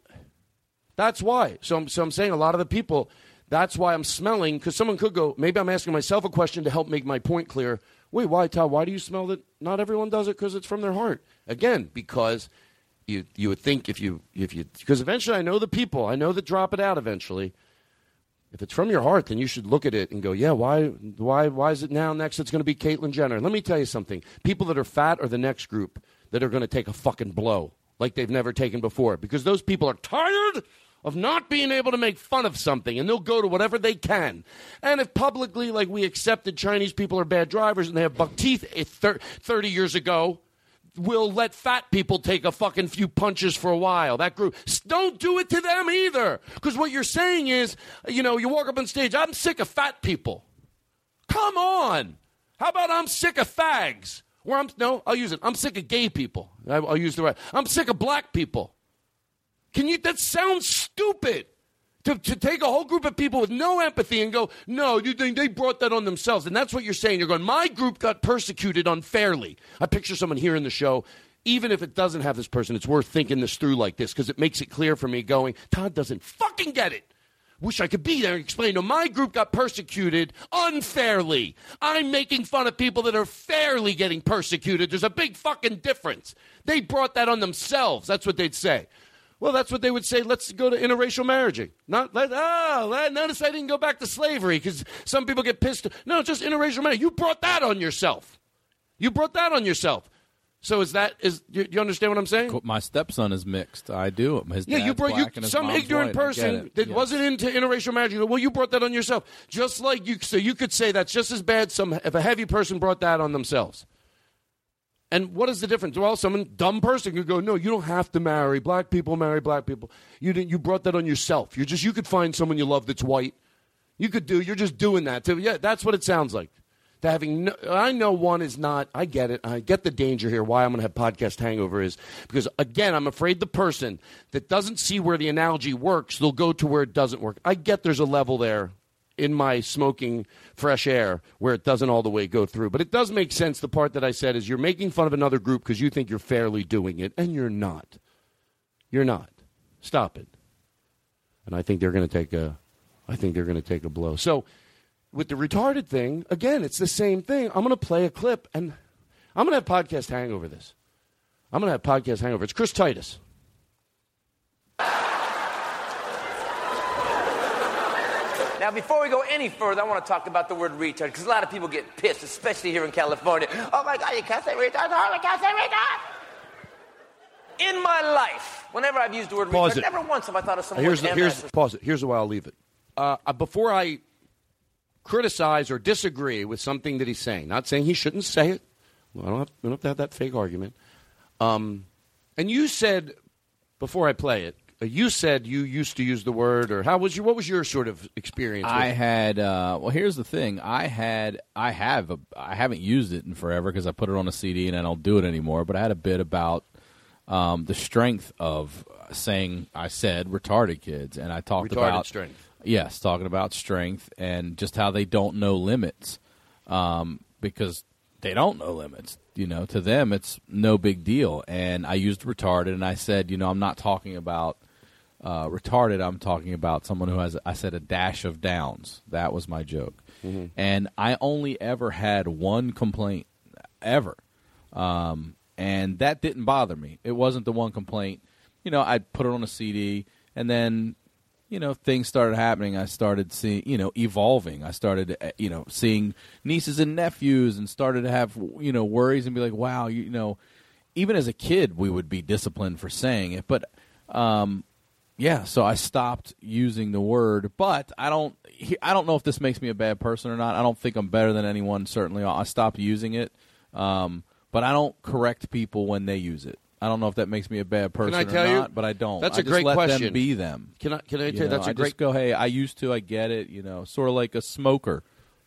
C: that's why. So I'm, so I'm saying a lot of the people. That's why I'm smelling because someone could go. Maybe I'm asking myself a question to help make my point clear. Wait, why, Todd? Why do you smell that? Not everyone does it because it's from their heart. Again, because you you would think if you if you because eventually I know the people. I know that drop it out eventually. If it's from your heart, then you should look at it and go, yeah, why, why, why is it now next? It's going to be Caitlyn Jenner. Let me tell you something. People that are fat are the next group that are going to take a fucking blow like they've never taken before because those people are tired of not being able to make fun of something and they'll go to whatever they can. And if publicly, like we accept that Chinese people are bad drivers and they have buck teeth eh, 30 years ago, we'll let fat people take a fucking few punches for a while. That group. Don't do it to them either. Because what you're saying is, you know, you walk up on stage, I'm sick of fat people. Come on. How about I'm sick of fags? Where I'm, no, I'll use it. I'm sick of gay people. I- I'll use the right. I'm sick of black people. Can you, that sounds stupid. To, to take a whole group of people with no empathy and go, no, you think they brought that on themselves. And that's what you're saying. You're going, my group got persecuted unfairly. I picture someone here in the show. Even if it doesn't have this person, it's worth thinking this through like this because it makes it clear for me going, Todd doesn't fucking get it. Wish I could be there and explain to my group got persecuted unfairly. I'm making fun of people that are fairly getting persecuted. There's a big fucking difference. They brought that on themselves. That's what they'd say. Well, that's what they would say. Let's go to interracial marriaging. Not let. Oh, let- notice I didn't go back to slavery because some people get pissed. No, just interracial marriage. You brought that on yourself. You brought that on yourself. So is that is you, you understand what I'm saying?
D: My stepson is mixed. I do. His
C: Yeah, you brought you some ignorant
D: white.
C: Person that
D: Yes.
C: wasn't into interracial marriage. You go, well, you brought that on yourself. Just like you, so you could say that's just as bad. Some if a heavy person brought that on themselves. And what is the difference? Well, some dumb person could go, no, you don't have to marry black people. Marry black people. You didn't. You brought that on yourself. You're just. You could find someone you love that's white. You could do. You're just doing that. To, yeah, that's what it sounds like. To having, no, I know one is not. I get it. I get the danger here. Why I'm going to have podcast hangover is because again, I'm afraid the person that doesn't see where the analogy works, they'll go to where it doesn't work. I get there's a level there in my smoking fresh air where it doesn't all the way go through, but it does make sense. The part that I said is you're making fun of another group because you think you're fairly doing it, and you're not. You're not. Stop it. And I think they're going to take a. I think they're going to take a blow. So with the retarded thing, again, it's the same thing. I'm going to play a clip, and I'm going to have podcast hangover this. I'm going to have podcast hangover. It's Chris Titus.
O: Now, before we go any further, I want to talk about the word retard because a lot of people get pissed, especially here in California. Oh my God, you can't say retard. Oh, you can't say retard. In my life, whenever I've used the word
C: Pause
O: retard,
C: it.
O: never once have I thought of someone
C: Here's the, here's pause it. Here's the way I'll leave it. Uh, uh, before I criticize or disagree with something that he's saying, not saying he shouldn't say it. Well, I don't have, don't have to have that fake argument. Um, and you said before I play it, you said you used to use the word, or how was your what was your sort of experience?
D: I had. Uh, well, here's the thing. I had. I have. A, I haven't used it in forever because I put it on a CD and I don't do it anymore. But I had a bit about um, the strength of saying. I said retarded kids, and I talked
C: Retarded
D: about
C: strength.
D: Yes, talking about strength and just how they don't know limits um, because they don't know limits. You know, to them it's no big deal. And I used retarded, and I said, you know, I'm not talking about uh, retarded. I'm talking about someone who has, I said, a dash of downs. That was my joke.
C: Mhm.
D: And I only ever had one complaint, ever. Um, and that didn't bother me. It wasn't the one complaint. You know, I'd put it on a CD, and then, you know, things started happening. I started seeing, you know, evolving. I started, uh, you know, seeing nieces and nephews and started to have, you know, worries and be like, wow, you, you know, even as a kid, we would be disciplined for saying it. But, um, yeah, so I stopped using the word, but I don't. I don't know if this makes me a bad person or not. I don't think I'm better than anyone. Certainly, I stopped using it, um, but I don't correct people when they use it. I don't know if that makes me a bad person
C: Can I tell
D: or
C: you?
D: not, but I don't.
C: That's
D: I
C: a
D: just
C: great
D: let
C: question.
D: Them be them.
C: Can I? Can I tell you? That's
D: know,
C: a
D: I
C: great.
D: just go. Hey, I used to. I get it. You know, sort of like a smoker.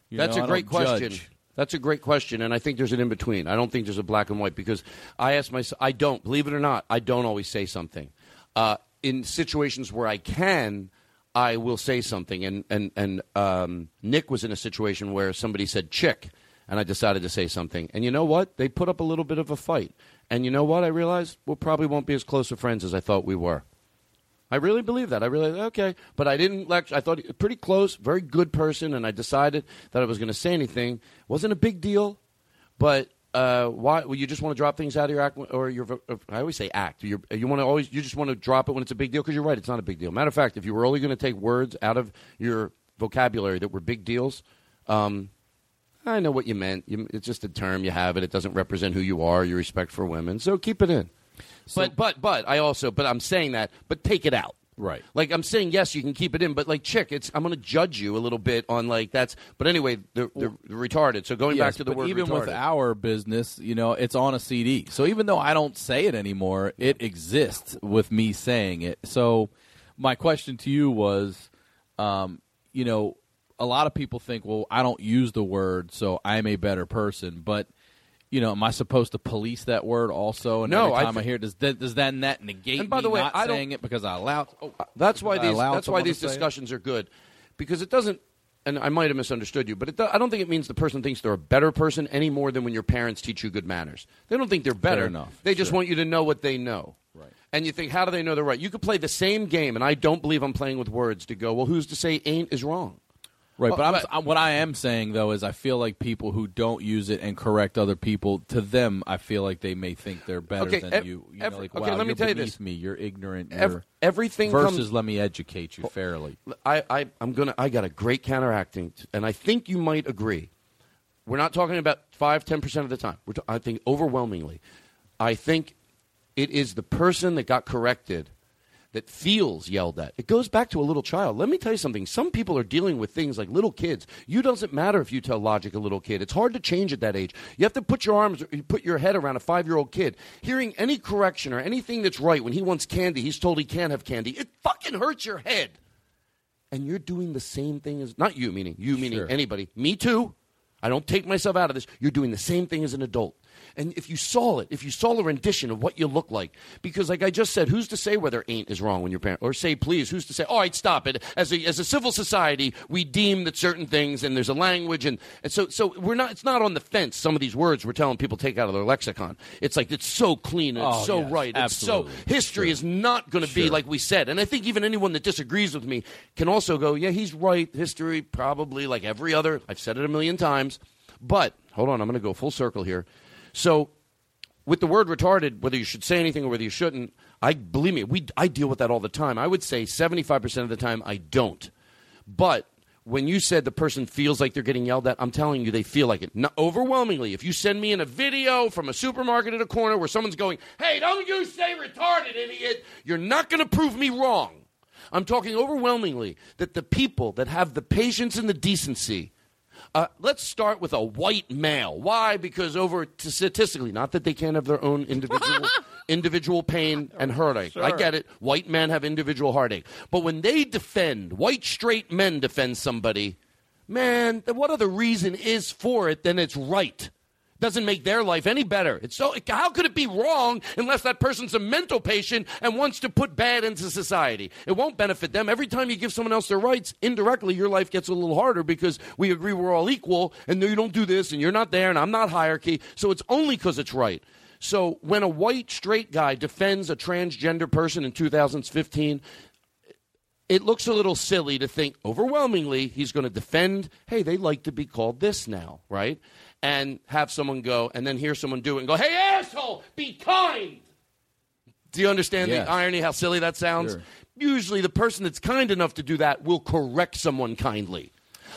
D: You
C: That's
D: know,
C: a great question.
D: judge.
C: That's a great question, and I think there's an in between. I don't think there's a black and white because I ask myself, I don't believe it or not, I don't always say something. Uh, in situations where I can, I will say something. And and and um, Nick was in a situation where somebody said chick, and I decided to say something. And you know what? They put up a little bit of a fight. And you know what? I realized we probably won't be as close of friends as I thought we were. I really believe that. I really okay, but I didn't lecture. I thought pretty close, very good person, and I decided that I was going to say anything. wasn't a big deal, but uh, why? Well, you just want to drop things out of your act, or your. I always say act. you you want to always. You just want to drop it when it's a big deal because you're right. It's not a big deal. Matter of fact, if you were only going to take words out of your vocabulary that were big deals, um, I know what you meant. You, it's just a term you have it. It doesn't represent who you are. Your respect for women. So keep it in. but but but I also but I'm saying that. But take it out.
D: Right.
C: Like I'm saying, yes, you can keep it in, but like chick, it's I'm going to judge you a little bit on like that's. But anyway, the, the, the retarded. So going back to the word
D: even
C: retarded.
D: with our business, you know, it's on a CD. So even though I don't say it anymore, it exists with me saying it. So my question to you was, um, you know, a lot of people think, well, I don't use the word, so I'm a better person. But you know, am I supposed to police that word also? And
C: No,
D: every
C: I
D: time I,
C: thi-
D: hear it, does that does that net negate
C: And by the way,
D: not
C: I don't-
D: saying it because I allowed? Oh,
C: That's why these. That's why these
D: say it?
C: discussions are good, because it doesn't. And I might have misunderstood you, but it I don't think it means the person thinks they're a better person any more than when your parents teach you good manners. They don't think they're better.
D: Fair enough.
C: They just
D: Sure.
C: want you to know what they know.
D: Right.
C: and you think, how do they know they're right? You could play the same game, and I don't believe I'm playing with words to go, well, who's to say ain't is wrong?
D: Right, but
C: Well,
D: I'm, what I am saying though is I feel like people who don't use it and correct other people, to them, I feel like they may think they're better
C: Okay,
D: than
C: ev-
D: you. You
C: ev-
D: know, like,
C: okay,
D: wow,
C: let me
D: you're
C: tell you this.
D: me. You're ignorant.
C: Ev-
D: you're-
C: everything
D: versus
C: comes-
D: let me educate you fairly.
C: I, I, I'm gonna. I got a great counteracting, and I think you might agree. We're not talking about five, ten percent of the time. We're. ta- I think overwhelmingly, I think it is the person that got corrected that feels yelled at. It goes back to a little child. Let me tell you something. Some people are dealing with things like little kids. You doesn't matter if you tell logic a little kid. It's hard to change at that age. You have to put your arms, you put your head around a five-year-old kid. Hearing any correction or anything that's right when he wants candy, he's told he can't have candy. It fucking hurts your head and you're doing the same thing as not you meaning you meaning
D: Sure.
C: anybody me too i don't take myself out of this you're doing the same thing as an adult and if you saw it if you saw a rendition of what you look like because like i just said who's to say whether ain't is wrong when your parent or say please who's to say all right stop it as a, as a civil society we deem that certain things and there's a language and, and so so we're not it's not on the fence some of these words we're telling people take out of their lexicon it's like it's so clean and it's
D: Oh,
C: so
D: yes,
C: right it's so
D: absolutely.
C: history is not going to be like we said. And I think even anyone that disagrees with me can also go, yeah, he's right. History probably like every other. I've said it a million times. But hold on, I'm going to go full circle here. So with the word retarded, whether you should say anything or whether you shouldn't, I believe me, we I deal with that all the time. I would say 75% of the time I don't. But when you said the person feels like they're getting yelled at, I'm telling you they feel like it. Overwhelmingly, if you send me in a video from a supermarket at a corner where someone's going, "Hey, don't you say retarded, idiot," you're not going to prove me wrong. I'm talking overwhelmingly that the people that have the patience and the decency uh, let's start with a white male. Why? Because over t- statistically, not that they can't have their own individual individual pain and heartache. I get it. White men have individual heartache, but when they defend, white straight men defend somebody, man, what other reason is for it than it's right? Doesn't make their life any better. It's so how could it be wrong unless that person's a mental patient and wants to put bad into society? It won't benefit them. Every time you give someone else their rights, indirectly your life gets a little harder because we agree we're all equal and you don't do this and you're not there and I'm not hierarchy. So it's only because it's right. So when a white straight guy defends a transgender person in 2015, it looks a little silly to think overwhelmingly he's going to defend, hey, they like to be called this now, right? And have someone go and then hear someone do it and go, hey, asshole, be kind. Do you understand
D: Yes.
C: the irony, how silly that sounds?
D: Sure.
C: Usually the person that's kind enough to do that will correct someone kindly.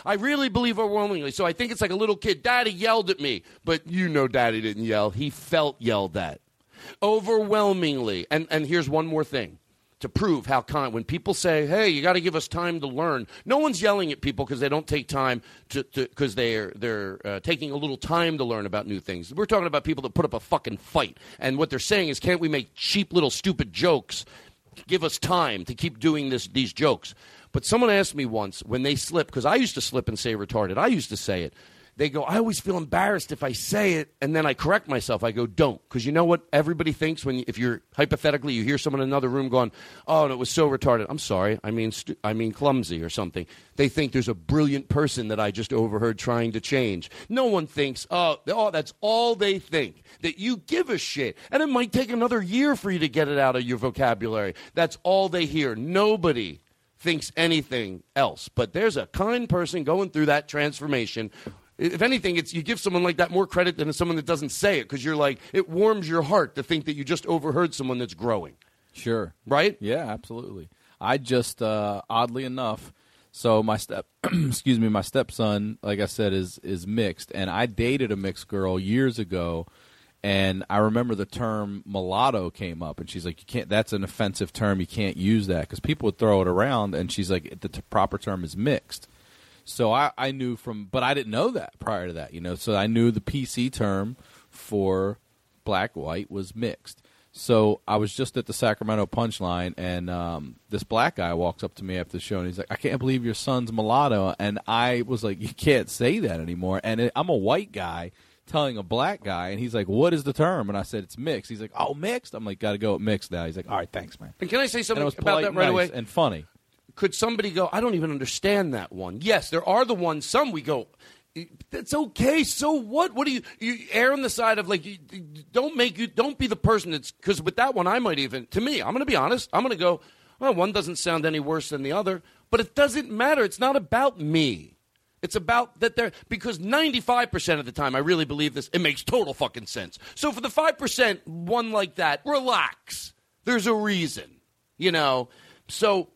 C: I really believe overwhelmingly. So I think it's like a little kid. Daddy yelled at me, but you know daddy didn't yell. He felt yelled at. Overwhelmingly. And, and here's one more thing to prove how kind. When people say, "Hey, you got to give us time to learn," no one's yelling at people because they don't take time to because they're they're uh, taking a little time to learn about new things. We're talking about people that put up a fucking fight, and what they're saying is, "Can't we make cheap little stupid jokes? Give us time to keep doing this these jokes." But someone asked me once when they slip because I used to slip and say retarded. I used to say it they go, I always feel embarrassed if I say it, and then I correct myself. I go, don't, because you know what everybody thinks when, if you're hypothetically, you hear someone in another room going, oh, and it was so retarded. I'm sorry, I mean, stu- I mean clumsy or something. They think there's a brilliant person that I just overheard trying to change. No one thinks, oh, oh, that's all they think that you give a shit, and it might take another year for you to get it out of your vocabulary. That's all they hear. Nobody thinks anything else. But there's a kind person going through that transformation. If anything, it's you give someone like that more credit than someone that doesn't say it because you're like it warms your heart to think that you just overheard someone that's growing.
D: Sure.
C: Right?
D: Yeah, absolutely. I just uh, oddly enough, so my step excuse me, my stepson, like I said, is is mixed and I dated a mixed girl years ago and I remember the term mulatto came up and she's like you can't that's an offensive term, you can't use that cuz people would throw it around and she's like the t- proper term is mixed. So I, I knew from, but I didn't know that prior to that, you know. So I knew the PC term for black white was mixed. So I was just at the Sacramento Punchline, and um, this black guy walks up to me after the show, and he's like, "I can't believe your son's mulatto." And I was like, "You can't say that anymore." And it, I'm a white guy telling a black guy, and he's like, "What is the term?" And I said, "It's mixed." He's like, "Oh, mixed." I'm like, "Got to go with mixed now." He's like, "All right, thanks, man."
C: And can I say something about that right
D: nice
C: away?
D: and funny.
C: Could somebody go? I don't even understand that one. Yes, there are the ones. Some we go. That's okay. So what? What do you you err on the side of like? You, don't make you don't be the person that's because with that one I might even to me I'm going to be honest. I'm going to go. Well, one doesn't sound any worse than the other, but it doesn't matter. It's not about me. It's about that they're because 95% of the time I really believe this. It makes total fucking sense. So for the 5% one like that, relax. There's a reason. You know. So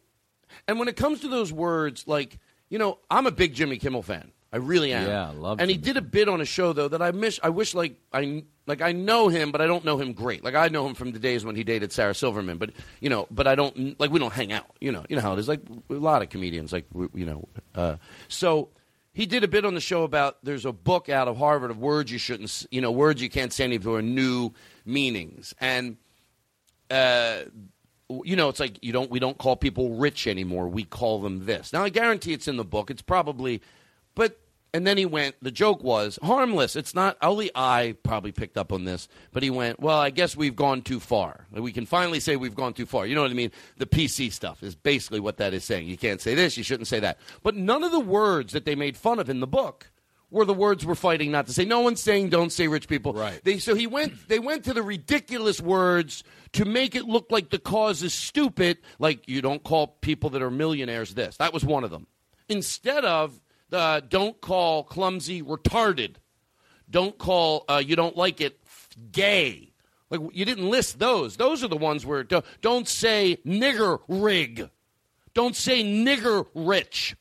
C: and when it comes to those words like, you know, I'm a big Jimmy Kimmel fan. I really am.
D: Yeah, I love
C: And he did a bit on a show though that I miss I wish like I like I know him but I don't know him great. Like I know him from the days when he dated Sarah Silverman, but you know, but I don't like we don't hang out. You know, you know how it is like a lot of comedians like you know. Uh, so he did a bit on the show about there's a book out of Harvard of words you shouldn't, you know, words you can't say anymore, new meanings. And uh, you know, it's like you don't we don't call people rich anymore. We call them this. Now I guarantee it's in the book. It's probably, but and then he went. The joke was harmless. It's not. Only I probably picked up on this, but he went. Well, I guess we've gone too far. We can finally say we've gone too far. You know what I mean? The PC stuff is basically what that is saying. You can't say this. You shouldn't say that. But none of the words that they made fun of in the book were the words we're fighting not to say. No one's saying don't say rich people. Right. They, so he went. They went to the ridiculous words to make it look like the cause is stupid. Like you don't call people that are millionaires this. That was one of them. Instead of the don't call clumsy retarded. Don't call uh, you don't like it gay. Like you didn't list those. Those are the ones where don't, don't say nigger rig. Don't say nigger rich.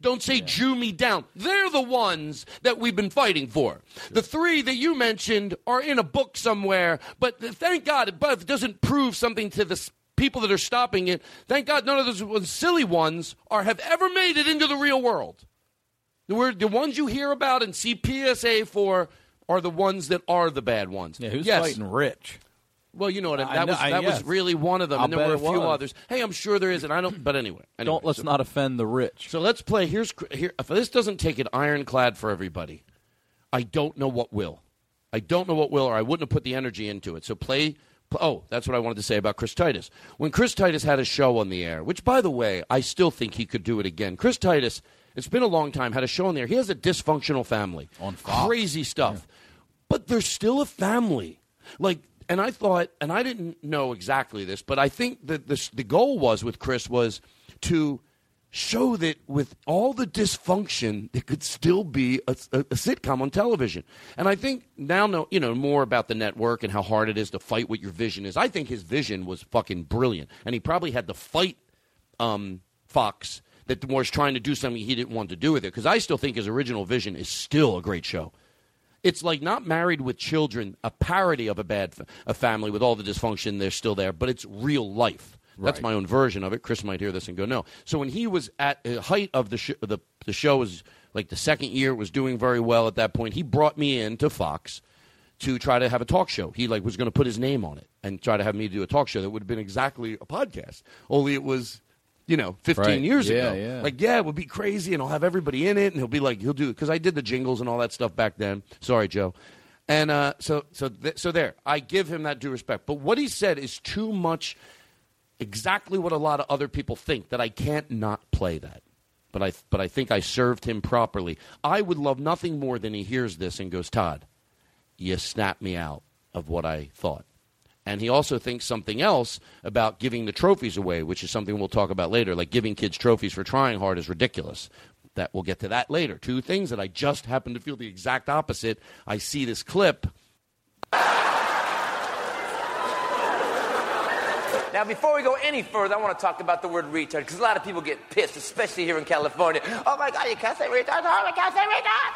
C: Don't say Jew me down. They're the ones that we've been fighting for. The three that you mentioned are in a book somewhere, but thank God it doesn't prove something to the people that are stopping it. Thank God none of those silly ones are have ever made it into the real world. The, the ones you hear about and see PSA for are the ones that are the bad ones.
D: Yeah, who's
C: yes.
D: fighting rich?
C: Well, you know what I,
D: I
C: that
D: know-
C: was.
D: I-
C: That was really one of them,
D: I'll
C: and there were a few
D: was.
C: others. Hey, I'm sure there is, and I don't. But anyway, anyway
D: Don't let's
C: so-
D: not offend the rich.
C: so let's play. Here's here. If this doesn't take it ironclad for everybody, I don't know what will. I don't know what will, or I wouldn't have put the energy into it. So play. pl- Oh, that's what I wanted to say about Chris Titus. When Chris Titus had a show on the air, which, by the way, I still think he could do it again. Chris Titus, it's been a long time, had a show on there. He has a dysfunctional family. On Crazy stuff. But they're still a family. Like, and I thought, and I didn't know exactly this, but I think that this, the goal was with Chris was to show that with all the dysfunction, there could still be a, a, a sitcom on television. And I think now, know you know more about the network and how hard it is to fight what your vision is. I think his vision was fucking brilliant, and he probably had to fight um, Fox that was trying to do something he didn't want to do with it. Because I still think his original vision is still a great show. It's like not married with children, a parody of a bad fa- a family with all the dysfunction. They're still there, but it's real life. That's my own version of it. Chris might hear this and go, "No." So when he was at the height of the sh- the the show was like the second year it was doing very well at that point. He brought me in to Fox to try to have a talk show. He like was going to put his name on it and try to have me do a talk show that would have been exactly a podcast. Only it was, you know, 15
D: Right.
C: years
D: Yeah,
C: ago.
D: yeah.
C: Like yeah, it would be crazy, and I'll have everybody in it, and he'll be like, he'll do it because I did the jingles and all that stuff back then. Sorry, Joe. And uh, so, so, th- so there, I give him that due respect. But what he said is too much, exactly what a lot of other people think that I can't not play that. But I, but I think I served him properly. I would love nothing more than he hears this and goes, Todd, you snapped me out of what I thought. And he also thinks something else about giving the trophies away, which is something we'll talk about later. Like giving kids trophies for trying hard is ridiculous. That we'll get to that later. Two things that I just happen to feel the exact opposite. I see this clip.
O: Now, before we go any further, I want to talk about the word retard because a lot of people get pissed, especially here in California. Oh my God, you can't say retard. Oh, you can't say retard.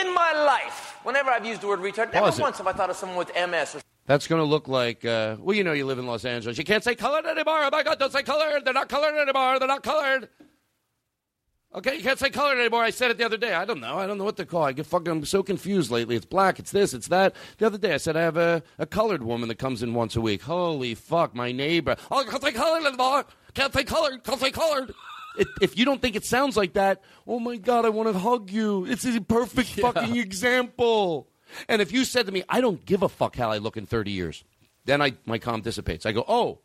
O: In my life, whenever I've used the word retard, never
C: it.
O: once have I thought of someone with MS or
C: That's going to look like, uh, well, you know, you live in Los Angeles. You can't say colored anymore. Oh my God, don't say colored. They're not colored anymore. They're not colored. Okay, you can't say colored anymore. I said it the other day. I don't know. I don't know what to call. I get fucking. I'm so confused lately. It's black. It's this. It's that. The other day, I said I have a, a colored woman that comes in once a week. Holy fuck, my neighbor. Oh, can't say colored anymore. Can't say colored. Can't say colored. It, if you don't think it sounds like that, oh my god, I want to hug you. It's a perfect fucking example. And if you said to me, I don't give a fuck how I look in 30 years, then I my calm dissipates. I go, oh,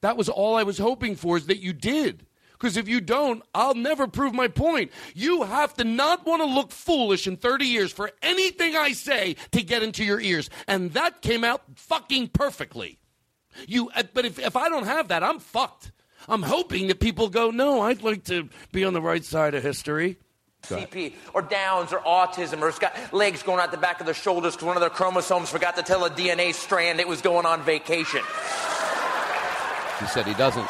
C: that was all I was hoping for is that you did. Because if you don't, I'll never prove my point. You have to not want to look foolish in 30 years for anything I say to get into your ears. And that came out fucking perfectly. You, uh, but if, if I don't have that, I'm fucked. I'm hoping that people go, no, I'd like to be on the right side of history.
O: CP or Downs or autism or it's got legs going out the back of their shoulders because one of their chromosomes forgot to tell a DNA strand it was going on vacation.
C: He said he doesn't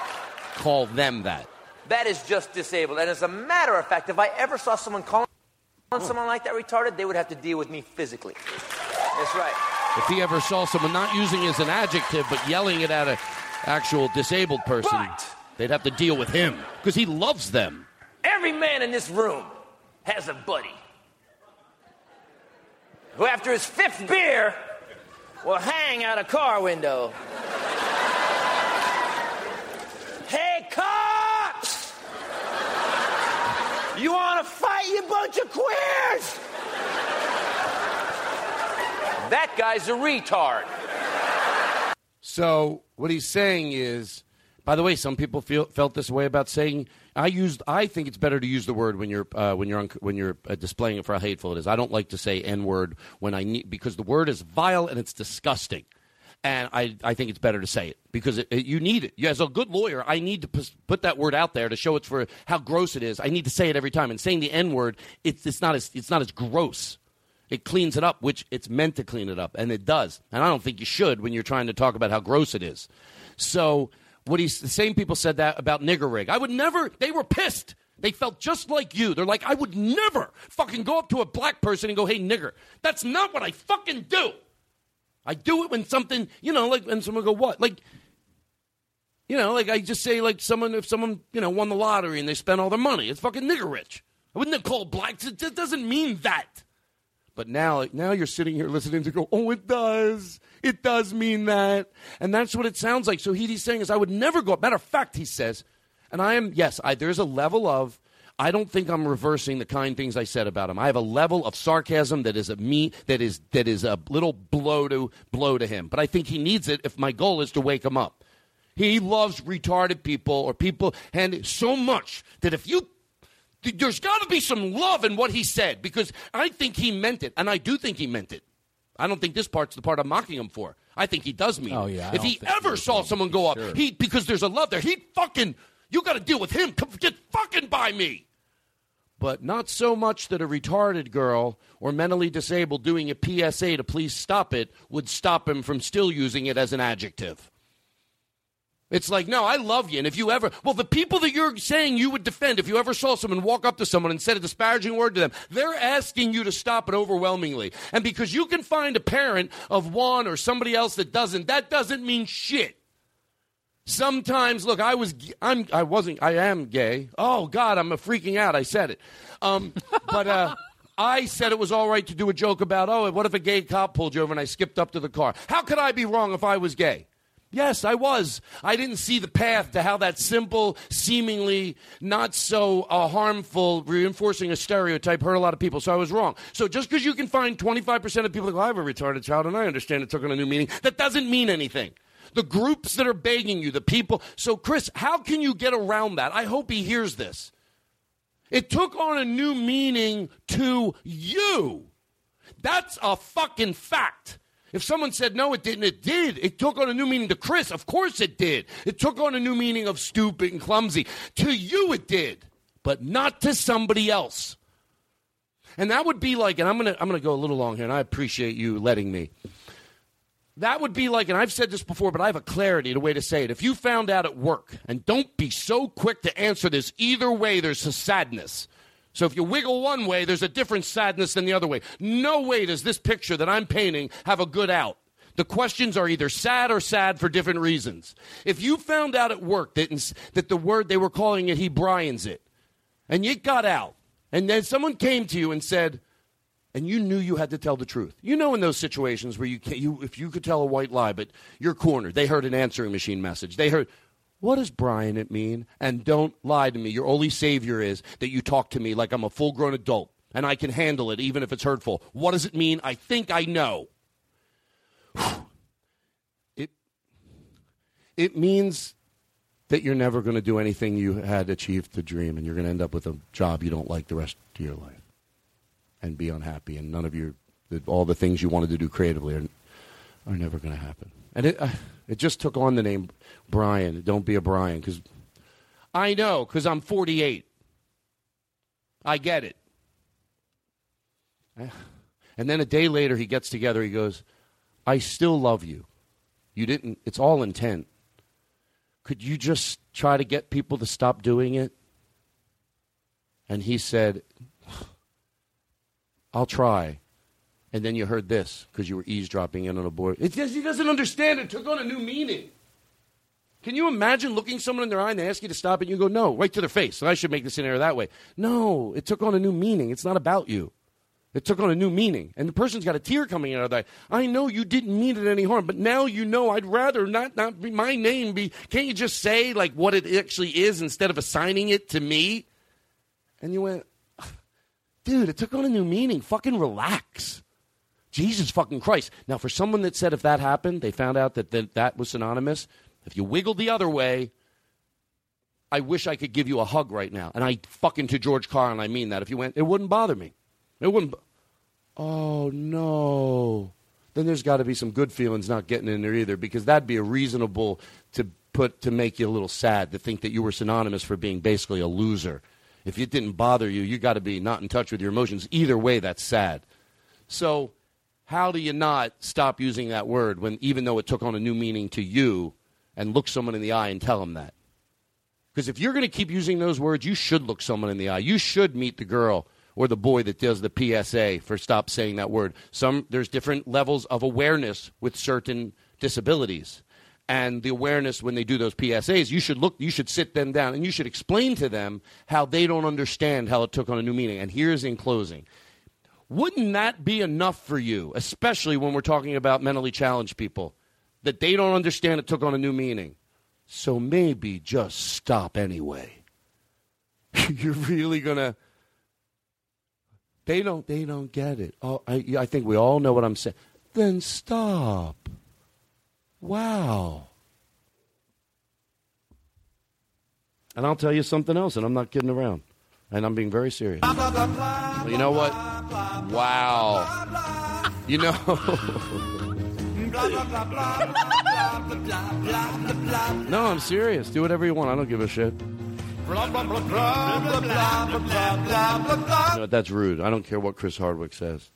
C: call them that.
O: That is just disabled. And as a matter of fact, if I ever saw someone calling someone like that retarded, they would have to deal with me physically. That's right.
C: If he ever saw someone not using it as an adjective but yelling it at an actual disabled person, they'd have to deal with him because he loves them.
O: Every man in this room has a buddy who, after his fifth beer, will hang out a car window. hey, cops! You want to fight, you bunch of queers? That guy's a retard.
C: So what he's saying is, by the way, some people feel felt this way about saying. I used. I think it's better to use the word when you're uh, when you're when you're uh, displaying it for how hateful it is. I don't like to say n word when I need because the word is vile and it's disgusting, and I I think it's better to say it because it, it- you need it. As a good lawyer, I need to put that word out there to show it's for how gross it is. I need to say it every time. And saying the n word, it's it's not as it's not as gross. It cleans it up, which it's meant to clean it up, and it does. And I don't think you should when you're trying to talk about how gross it is. So, what he's the same people said that about nigger rig. I would never. They were pissed. They felt just like you. They're like, I would never fucking go up to a black person and go, "Hey, nigger." That's not what I fucking do. I do it when something, you know, like when someone go, "What?" Like, you know, like I just say, like someone if someone you know won the lottery and they spent all their money, it's fucking nigger rich. I wouldn't have called blacks. It just doesn't mean that. But now, now you're sitting here listening to go, oh, it does. It does mean that. And that's what it sounds like. So he's saying is, I would never go. Matter of fact, he says, and I am, yes, I, there's a level of, I don't think I'm reversing the kind things I said about him. I have a level of sarcasm that is a me, that is, that is a little blow to, blow to him. But I think he needs it if my goal is to wake him up. He loves retarded people or people, and so much that if you there's got to be some love in what he said because I think he meant it, and I do think he meant it. I don't think this part's the part I'm mocking him for. I think he does mean
D: Oh, yeah, I
C: if he ever saw someone go up,
D: Sure.
C: he because there's a love there, he'd fucking you got to deal with him. Come get fucking by me. But not so much that a retarded girl or mentally disabled doing a PSA to please stop it would stop him from still using it as an adjective. It's like, no, I love you. And if you ever, well, the people that you're saying you would defend, if you ever saw someone walk up to someone and said a disparaging word to them, they're asking you to stop it overwhelmingly. And because you can find a parent of one or somebody else that doesn't, that doesn't mean shit. Sometimes, look, I was, I'm, I wasn't, I am gay. Oh God, I'm freaking out. I said it. Um, but, uh, I said it was all right to do a joke about, oh, what if a gay cop pulled you over and I skipped up to the car? How could I be wrong if I was gay? Yes, I was. I didn't see the path to how that simple, seemingly not so uh, harmful, reinforcing a stereotype hurt a lot of people. So I was wrong. So just because you can find 25% of people that go, I have a retarded child and I understand it took on a new meaning, that doesn't mean anything. The groups that are begging you, the people. So, Chris, how can you get around that? I hope he hears this. It took on a new meaning to you. That's a fucking fact. If someone said no, it didn't, it did. It took on a new meaning to Chris. Of course it did. It took on a new meaning of stupid and clumsy. To you, it did, but not to somebody else. And that would be like, and I'm gonna I'm gonna go a little long here, and I appreciate you letting me. That would be like, and I've said this before, but I have a clarity, the way to say it. If you found out at work, and don't be so quick to answer this, either way, there's a sadness. So if you wiggle one way, there's a different sadness than the other way. No way does this picture that I'm painting have a good out. The questions are either sad or sad for different reasons. If you found out at work that, that the word they were calling it, he Brian's it, and you got out, and then someone came to you and said, and you knew you had to tell the truth. You know, in those situations where you, can, you if you could tell a white lie, but you're cornered. They heard an answering machine message. They heard, what does Brian it mean? And don't lie to me. Your only savior is that you talk to me like I'm a full grown adult and I can handle it even if it's hurtful. What does it mean? I think I know. It, it means that you're never going to do anything you had achieved to dream, and you're going to end up with a job you don't like the rest of your life, and be unhappy, and none of your all the things you wanted to do creatively are are never going to happen. And it uh, it just took on the name Brian. Don't be a Brian because I know because I'm 48. I get it. And then a day later, he gets together. He goes, "I still love you. You didn't. It's all intent. Could you just try to get people to stop doing it?" And he said, "I'll try." And then you heard this because you were eavesdropping in on a board. It he doesn't understand. It took on a new meaning. Can you imagine looking someone in their eye and they ask you to stop it and you go, no, right to their face. I should make the scenario that way. No, it took on a new meaning. It's not about you. It took on a new meaning. And the person's got a tear coming out of that. I know you didn't mean it any harm, but now you know I'd rather not, not be my name be. Can't you just say like what it actually is instead of assigning it to me? And you went, dude, it took on a new meaning. Fucking relax. Jesus fucking Christ. Now, for someone that said if that happened, they found out that that, that was synonymous, if you wiggled the other way, I wish I could give you a hug right now. And I fucking to George Carlin, I mean that. If you went, it wouldn't bother me. It wouldn't. bo- Oh, no. Then there's got to be some good feelings not getting in there either, because that'd be a reasonable to put to make you a little sad to think that you were synonymous for being basically a loser. If it didn't bother you, you got to be not in touch with your emotions. Either way, that's sad. So, how do you not stop using that word when, even though it took on a new meaning to you, and look someone in the eye and tell them that? Because if you're going to keep using those words, you should look someone in the eye. You should meet the girl or the boy that does the PSA for stop saying that word. Some there's different levels of awareness with certain disabilities. And the awareness when they do those PSAs, you should look you should sit them down and you should explain to them how they don't understand how it took on a new meaning. And here's in closing. Wouldn't that be enough for you, especially when we're talking about mentally challenged people, that they don't understand it took on a new meaning? So maybe just stop anyway. You're really gonna. They don't. They don't get it. Oh, I, I think we all know what I'm saying. Then stop. Wow. And I'll tell you something else, and I'm not kidding around, and I'm being very serious. You know what? Wow. You know. no, I'm serious. Do whatever you want. I don't give a shit. Know, that's rude. I don't care what Chris Hardwick says.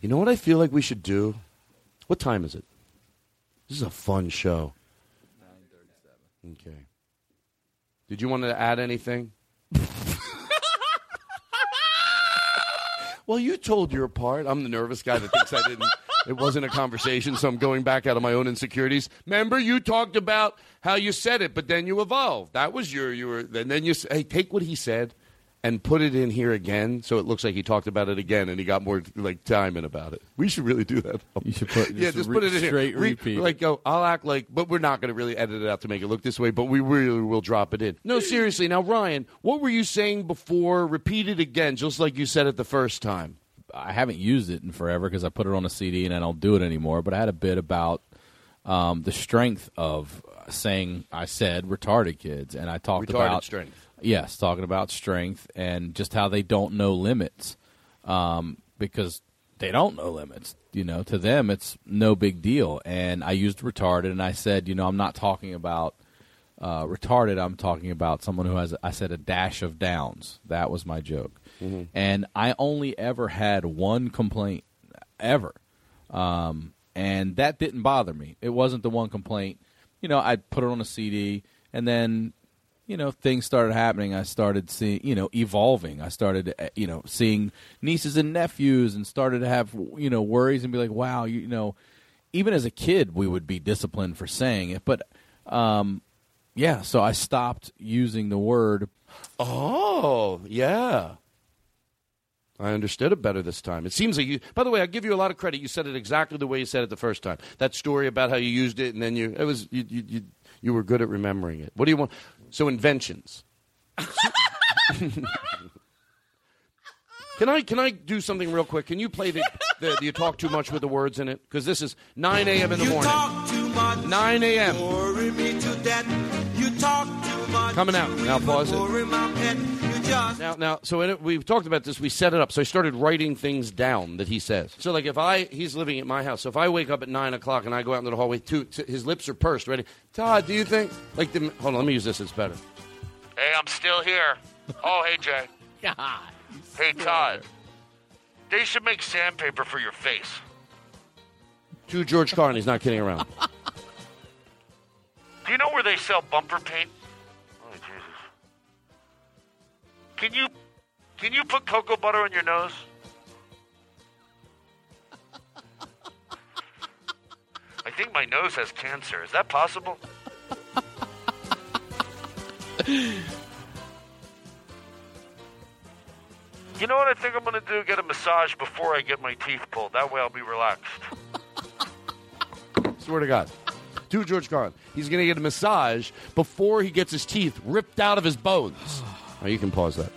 C: You know what I feel like we should do? What time is it? This is a fun show. Okay. Did you want to add anything? well, you told your part. I'm the nervous guy that thinks I didn't. It wasn't a conversation, so I'm going back out of my own insecurities. Remember, you talked about how you said it, but then you evolved. That was your you were. And then you s- hey, take what he said and put it in here again, so it looks like he talked about it again, and he got more like time in about it. We should really do that.
D: You should put
C: yeah,
D: just
C: just
D: re-
C: put it in
D: straight
C: here. Re-
D: repeat.
C: Like go, I'll act like, but we're not going to really edit it out to make it look this way. But we really will drop it in. No, seriously. Now, Ryan, what were you saying before? Repeat it again, just like you said it the first time.
D: I haven't used it in forever because I put it on a CD and I don't do it anymore. But I had a bit about um, the strength of saying I said retarded kids, and I talked
C: Retarded
D: about
C: strength.
D: Yes, talking about strength and just how they don't know limits um, because they don't know limits. You know, to them it's no big deal. And I used retarded, and I said, you know, I'm not talking about uh, retarded. I'm talking about someone who has, I said, a dash of downs. That was my joke. And I only ever had one complaint, ever. Um, and that didn't bother me. It wasn't the one complaint. You know, I put it on a CD, and then, you know, things started happening. I started seeing, you know, evolving. I started, uh, you know, seeing nieces and nephews, and started to have, you know, worries and be like, wow, you, you know, even as a kid, we would be disciplined for saying it. But, um, yeah, so I stopped using the word.
C: Oh, yeah. I understood it better this time. It seems like you. By the way, I give you a lot of credit. You said it exactly the way you said it the first time. That story about how you used it, and then you it was you you you, you were good at remembering it. What do you want? So inventions. can I can I do something real quick? Can you play the, the, the you talk too much with the words in it? Because this is 9 a.m. in the
L: You
C: morning.
L: talk too much.
C: 9 a.m.
L: Worry me to death. You talk too
C: Coming out. Now pause it. Now, now, so it, we've talked about this. We set it up. So I started writing things down that he says. So, like, if I he's living at my house. So if I wake up at nine o'clock and I go out into the hallway, two, t- his lips are pursed, ready. Todd, do you think like the? Hold on, let me use this. It's better.
H: Hey, I'm still here. Oh, hey, Jay.
D: God.
H: Hey, Todd. They should make sandpaper for your face.
C: To George Carlin, he's not kidding around.
H: Do you know where they sell bumper paint? Can you can you put cocoa butter on your nose? I think my nose has cancer. Is that possible? You know what I think I'm going to do? Get a massage before I get my teeth pulled. That way I'll be relaxed.
C: Swear to God. To George Carlin, he's going to get a massage before he gets his teeth ripped out of his bones. Oh, you can pause that.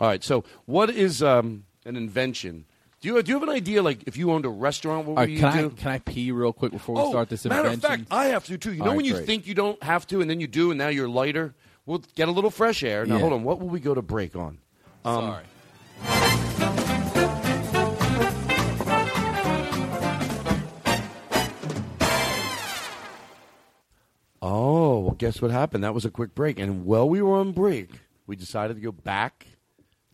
C: All right. So, what is um, an invention? Do you do you have an idea? Like, if you owned a restaurant, what would
D: right,
C: you
D: can I
C: do?
D: can I pee real quick before we
C: Oh,
D: start this
C: matter
D: invention?
C: of fact, I have to too. You
D: All
C: know
D: right,
C: when you
D: great.
C: think you don't have to, and then you do, and now you're lighter. We'll get a little fresh air. Now,
D: Yeah.
C: hold on. What will we go to break on? Um,
D: Sorry.
C: Oh, well, guess what happened? That was a quick break. And while we were on break, we decided to go back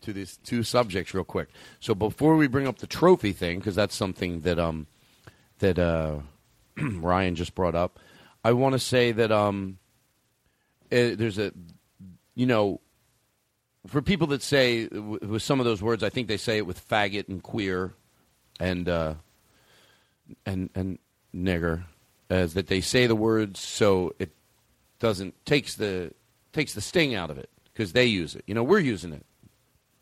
C: to these two subjects real quick. So before we bring up the trophy thing, because that's something that um that uh, Ryan just brought up, I want to say that um eh, there's a you know for people that say with some of those words, I think they say it with faggot and queer and uh, and and nigger, as that they say the words so it doesn't takes the takes the sting out of it because they use it. You know, we're using it.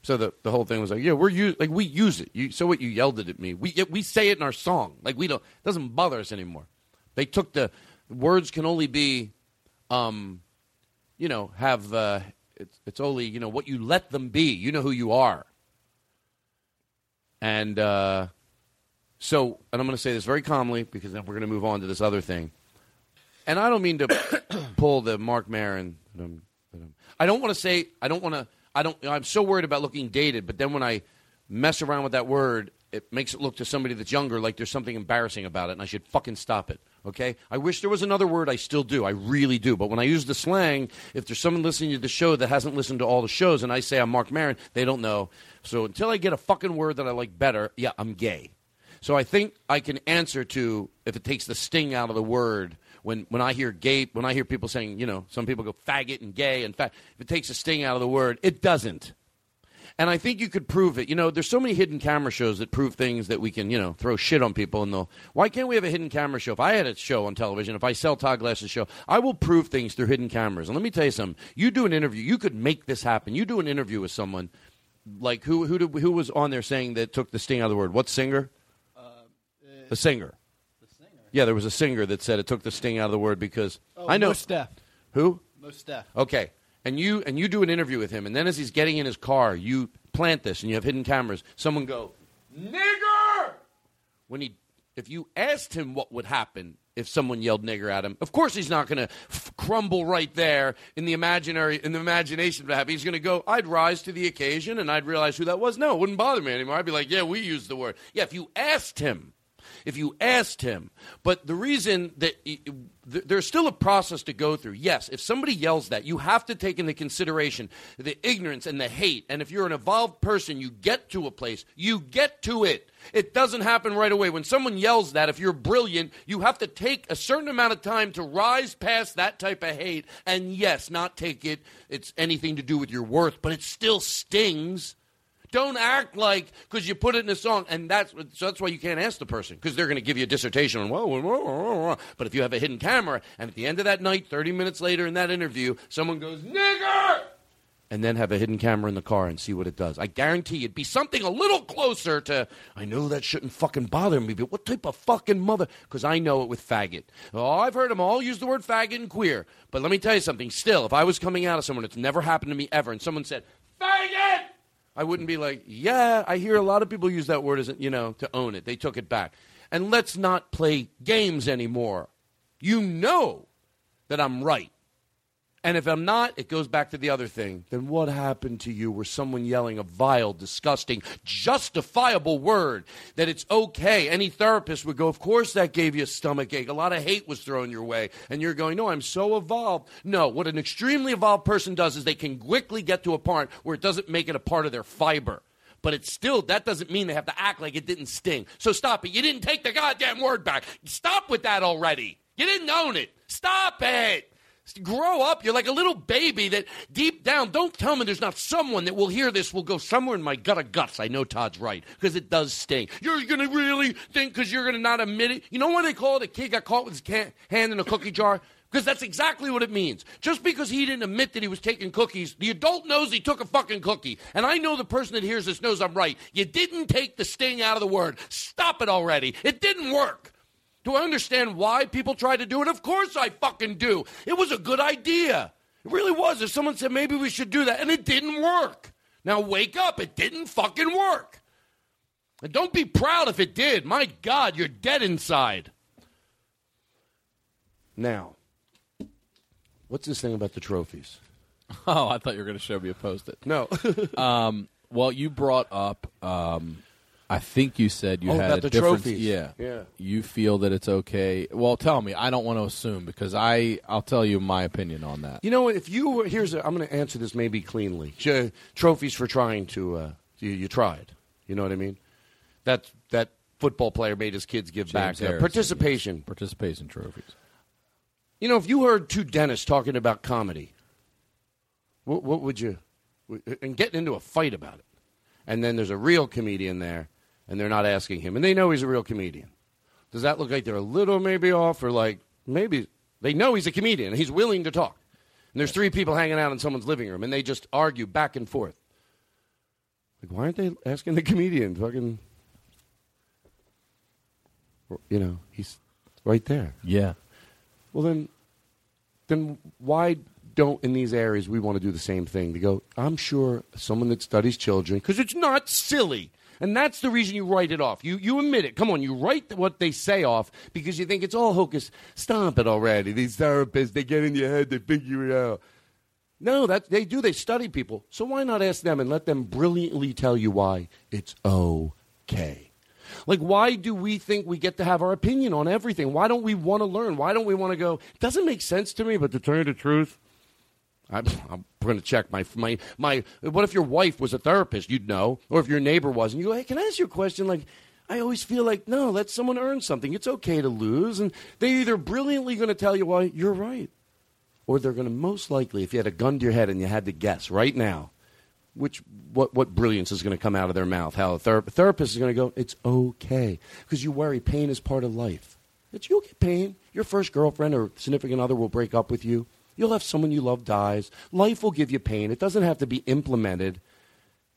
C: So the the whole thing was like, yeah, we're use like we use it. You, so what? You yelled it at me. We we say it in our song. Like we don't it doesn't bother us anymore. They took the words can only be, um, you know, have uh, it's it's only you know what you let them be. You know who you are. And uh, so, and I'm going to say this very calmly because then we're going to move on to this other thing. And I don't mean to pull the Marc Maron. I'm- I don't want to say. I don't want to. I don't. I'm so worried about looking dated. But then when I mess around with that word, it makes it look to somebody that's younger like there's something embarrassing about it, and I should fucking stop it. Okay? I wish there was another word. I still do. I really do. But when I use the slang, if there's someone listening to the show that hasn't listened to all the shows, and I say I'm Marc Maron, they don't know. So until I get a fucking word that I like better, yeah, I'm gay. So I think I can answer to if it takes the sting out of the word. When when I hear gay, when I hear people saying, you know, some people go faggot and gay, and fa- if it takes a sting out of the word, it doesn't. And I think you could prove it. You know, there's so many hidden camera shows that prove things that we can, you know, throw shit on people and they'll. Why can't we have a hidden camera show? If I had a show on television, if I sell Todd Glass's show, I will prove things through hidden cameras. And let me tell you something. You do an interview, you could make this happen. You do an interview with someone, like who who did, who was on there saying that took the sting out of the word? What singer? Uh, the singer. Yeah, there was a singer that said it took the sting out of the word because
N: Oh,
C: I know
N: Def.
C: who.
N: Mos Def.
C: Okay, and you and you do an interview with him, and then as he's getting in his car, you plant this, and you have hidden cameras. Someone go nigger when he. If you asked him what would happen if someone yelled nigger at him, of course he's not going to f- crumble right there in the imaginary in the imagination of happy. He's going to go. I'd rise to the occasion, and I'd realize who that was. No, it wouldn't bother me anymore. I'd be like, yeah, we used the word. Yeah, if you asked him if you asked him. But the reason that there's still a process to go through. Yes, if somebody yells that, you have to take into consideration the ignorance and the hate. And if you're an evolved person, you get to a place, you get to it. It doesn't happen right away. When someone yells that, if you're brilliant, you have to take a certain amount of time to rise past that type of hate. And yes, not take it, it's anything to do with your worth, but it still stings. Don't act like because you put it in a song, and that's so that's why you can't ask the person because they're going to give you a dissertation on whoa, whoa, whoa, whoa. But if you have a hidden camera, and at the end of that night, thirty minutes later in that interview, someone goes nigger, and then have a hidden camera in the car and see what it does. I guarantee it'd be something a little closer to. I know that shouldn't fucking bother me, but what type of fucking mother? Because I know it with faggot. Oh, I've heard them all use the word faggot and queer. But let me tell you something. Still, if I was coming out of someone, it's never happened to me ever, and someone said faggot. I wouldn't be like, yeah, I hear a lot of people use that word as, you know, to own it. They took it back. And let's not play games anymore. You know that I'm right. And if I'm not, it goes back to the other thing. Then what happened to you where someone yelling a vile, disgusting, justifiable word that it's okay? Any therapist would go, Of course that gave you a stomach ache. A lot of hate was thrown your way. And you're going, No, I'm so evolved. No, what an extremely evolved person does is they can quickly get to a part where it doesn't make it a part of their fiber. But it's still, that doesn't mean they have to act like it didn't sting. So stop it. You didn't take the goddamn word back. Stop with that already. You didn't own it. Stop it. Grow up. You're like a little baby that deep down, don't tell me there's not someone that will hear this, will go somewhere in my gut of guts. I know Todd's right because it does sting. You're going to really think because you're going to not admit it. You know why they call it a kid got caught with his hand in a cookie jar? Because that's exactly what it means. Just because he didn't admit that he was taking cookies, the adult knows he took a fucking cookie. And I know the person that hears this knows I'm right. You didn't take the sting out of the word. Stop it already. It didn't work. Do I understand why people try to do it? Of course I fucking do. It was a good idea. It really was. If someone said maybe we should do that, and it didn't work. Now wake up. It didn't fucking work. And don't be proud if it did. My God, you're dead inside. Now, what's this thing about the trophies?
D: Oh, I thought you were going to show me a post-it.
C: No.
D: um, well, you brought up. Um, I think you said you
C: Oh,
D: had
C: about
D: a
C: the
D: difference.
C: trophies.
D: Yeah,
C: Yeah.
D: You feel that it's okay. Well, tell me. I don't want to assume because I I'll tell you my opinion on that.
C: You know, if you were here's, a, I'm going to answer this maybe cleanly. Trophies for trying to, uh, you, you tried. You know what I mean? That that football player made his kids give back
D: James
C: uh,
D: Harrison,
C: participation.
D: yes. participation trophies.
C: You know, if you heard two dentists talking about comedy, what, what would you? And getting into a fight about it, and then there's a real comedian there, and they're not asking him, and they know he's a real comedian. Does that look like they're a little maybe off, or like maybe they know he's a comedian and he's willing to talk? And there's three people hanging out in someone's living room, and they just argue back and forth. Like, why aren't they asking the comedian? Fucking, you know, he's right there.
D: Yeah.
C: Well, then, then why don't in these areas we want to do the same thing? To go, I'm sure someone that studies children because it's not silly, and that's the reason you write it off. You you admit it. Come on, you write what they say off because you think it's all hocus. Stop it already. These therapists they get in your head, they figure it out. No, that they do. They study people. So why not ask them and let them brilliantly tell you why it's okay? Like, why do we think we get to have our opinion on everything? Why don't we want to learn? Why don't we want to go? It doesn't make sense to me, but to tell you the truth, I'm, I'm going to check my my my. What if your wife was a therapist? You'd know, or if your neighbor was, and you go, "Hey, can I ask you a question?" Like, I always feel like, no, let someone earn something. It's okay to lose, and they're either brilliantly going to tell you why you're right, or they're going to most likely, if you had a gun to your head and you had to guess right now, which what what brilliance is going to come out of their mouth? How a ther- therapist is going to go? It's okay because you worry. Pain is part of life. It's you'll get pain. Your first girlfriend or significant other will break up with you. You'll have someone you love dies. Life will give you pain. It doesn't have to be implemented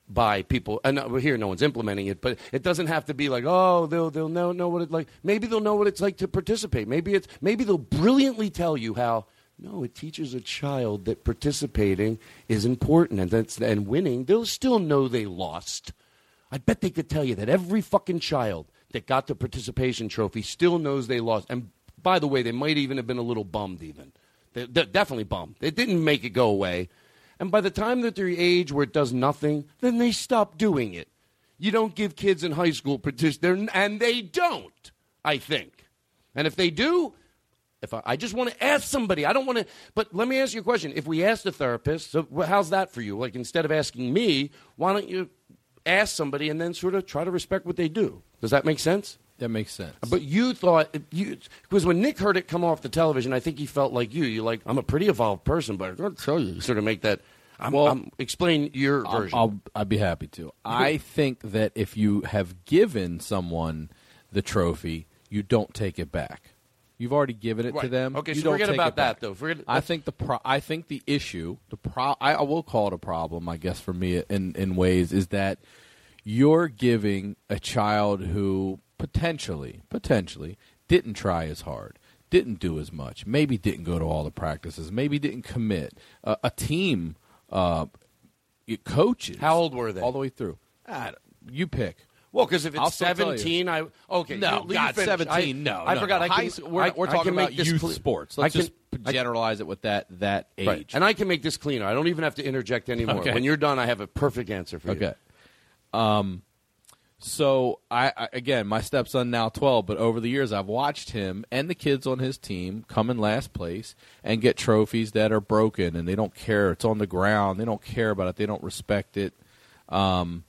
C: by people. And uh, here, no one's implementing it, but it doesn't have to be like, oh, they'll they'll know know what it's like. Maybe they'll know what it's like to participate. Maybe it's maybe they'll brilliantly tell you how. No, it teaches a child that participating is important, and that's and winning. They'll still know they lost. I bet they could tell you that every fucking child that got the participation trophy still knows they lost. And by the way, they might even have been a little bummed. Even they're, they're definitely bummed. It didn't make it go away. And by the time that they're age where it does nothing, then they stop doing it. You don't give kids in high school participation, and they don't. I think. And if they do, if I, I just want to ask somebody, I don't want to. But let me ask you a question. If we ask the therapist, so how's that for you? Like instead of asking me, why don't you ask somebody and then sort of try to respect what they do? Does that make sense?
D: That makes sense.
C: But you thought you because when Nick heard it come off the television, I think he felt like you. You're like, I'm a pretty evolved person, but I gotta tell you, you sort of make that. I'm,
D: Well,
C: I'm- explain your
D: I'll-
C: version.
D: I'll, I'd be happy to. I think that if you have given someone the trophy, you don't take it back. You've already given it to them.
C: Okay,
D: you
C: so
D: don't
C: forget about that, though. Forget-
D: I think the pro- I think the issue, the pro- I, I will call it a problem. I guess for me, in in ways, is that you're giving a child who potentially potentially didn't try as hard didn't do as much maybe didn't go to all the practices maybe didn't commit uh, a team uh, coaches
C: How old were they?
D: all the way through Ah, you pick
C: Well, because if
D: I'll
C: it's
D: you.
C: 17, I okay.
D: No,
C: you,
D: God, 17.
C: I,
D: no,
C: I
D: no,
C: forgot.
D: no.
C: I can,
D: we're,
C: I-
D: we're talking
C: can
D: about youth sports. Let's
C: can-
D: just
C: I-
D: generalize it with that that age.
C: Right. And I can make this cleaner. I don't even have to interject anymore.
D: Okay.
C: When you're done, I have a perfect answer for you.
D: Okay. Um, so I, I again, my stepson now twelve, but over the years I've watched him and the kids on his team come in last place and get trophies that are broken, and they don't care. It's on the ground. They don't care about it. They don't respect it. Um,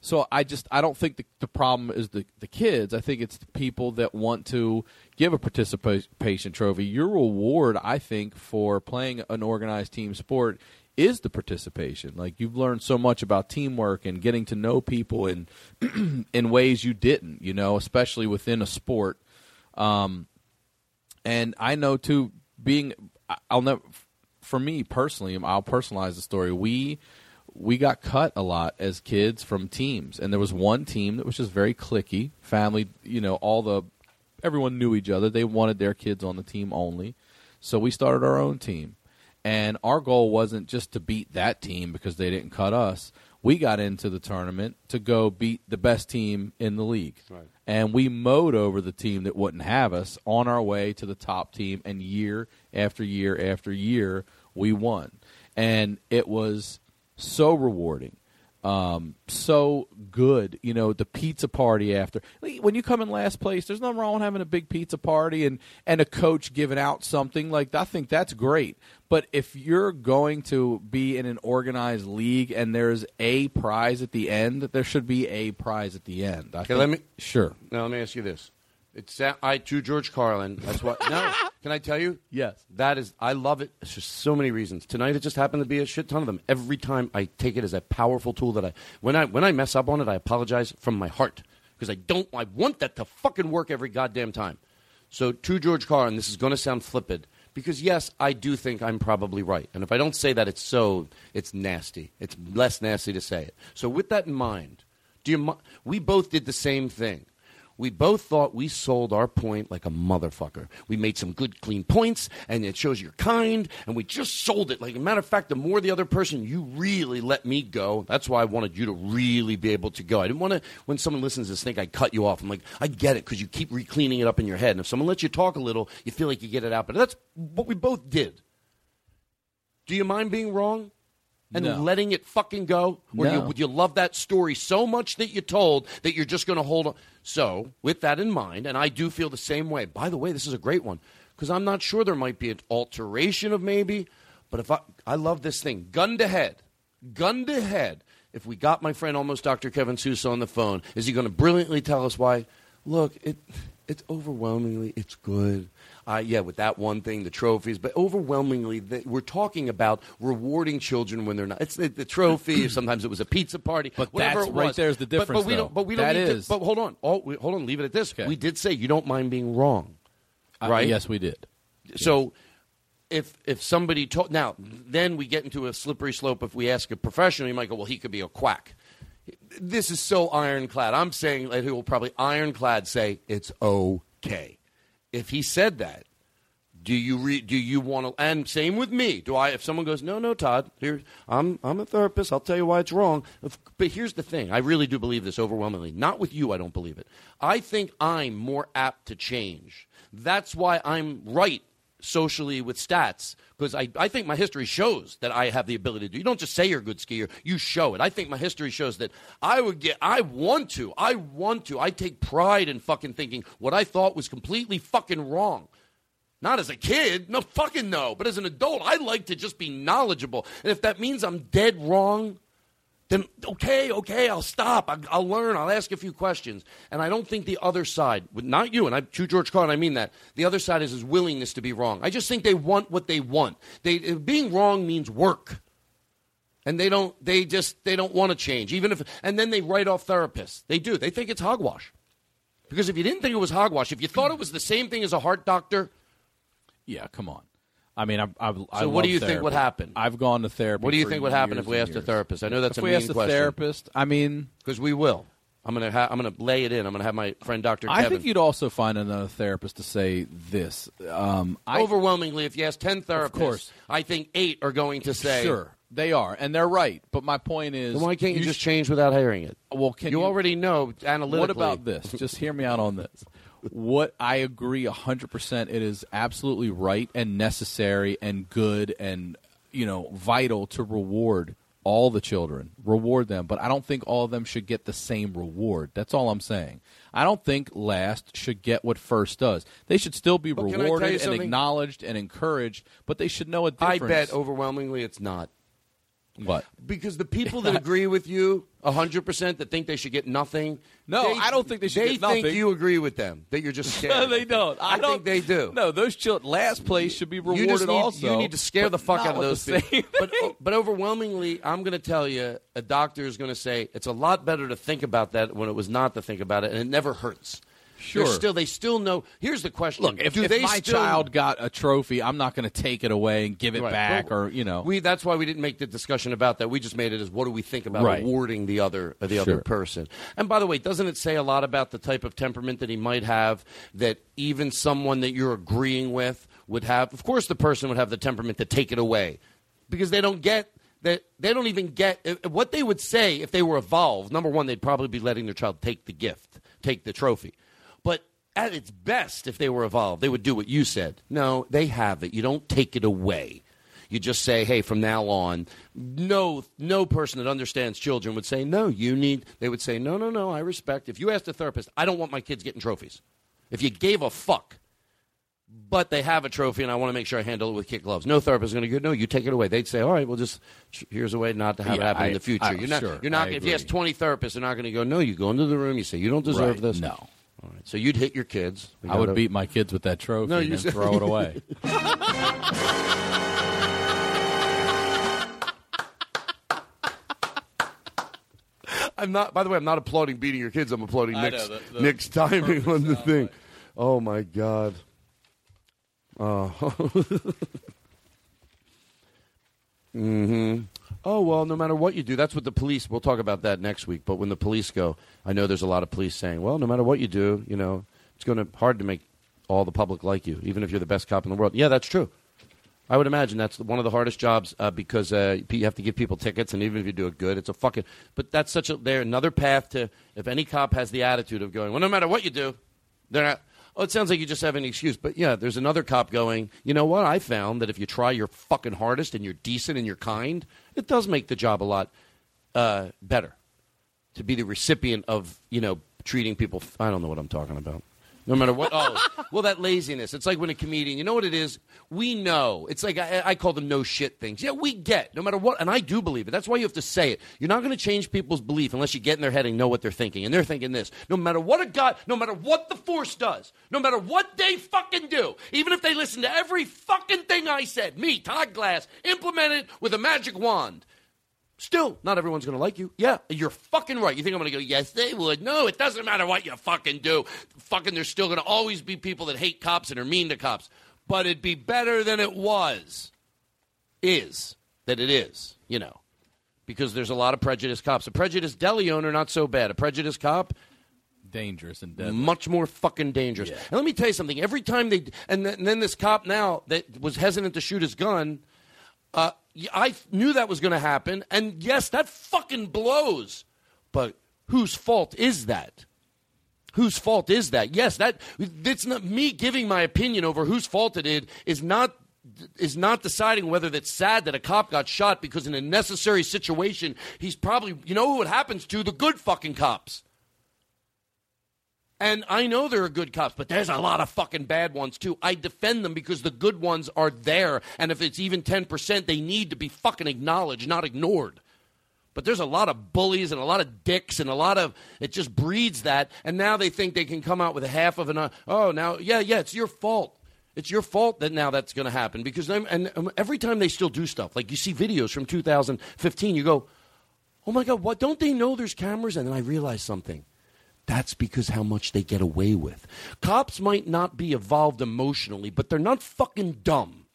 D: so I just I don't think the, the problem is the the kids. I think it's the people that want to give a participation trophy. Your reward, I think, for playing an organized team sport is the participation. Like you've learned so much about teamwork and getting to know people in in ways you didn't. You know, especially within a sport. Um, and I know too, being I'll never for me personally, I'll personalize the story. We we got cut a lot as kids from teams, and there was one team that was just very clicky, family. You know, all the everyone knew each other. They wanted their kids on the team only, so we started our own team. And our goal wasn't just to beat that team because they didn't cut us. We got into the tournament to go beat the best team in the league.
C: Right.
D: And we mowed over the team that wouldn't have us on our way to the top team. And year after year after year, we won. And it was so rewarding. Um, so good, you know, the pizza party after. When you come in last place, there's nothing wrong with having a big pizza party and, and a coach giving out something. Like, I think that's great. But if you're going to be in an organized league and there's a prize at the end, there should be a prize at the end. I
C: Okay,
D: think-
C: let me
D: Sure.
C: Now let me ask you this: It's I to George Carlin. That's what. No, can I tell you?
D: Yes.
C: That is. I love it. It's just so many reasons. Tonight it just happened to be a shit ton of them. Every time I take it as a powerful tool that I when I when I mess up on it, I apologize from my heart because I don't. I want that to fucking work every goddamn time. So to George Carlin, this is going to sound flippant because yes, I do think I'm probably right. And if I don't say that, it's so it's nasty. It's less nasty to say it. So with that in mind, do you? We both did the same thing. We both thought we sold our point like a motherfucker. We made some good, clean points, and it shows you're kind, and we just sold it. Like, a matter of fact, the more the other person, you really let me go. That's why I wanted you to really be able to go. I didn't want to, when someone listens to this, think I cut you off. I'm like, I get it, because you keep recleaning it up in your head. And if someone lets you talk a little, you feel like you get it out. But that's what we both did. Do you mind being wrong? And
D: No.
C: letting it fucking go? Or
D: No.
C: you, would you love that story so much that you told that you're just going to hold on? So, with that in mind, and I do feel the same way. By the way, this is a great one because I'm not sure there might be an alteration of maybe, but if I, I love this thing, gun to head, gun to head. If we got my friend almost Dr. Kevin Sousa on the phone, is he going to brilliantly tell us why? Look, it, it's overwhelmingly, it's good. Uh, yeah, with that one thing, the trophies, but overwhelmingly, the, we're talking about rewarding children when they're not. It's the, the trophy. sometimes it was a pizza party.
D: But
C: whatever
D: that's right there's the difference,
C: But, we
D: though.
C: don't. But we don't.
D: That is.
C: To, but hold on. Oh, we, hold on. Leave it at this. We did say you don't mind being wrong,
D: Uh,
C: right?
D: yes, we did.
C: So if if somebody told now, then we get into a slippery slope. If we ask a professional, you might go, well, he could be a quack. This is so ironclad. I'm saying that he will probably ironclad say it's okay. If he said that, do you re, do you want to? And same with me. Do I? If someone goes, no, no, Todd, here I'm I'm a therapist. I'll tell you why it's wrong. If- But here's the thing: I really do believe this overwhelmingly. Not with you, I don't believe it. I think I'm more apt to change. That's why I'm right socially with stats because I, I think my history shows that I have the ability to do. You don't just say you're a good skier, you show it. I think my history shows that I would get, I want to, I want to. I take pride in fucking thinking what I thought was completely fucking wrong. Not as a kid, no fucking no, but as an adult, I like to just be knowledgeable. And if that means I'm dead wrong, then okay, okay, I'll stop. I'll, I'll learn. I'll ask a few questions. And I don't think the other side, not you, and I, to George Carlin, I mean that. The other side is his willingness to be wrong. I just think they want what they want. They uh, being wrong means work, and they don't. They just they don't want to change, even if. And then they write off therapists. They do. They think it's hogwash. Because if you didn't think it was hogwash, if you thought it was the same thing as a heart doctor,
D: Yeah, come on. I mean, I've, I've, I
C: what do you think would happen?
D: I've gone to therapy.
C: What do you think would happen if we asked a therapist? I know that's
D: if
C: a
D: we
C: mean
D: asked a
C: question.
D: therapist. I mean,
C: because we will. I'm gonna ha- I'm gonna lay it in. I'm gonna have my friend Dr.
D: I think you'd also find another therapist to say this. Um, I,
C: Overwhelmingly, if you ask ten therapists, of
D: course.
C: I think eight are going to say,
D: Sure. They are, and they're right. But my point is,
C: Then why can't you,
D: sh-
C: just change without hearing it?
D: Well, can
C: you,
D: you-
C: already know analytically?
D: What about this? Just hear me out on this. What I agree 100% it is absolutely right and necessary and good and you know vital to reward all the children. Reward them, but I don't think all of them should get the same reward. That's all I'm saying. I don't think last should get what first does. They should still be
C: But can I tell you
D: rewarded and acknowledged and encouraged, but they should know a difference.
C: I bet overwhelmingly it's not.
D: What?
C: Because the people that agree with you 100% that think they should get nothing.
D: No,
C: they-
D: I don't think they should
C: They
D: get
C: think you agree with them, that you're just scared.
D: No, they don't. I, don't
C: think they do.
D: No, those children last place should be rewarded
C: just need,
D: also.
C: you need to scare the fuck out of those people. But, but overwhelmingly, I'm going to tell you, a doctor is going to say it's a lot better to think about that when it was not to think about it, and it never hurts.
D: Sure.
C: They're still, they still know. Here's the question:
D: Look, if,
C: do
D: if
C: they
D: my
C: still,
D: child got a trophy, I'm not going to take it away and give it
C: Right.
D: back,
C: Well,
D: or you know.
C: we that's why we didn't make the discussion about that. We just made it as what do we think about
D: Right.
C: awarding the other uh, the
D: Sure.
C: other person. And by the way, doesn't it say a lot about the type of temperament that he might have that even someone that you're agreeing with would have? Of course, the person would have the temperament to take it away because they don't get that they don't even get uh, what they would say if they were evolved. Number one, they'd probably be letting their child take the gift, take the trophy, but. At its best, if they were evolved, they would do what you said. No, they have it. You don't take it away. You just say, "Hey, from now on, no, no person that understands children would say, no, you need." They would say, "No, no, no, I respect." If you asked a therapist, I don't want my kids getting trophies. If you gave a fuck, but they have a trophy, and I want to make sure I handle it with kid gloves. No therapist is going to go, "No, you take it away." They'd say, "All right, well, just here's a way not to have it
D: Yeah,
C: happen in the future."
D: I-
C: you're not,
D: sure,
C: you're not.
D: I
C: If you ask twenty therapists, they're not going to go, "No, you go into the room, you say you don't deserve
D: Right,
C: this."
D: no.
C: All right, so you'd hit your kids. We
D: I would
C: gotta-
D: beat my kids with that trophy
C: No,
D: and
C: you
D: then
C: said-
D: throw it away.
C: I'm not. By the way, I'm not applauding beating your kids. I'm applauding
D: I
C: Nick's,
D: know, the- the
C: Nick's timing on the
D: sound
C: thing. Oh my god. Oh. hmm Oh well, no matter what you do, that's what the police. We'll talk about that next week. But when the police go, I know there's a lot of police saying, "Well, no matter what you do, you know, it's going to hard to make all the public like you, even if you're the best cop in the world." Yeah, that's true. I would imagine that's one of the hardest jobs uh, because uh, you have to give people tickets, and even if you do it good, it's a fucking. But that's such a. There another path to. If any cop has the attitude of going, well, no matter what you do, they're not. Oh, it sounds like you just have an excuse. But yeah, there's another cop going. You know what? I found that if you try your fucking hardest and you're decent and you're kind, it does make the job a lot uh, better. To be the recipient of you know treating people. I don't know what I'm talking about. No matter what. Oh, well, that laziness. It's like when a comedian. You know what it is? We know. It's like I, I call them no shit things. Yeah, we get. No matter what, and I do believe it. That's why you have to say it. You're not going to change people's belief unless you get in their head and know what they're thinking. And they're thinking this. No matter what a god, no matter what the force does, no matter what they fucking do, even if they listen to every fucking thing I said, me, Todd Glass, implement it with a magic wand. Still, not everyone's going to like you. Yeah, you're fucking right. You think I'm going to go, yes, they would. No, it doesn't matter what you fucking do. Fucking, there's still going to always be people that hate cops and are mean to cops. But it'd be better than it was. Is that it is, you know, because there's a lot of prejudiced cops. A prejudiced deli owner, not so bad. A prejudiced cop,
D: Dangerous and deadly.
C: much more fucking dangerous. And let me tell you something. Every time they and then, and then this cop now that was hesitant to shoot his gun, uh, I knew that was going to happen. And yes, that fucking blows. But whose fault is that? Whose fault is that? Yes, that it's not me giving my opinion over whose fault it is is not is not deciding whether that's sad that a cop got shot because in a necessary situation he's probably you know who it happens to the good fucking cops. And I know there are good cops, but there's a lot of fucking bad ones too. I defend them because the good ones are there. And if it's even 10%, they need to be fucking acknowledged, not ignored. But there's a lot of bullies and a lot of dicks and a lot of, it just breeds that. And now they think they can come out with a half of an, uh, oh, now, yeah, yeah, it's your fault. It's your fault that now that's going to happen because and um, every time they still do stuff, like you see videos from 2015, you go, oh my God, what? Don't they know there's cameras? And then I realize something. That's because how much they get away with. Cops might not be evolved emotionally, but they're not fucking dumb.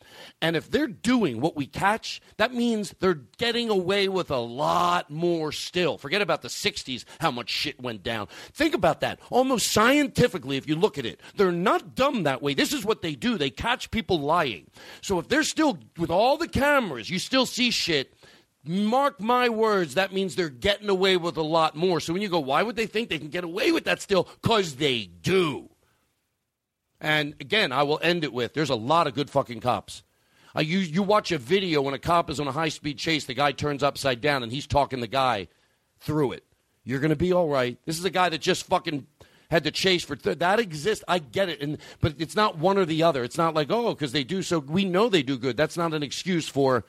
C: And if they're doing what we catch, that means they're getting away with a lot more still. Forget about the 60s, how much shit went down. Think about that. Almost scientifically, if you look at it, they're not dumb that way. This is what they do. They catch people lying. So if they're still, with all the cameras, you still see shit, Mark my words, that means they're getting away with a lot more. So when you go, why would they think they can get away with that still? Because they do. And again, I will end it with there's a lot of good fucking cops. Uh, you, you watch a video when a cop is on a high speed chase, the guy turns upside down and he's talking the guy through it. You're going to be all right. This is a guy that just fucking had to chase for th- that exists. I get it, and but it's not one or the other. It's not like oh, because they do so. We know they do good. That's not an excuse for.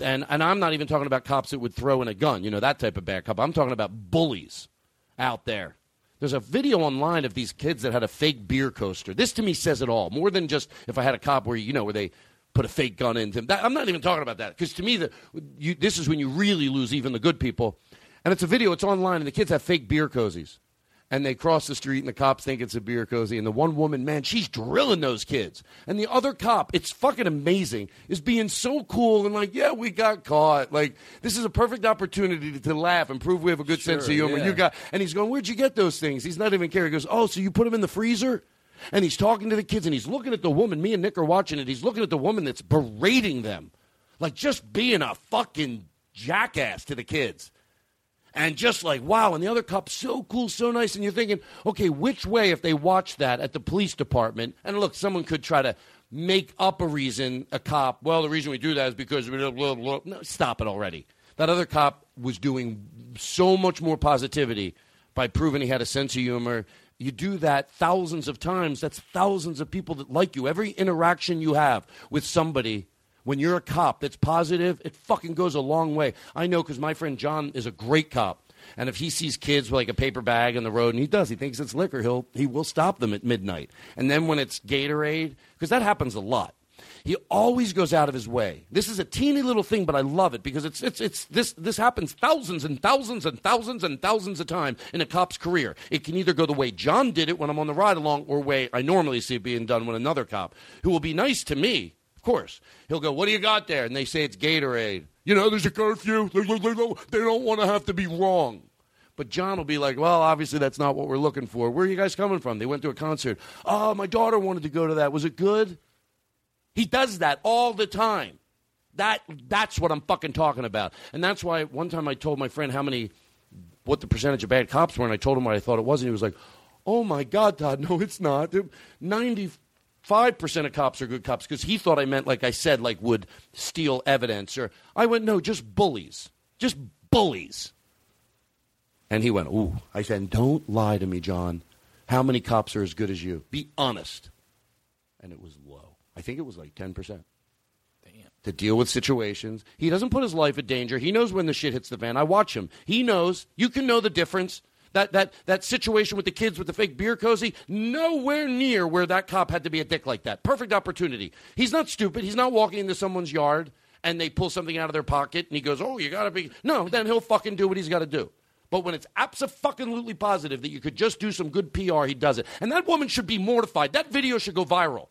C: And and I'm not even talking about cops that would throw in a gun. You know that type of bad cop. I'm talking about bullies out there. There's a video online of these kids that had a fake beer coaster. This to me says it all. More than just if I had a cop where you know where they put a fake gun into him. That, I'm not even talking about that because to me, the, you, this is when you really lose even the good people. And it's a video. It's online, and the kids have fake beer cozies. And they cross the street, and the cops think it's a beer cozy. And the one woman, man, she's drilling those kids. And the other cop, it's fucking amazing, is being so cool and like, yeah, we got caught. Like, this is a perfect opportunity to, to laugh and prove we have a good sense of humor.
D: yeah.
C: You got, and he's going, where'd you get those things? He's not even caring. He goes, oh, so you put them in the freezer? And he's talking to the kids, and he's looking at the woman. Me and Nick are watching it. He's looking at the woman that's berating them, like just being a fucking jackass to the kids and just like wow and the other cop, so cool so nice and you're thinking okay which way if they watch that at the police department? And look someone could try to make up a reason a cop well the reason we do that is because blah, blah, blah. No, stop it already. That other cop was doing so much more positivity by proving he had a sense of humor. You do that thousands of times. That's thousands of people that like you. Every interaction you have with somebody when you're a cop that's positive, it fucking goes a long way. I know because my friend John is a great cop. And if he sees kids with like a paper bag on the road, and he does, he thinks it's liquor, he'll he will stop them at midnight. And then when it's Gatorade, because that happens a lot, he always goes out of his way. This is a teeny little thing, but I love it because it's it's it's this this happens thousands and thousands and thousands and thousands of times in a cop's career. It can either go the way John did it when I'm on the ride along, or way I normally see it being done with another cop who will be nice to me course. He'll go, What do you got there? And they say it's Gatorade. You know, there's a curfew. They don't want to have to be wrong. But John will be like, well, obviously that's not what we're looking for. Where are you guys coming from? They went to a concert. Oh, my daughter wanted to go to that. Was it good? He does that all the time. That that's what I'm fucking talking about. And that's why one time I told my friend how many what the percentage of bad cops were, and I told him what I thought it was, and he was like, Oh my God, Todd, no, it's not. Ninety 5% of cops are good cops because he thought I meant, like I said, like would steal evidence. Or I went, no, just bullies. Just bullies. And he went, ooh. I said, don't lie to me, John. How many cops are as good as you? Be honest. And it was low. I think it was like 10%. Damn. To deal with situations. He doesn't put his life in danger. He knows when the shit hits the fan. I watch him. He knows. You can know the difference. That, that, that situation with the kids with the fake beer cozy, nowhere near where that cop had to be a dick like that. Perfect opportunity. He's not stupid. He's not walking into someone's yard and they pull something out of their pocket and he goes, Oh, you gotta be. No, then he'll fucking do what he's gotta do. But when it's absolutely positive that you could just do some good PR, he does it. And that woman should be mortified. That video should go viral.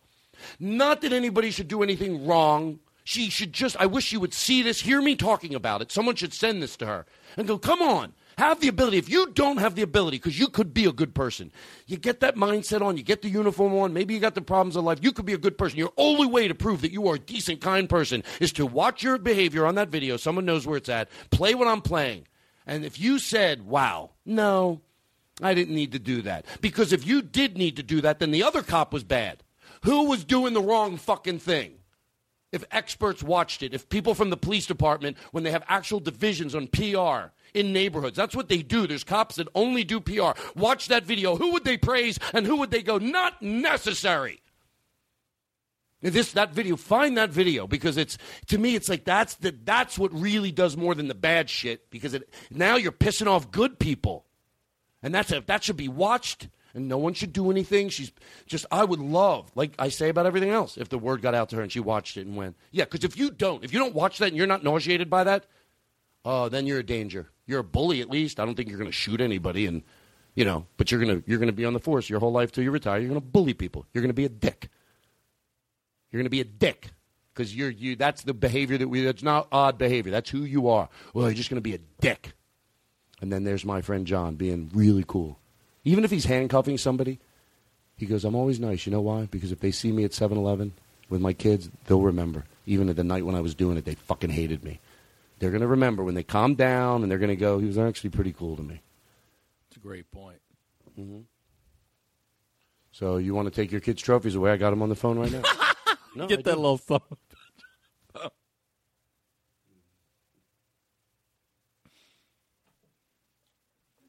C: Not that anybody should do anything wrong. She should just, I wish she would see this, hear me talking about it. Someone should send this to her and go, come on, have the ability. If you don't have the ability, because you could be a good person, you get that mindset on, you get the uniform on, maybe you got the problems of life, you could be a good person. Your only way to prove that you are a decent, kind person is to watch your behavior on that video. Someone knows where it's at. Play what I'm playing. And if you said, wow, no, I didn't need to do that. Because if you did need to do that, then the other cop was bad. Who was doing the wrong fucking thing? If experts watched it, if people from the police department, when they have actual divisions on PR in neighborhoods, that's what they do. There's cops that only do PR. Watch that video. Who would they praise and who would they go, not necessary? This that video, find that video because it's to me it's like that's the that's what really does more than the bad shit because it now you're pissing off good people. And that's a, that should be watched and no one should do anything. She's just I would love, like I say about everything else, if the word got out to her and she watched it and went, yeah. Because if you don't, if you don't watch that and you're not nauseated by that, oh, then you're a danger. You're a bully at least. I don't think you're going to shoot anybody, and you know, but you're gonna you're gonna be on the force your whole life till you retire. You're gonna bully people. You're gonna be a dick. You're gonna be a dick because you're you. That's the behavior that we. That's not odd behavior. That's who you are. Well, you're just gonna be a dick. And then there's my friend John being really cool. Even if he's handcuffing somebody, he goes, I'm always nice. You know why? Because if they see me at 7 Eleven with my kids, they'll remember. Even at the night when I was doing it, they fucking hated me. They're going to remember when they calm down, and they're going to go. He was actually pretty cool to me.
D: It's a great point.
C: hmm So you want to take your kids' trophies away? I got them on the phone right now. No,
D: Get
C: I
D: that
C: do.
D: little thumb.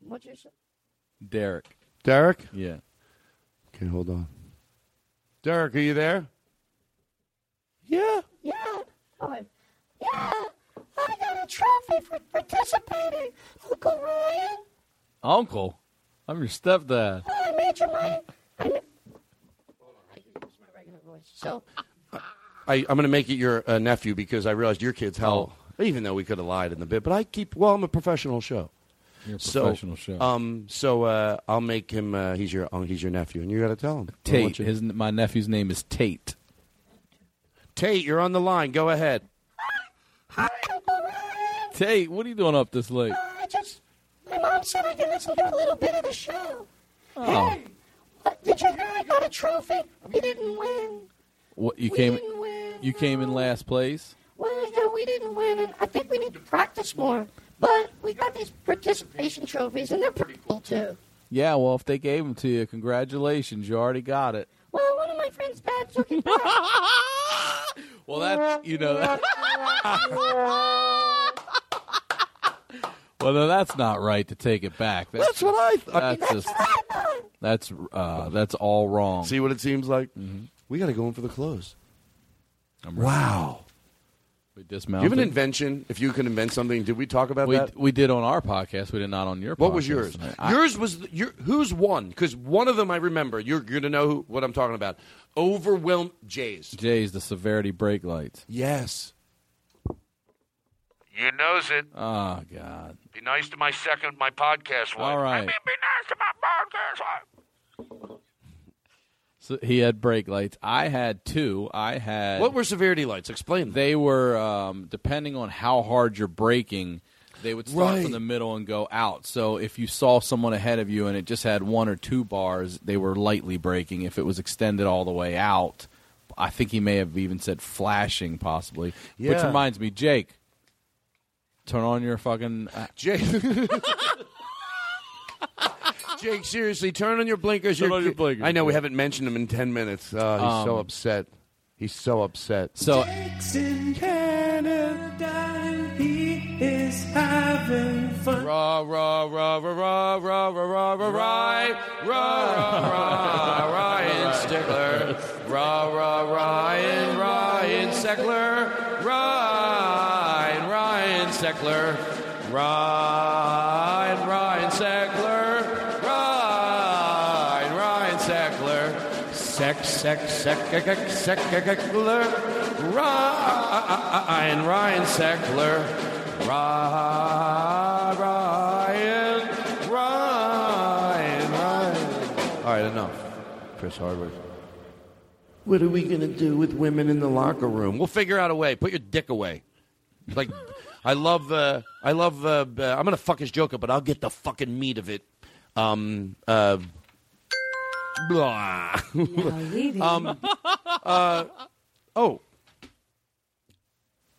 P: What's your say?
D: Derek.
C: Derek.
D: Yeah.
C: Okay, hold on. Derek, are you there?
P: Yeah. Yeah. Oh, yeah. I got a trophy for participating, Uncle Ryan.
D: Uncle. I'm your stepdad.
P: I made you my. I ma- Hold on, I can use my regular voice. So,
C: I, I'm going to make it your uh, nephew because I realized your kid's how. Even though we could have lied in the bit, but I keep. Well, I'm a professional show.
D: You're a
C: So,
D: professional show.
C: Um. So uh, I'll make him. Uh, he's your. Uh, he's your nephew, and you got to tell him.
D: Tate. His my nephew's name is Tate.
C: Tate, you're on the line. Go ahead.
D: Hi, Tate, what are you doing up this late?
P: I just. My mom said I could listen to a little bit of the show.
D: Oh.
P: Hey, what, did you hear I got a trophy? We didn't win.
D: What you
P: We
D: came?
P: didn't win.
D: You came in last place.
P: Well, yeah, we didn't win, and I think we need to practice more. But we got these participation trophies, and they're pretty cool, too.
D: Yeah. Well, if they gave them to you, congratulations. You already got it.
P: Well, one of my friends' dad took it back.
D: Well, that's you know. That, well, no, that's not right to take it back. That's,
C: That's what I thought.
D: That's just. That's uh, that's all wrong.
C: See what it seems like?
D: Mm-hmm.
C: We got to go in for the close.
D: I'm
C: Wow.
D: We
C: Do you have an invention? If you can invent something, did we talk about
D: we,
C: that?
D: we did on our podcast. We did not on your.
C: What
D: podcast
C: was yours?
D: I-
C: yours was the, your, who's one? Because one of them I remember. You're going to know who, what I'm talking about. Overwhelm Jays.
D: Jay's the severity brake lights.
C: Yes.
H: You knows it.
D: Oh God.
H: Be nice to my second, my podcast wife.
D: All right.
H: I mean, be nice to my podcast wife.
D: So he had brake lights. I had two. I had.
C: What were severity lights? Explain.
D: They were um, depending on how hard you're braking. They would start
C: Right.
D: from the middle and go out. So if you saw someone ahead of you and it just had one or two bars, they were lightly braking. If it was extended all the way out, I think he may have even said flashing, possibly. Which reminds me, Jake, turn on your fucking. Uh,
C: Jake. Jake, seriously, turn on your blinkers.
D: Turn
C: You're-
D: on your blinkers,
C: I know we haven't mentioned him in 10 minutes. Uh, he's so
D: Um,
C: upset. He's so upset.
D: So
F: in Canada, he is having fun.
C: Rah, rah, rah, rah, rah, rah, rah, rah, rah, right. Rah, rah, rah, Ryan Sickler. Rah, rah, Ryan, Ryan Sickler. Ryan, Ryan Sickler. Ryan, Ryan Sec, sec, sec, sec, sec, Ryan, Ryan Sickler. Ryan, Ryan, Ryan, Ryan. All right, enough. Chris Hardwick. What are we going to do with women in the locker room? We'll figure out a way. Put your dick away. Like, I love, uh, I love, uh, uh, I'm going to fuck his joke up, but I'll get the fucking meat of it. Um, uh, blah. um, uh, oh.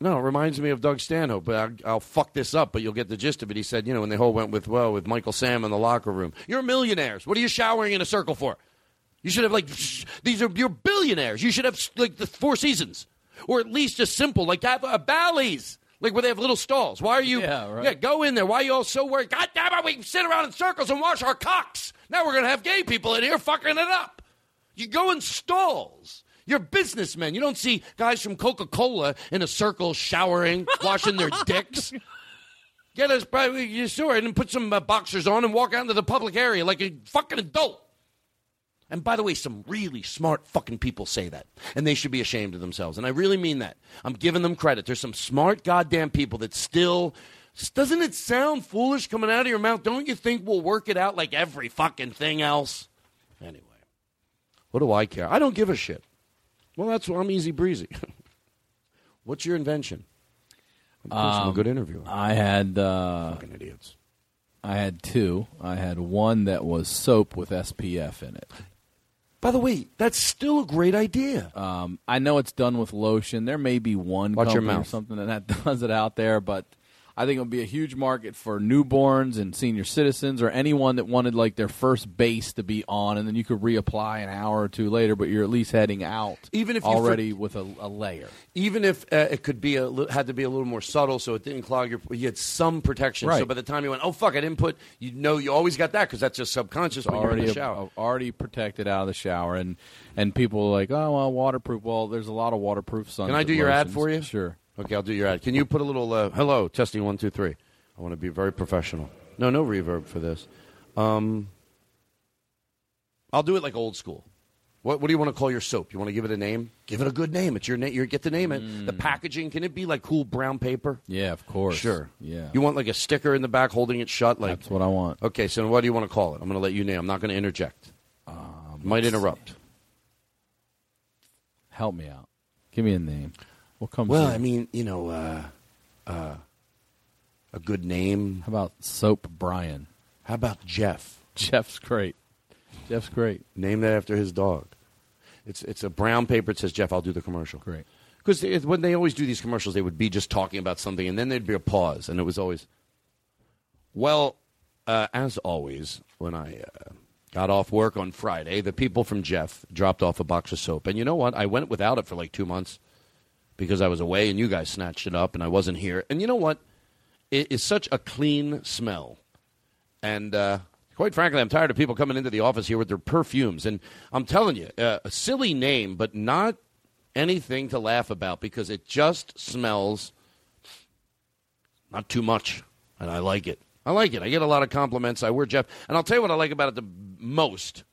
C: No, it reminds me of Doug Stanhope. But I'll, I'll fuck this up, but you'll get the gist of it. He said, you know, when they whole went with well with Michael Sam in the locker room. You're millionaires. What are you showering in a circle for? You should have like sh- these are you're billionaires. You should have like the Four Seasons, or at least a simple like to have a Bally's, like where they have little stalls. Why are you?
D: Yeah, right.
C: Yeah, go in there. Why are you all so worried? God damn it, we sit around in circles and wash our cocks. Now we're gonna have gay people in here fucking it up. You go in stalls. You're businessmen. You don't see guys from Coca Cola in a circle showering, washing their dicks. Get us, you sure, and put some uh, boxers on and walk out into the public area like a fucking adult. And by the way, some really smart fucking people say that. And they should be ashamed of themselves. And I really mean that. I'm giving them credit. There's some smart goddamn people that still. Doesn't it sound foolish coming out of your mouth? Don't you think we'll work it out like every fucking thing else? Anyway, what do I care? I don't give a shit. Well, that's why I'm easy breezy. What's your invention? Of course, I'm a
D: Um,
C: good interviewer.
D: I had uh,
C: Fucking idiots.
D: I had two. I had one that was soap with SPF in it.
C: By the way, that's still a great idea.
D: Um, I know it's done with lotion. There may be one
C: Watch your
D: company or something that does it out there, but I think it would be a huge market for newborns and senior citizens or anyone that wanted like their first base to be on, and then you could reapply an hour or two later, but you're at least heading out
C: Even if you
D: already with a, a layer.
C: Even if uh, it could be a had to be a little more subtle, so it didn't clog your. You had some protection. So by the time you went, oh fuck, I didn't put. You know, you always got that because that's just subconscious when you're in
D: already
C: the shower.
D: already protected out of the shower, and and people are like, oh well, waterproof. Well, there's a lot of waterproof sun.
C: Can I do your ad for you?
D: Sure.
C: Okay, I'll do your ad. Can you put a little uh, hello testing one two three? I want to be very professional. No, no reverb for this. Um, I'll do it like old school. What, what do you want to call your soap? You want to give it a name? Give it a good name. It's your name. You get to name it. The packaging can it be like cool brown paper?
D: Yeah, of course.
C: Sure.
D: Yeah.
C: You want like a sticker in the back holding it shut? Like
D: That's what I want.
C: Okay, so what do you want to call it? I'm going to let you name. I'm not going to interject.
D: Um,
C: Might interrupt.
D: Help me out. Give me a name. What comes?
C: Well? I mean, you know, uh, uh, a good name.
D: How about Soap Brian?
C: How about Jeff?
D: Jeff's great. Jeff's great.
C: Name that after his dog. It's it's a brown paper. It says Jeff. I'll do the commercial.
D: Great.
C: Because when they always do these commercials, they would be just talking about something, and then there'd be a pause, and it was always. Well, uh, as always, when I uh, got off work on Friday, the people from Jeff dropped off a box of soap, and you know what? I went without it for like two months because I was away, and you guys snatched it up, and I wasn't here. And you know what? It is such a clean smell, and uh, quite frankly, I'm tired of people coming into the office here with their perfumes. And I'm telling you, uh, a silly name, but not anything to laugh about because it just smells not too much, and I like it. I like it. I get a lot of compliments. I wear Jeff, and I'll tell you what I like about it the most.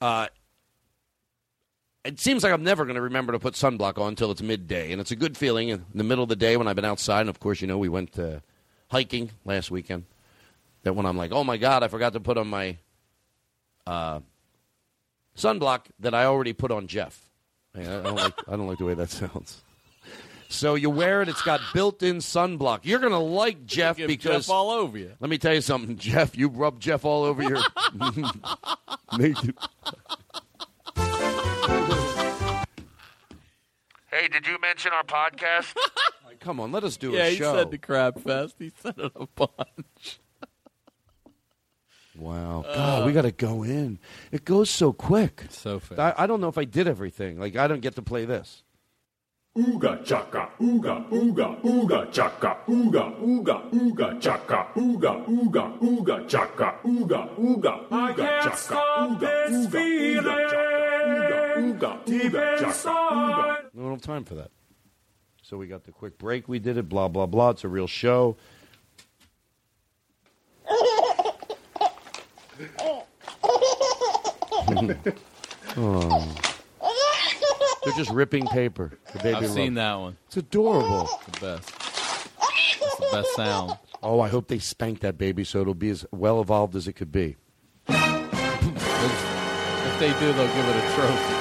C: Uh, it seems like I'm never going to remember to put sunblock on until it's midday, and it's a good feeling in the middle of the day when I've been outside. And of course, you know, we went uh, hiking last weekend. That when I'm like, oh my god, I forgot to put on my uh, sunblock that I already put on Jeff. I I don't like I don't like the way that sounds. So you wear it; it's got built-in sunblock. You're gonna like Jeff because
D: Jeff all over you.
C: Let me tell you something, Jeff. You rub Jeff all over your naked.
H: Hey, did you mention our podcast?
C: Come on, let us do a show.
D: yeah,
C: a
D: he
C: show.
D: said the CrabFeast. He said it a bunch.
C: Wow, uh, God, we got to go in. It goes so quick.
D: So fast.
C: I, I don't know if I did everything. Like I don't get to play this.
L: Ooga chaka, ooga, ooga, ooga chaka, ooga, ooga, ooga chaka, ooga, ooga, ooga chaka, ooga, ooga,
F: I
L: ooga chaka,
F: stop
L: ooga, ooga,
F: feeling
L: ooga, ooga,
F: deep
L: ooga chaka,
F: inside.
C: We don't have time for that. So we got the quick break. We did it. Blah blah blah. It's a real show. oh. They're just ripping paper. The baby
D: I've
C: love.
D: seen that one.
C: It's adorable.
D: It's the best. It's the best sound.
C: Oh, I hope they spank that baby so it'll be as well evolved as it could be.
D: If they do, they'll give it a trophy.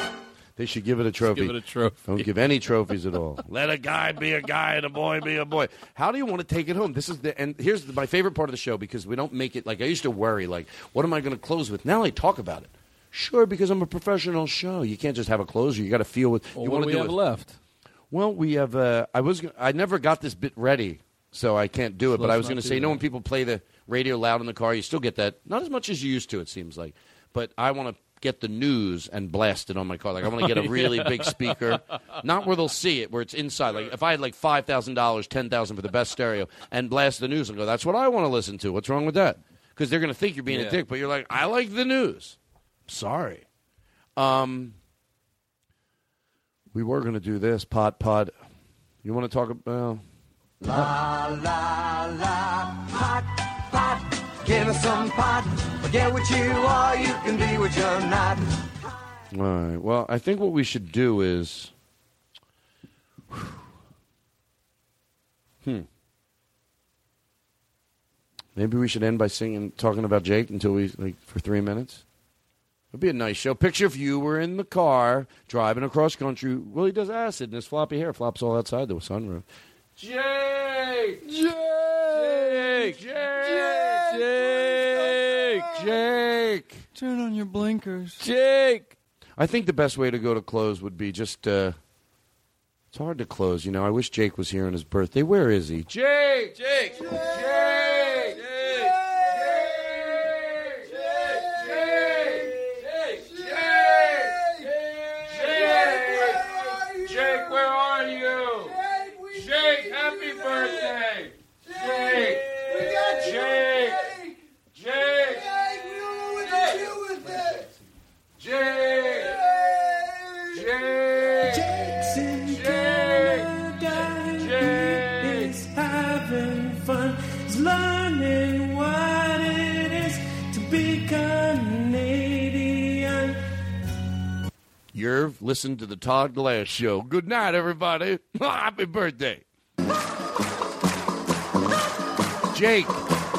C: They should give it a trophy.
D: give it a trophy.
C: Don't give any trophies at all. Let a guy be a guy and a boy be a boy. How do you want to take it home? This is the and here's the, my favorite part of the show because we don't make it like I used to worry like what am I going to close with? Now I talk about it. Sure, because I'm a professional show. You can't just have a closer. You got to feel with.
D: Well,
C: you
D: what do we
C: do
D: have
C: it.
D: left?
C: Well, we have. Uh, I was. I never got this bit ready, so I can't do it.
D: So
C: but I was going to say, you know, when people play the radio loud in the car, you still get that. Not as much as you used to. It seems like. But I want to get the news and blast it on my car. Like I want to get a really
D: Yeah.
C: big speaker, not where they'll see it, where it's inside. Like if I had like five thousand dollars, ten thousand for the best stereo, and blast the news and go, that's what I want to listen to. What's wrong with that? Because they're going to think you're being
D: Yeah.
C: a dick, but you're like, I like the news. Sorry. Um, we were going to do this pot pot. You want to talk about?
F: La la la, pot pot, give us some pot. Forget what you are, you can be what you're not.
C: All right. Well, I think what we should do is. Hmm. Maybe we should end by singing, talking about Jake until we like for three minutes. It'd be a nice show. Picture if you were in the car driving across country. Well, he does acid, and his floppy hair flops all outside the sunroof. Jake! Jake! Jake! Jake! Jake!
D: Turn on your blinkers. Jake!
C: I think the best way to go to close would be just uh,
Q: It's hard to close. You know, I wish Jake was here on his birthday. Where is he? Jake! Jake! Jake! Listening to the Todd Glass Show. Good night, everybody. Happy birthday. Jake,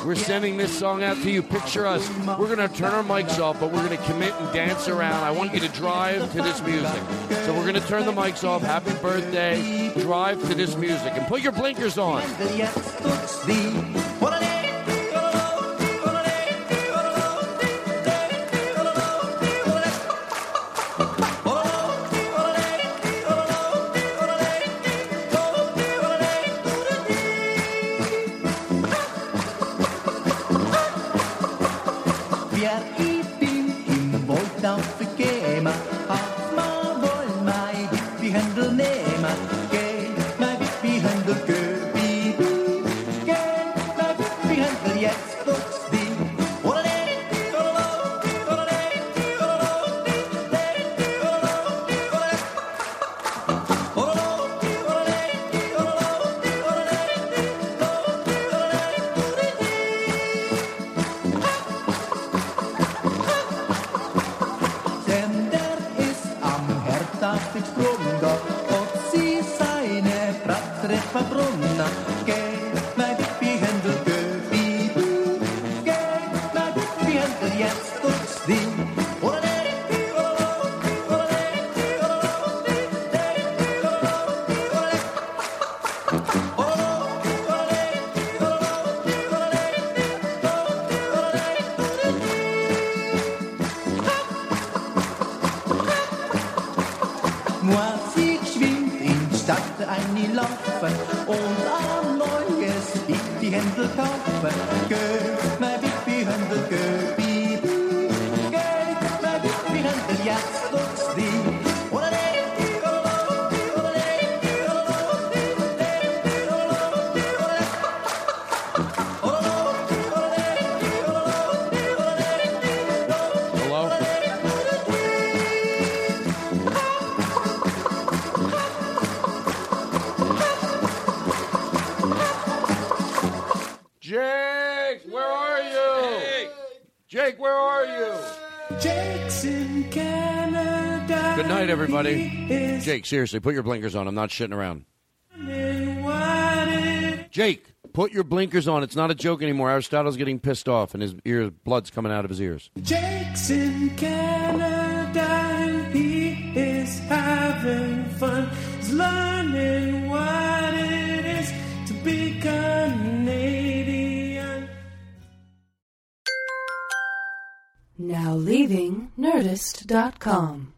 Q: we're sending this song out to you. Picture us. We're going to turn our mics off, but we're going to commit and dance around. I want you to drive to this music. So we're going to turn the mics off. Happy birthday. Drive to this music and put your blinkers on. Seriously, put your blinkers on. I'm not shitting around.
F: learning what it
Q: Jake, put your blinkers on. It's not a joke anymore. Aristotle's getting pissed off, and his ears, blood's coming out of his ears.
F: Jake's in Canada he is having fun. He's learning what it is to be Canadian.
B: Now leaving Nerdist.com.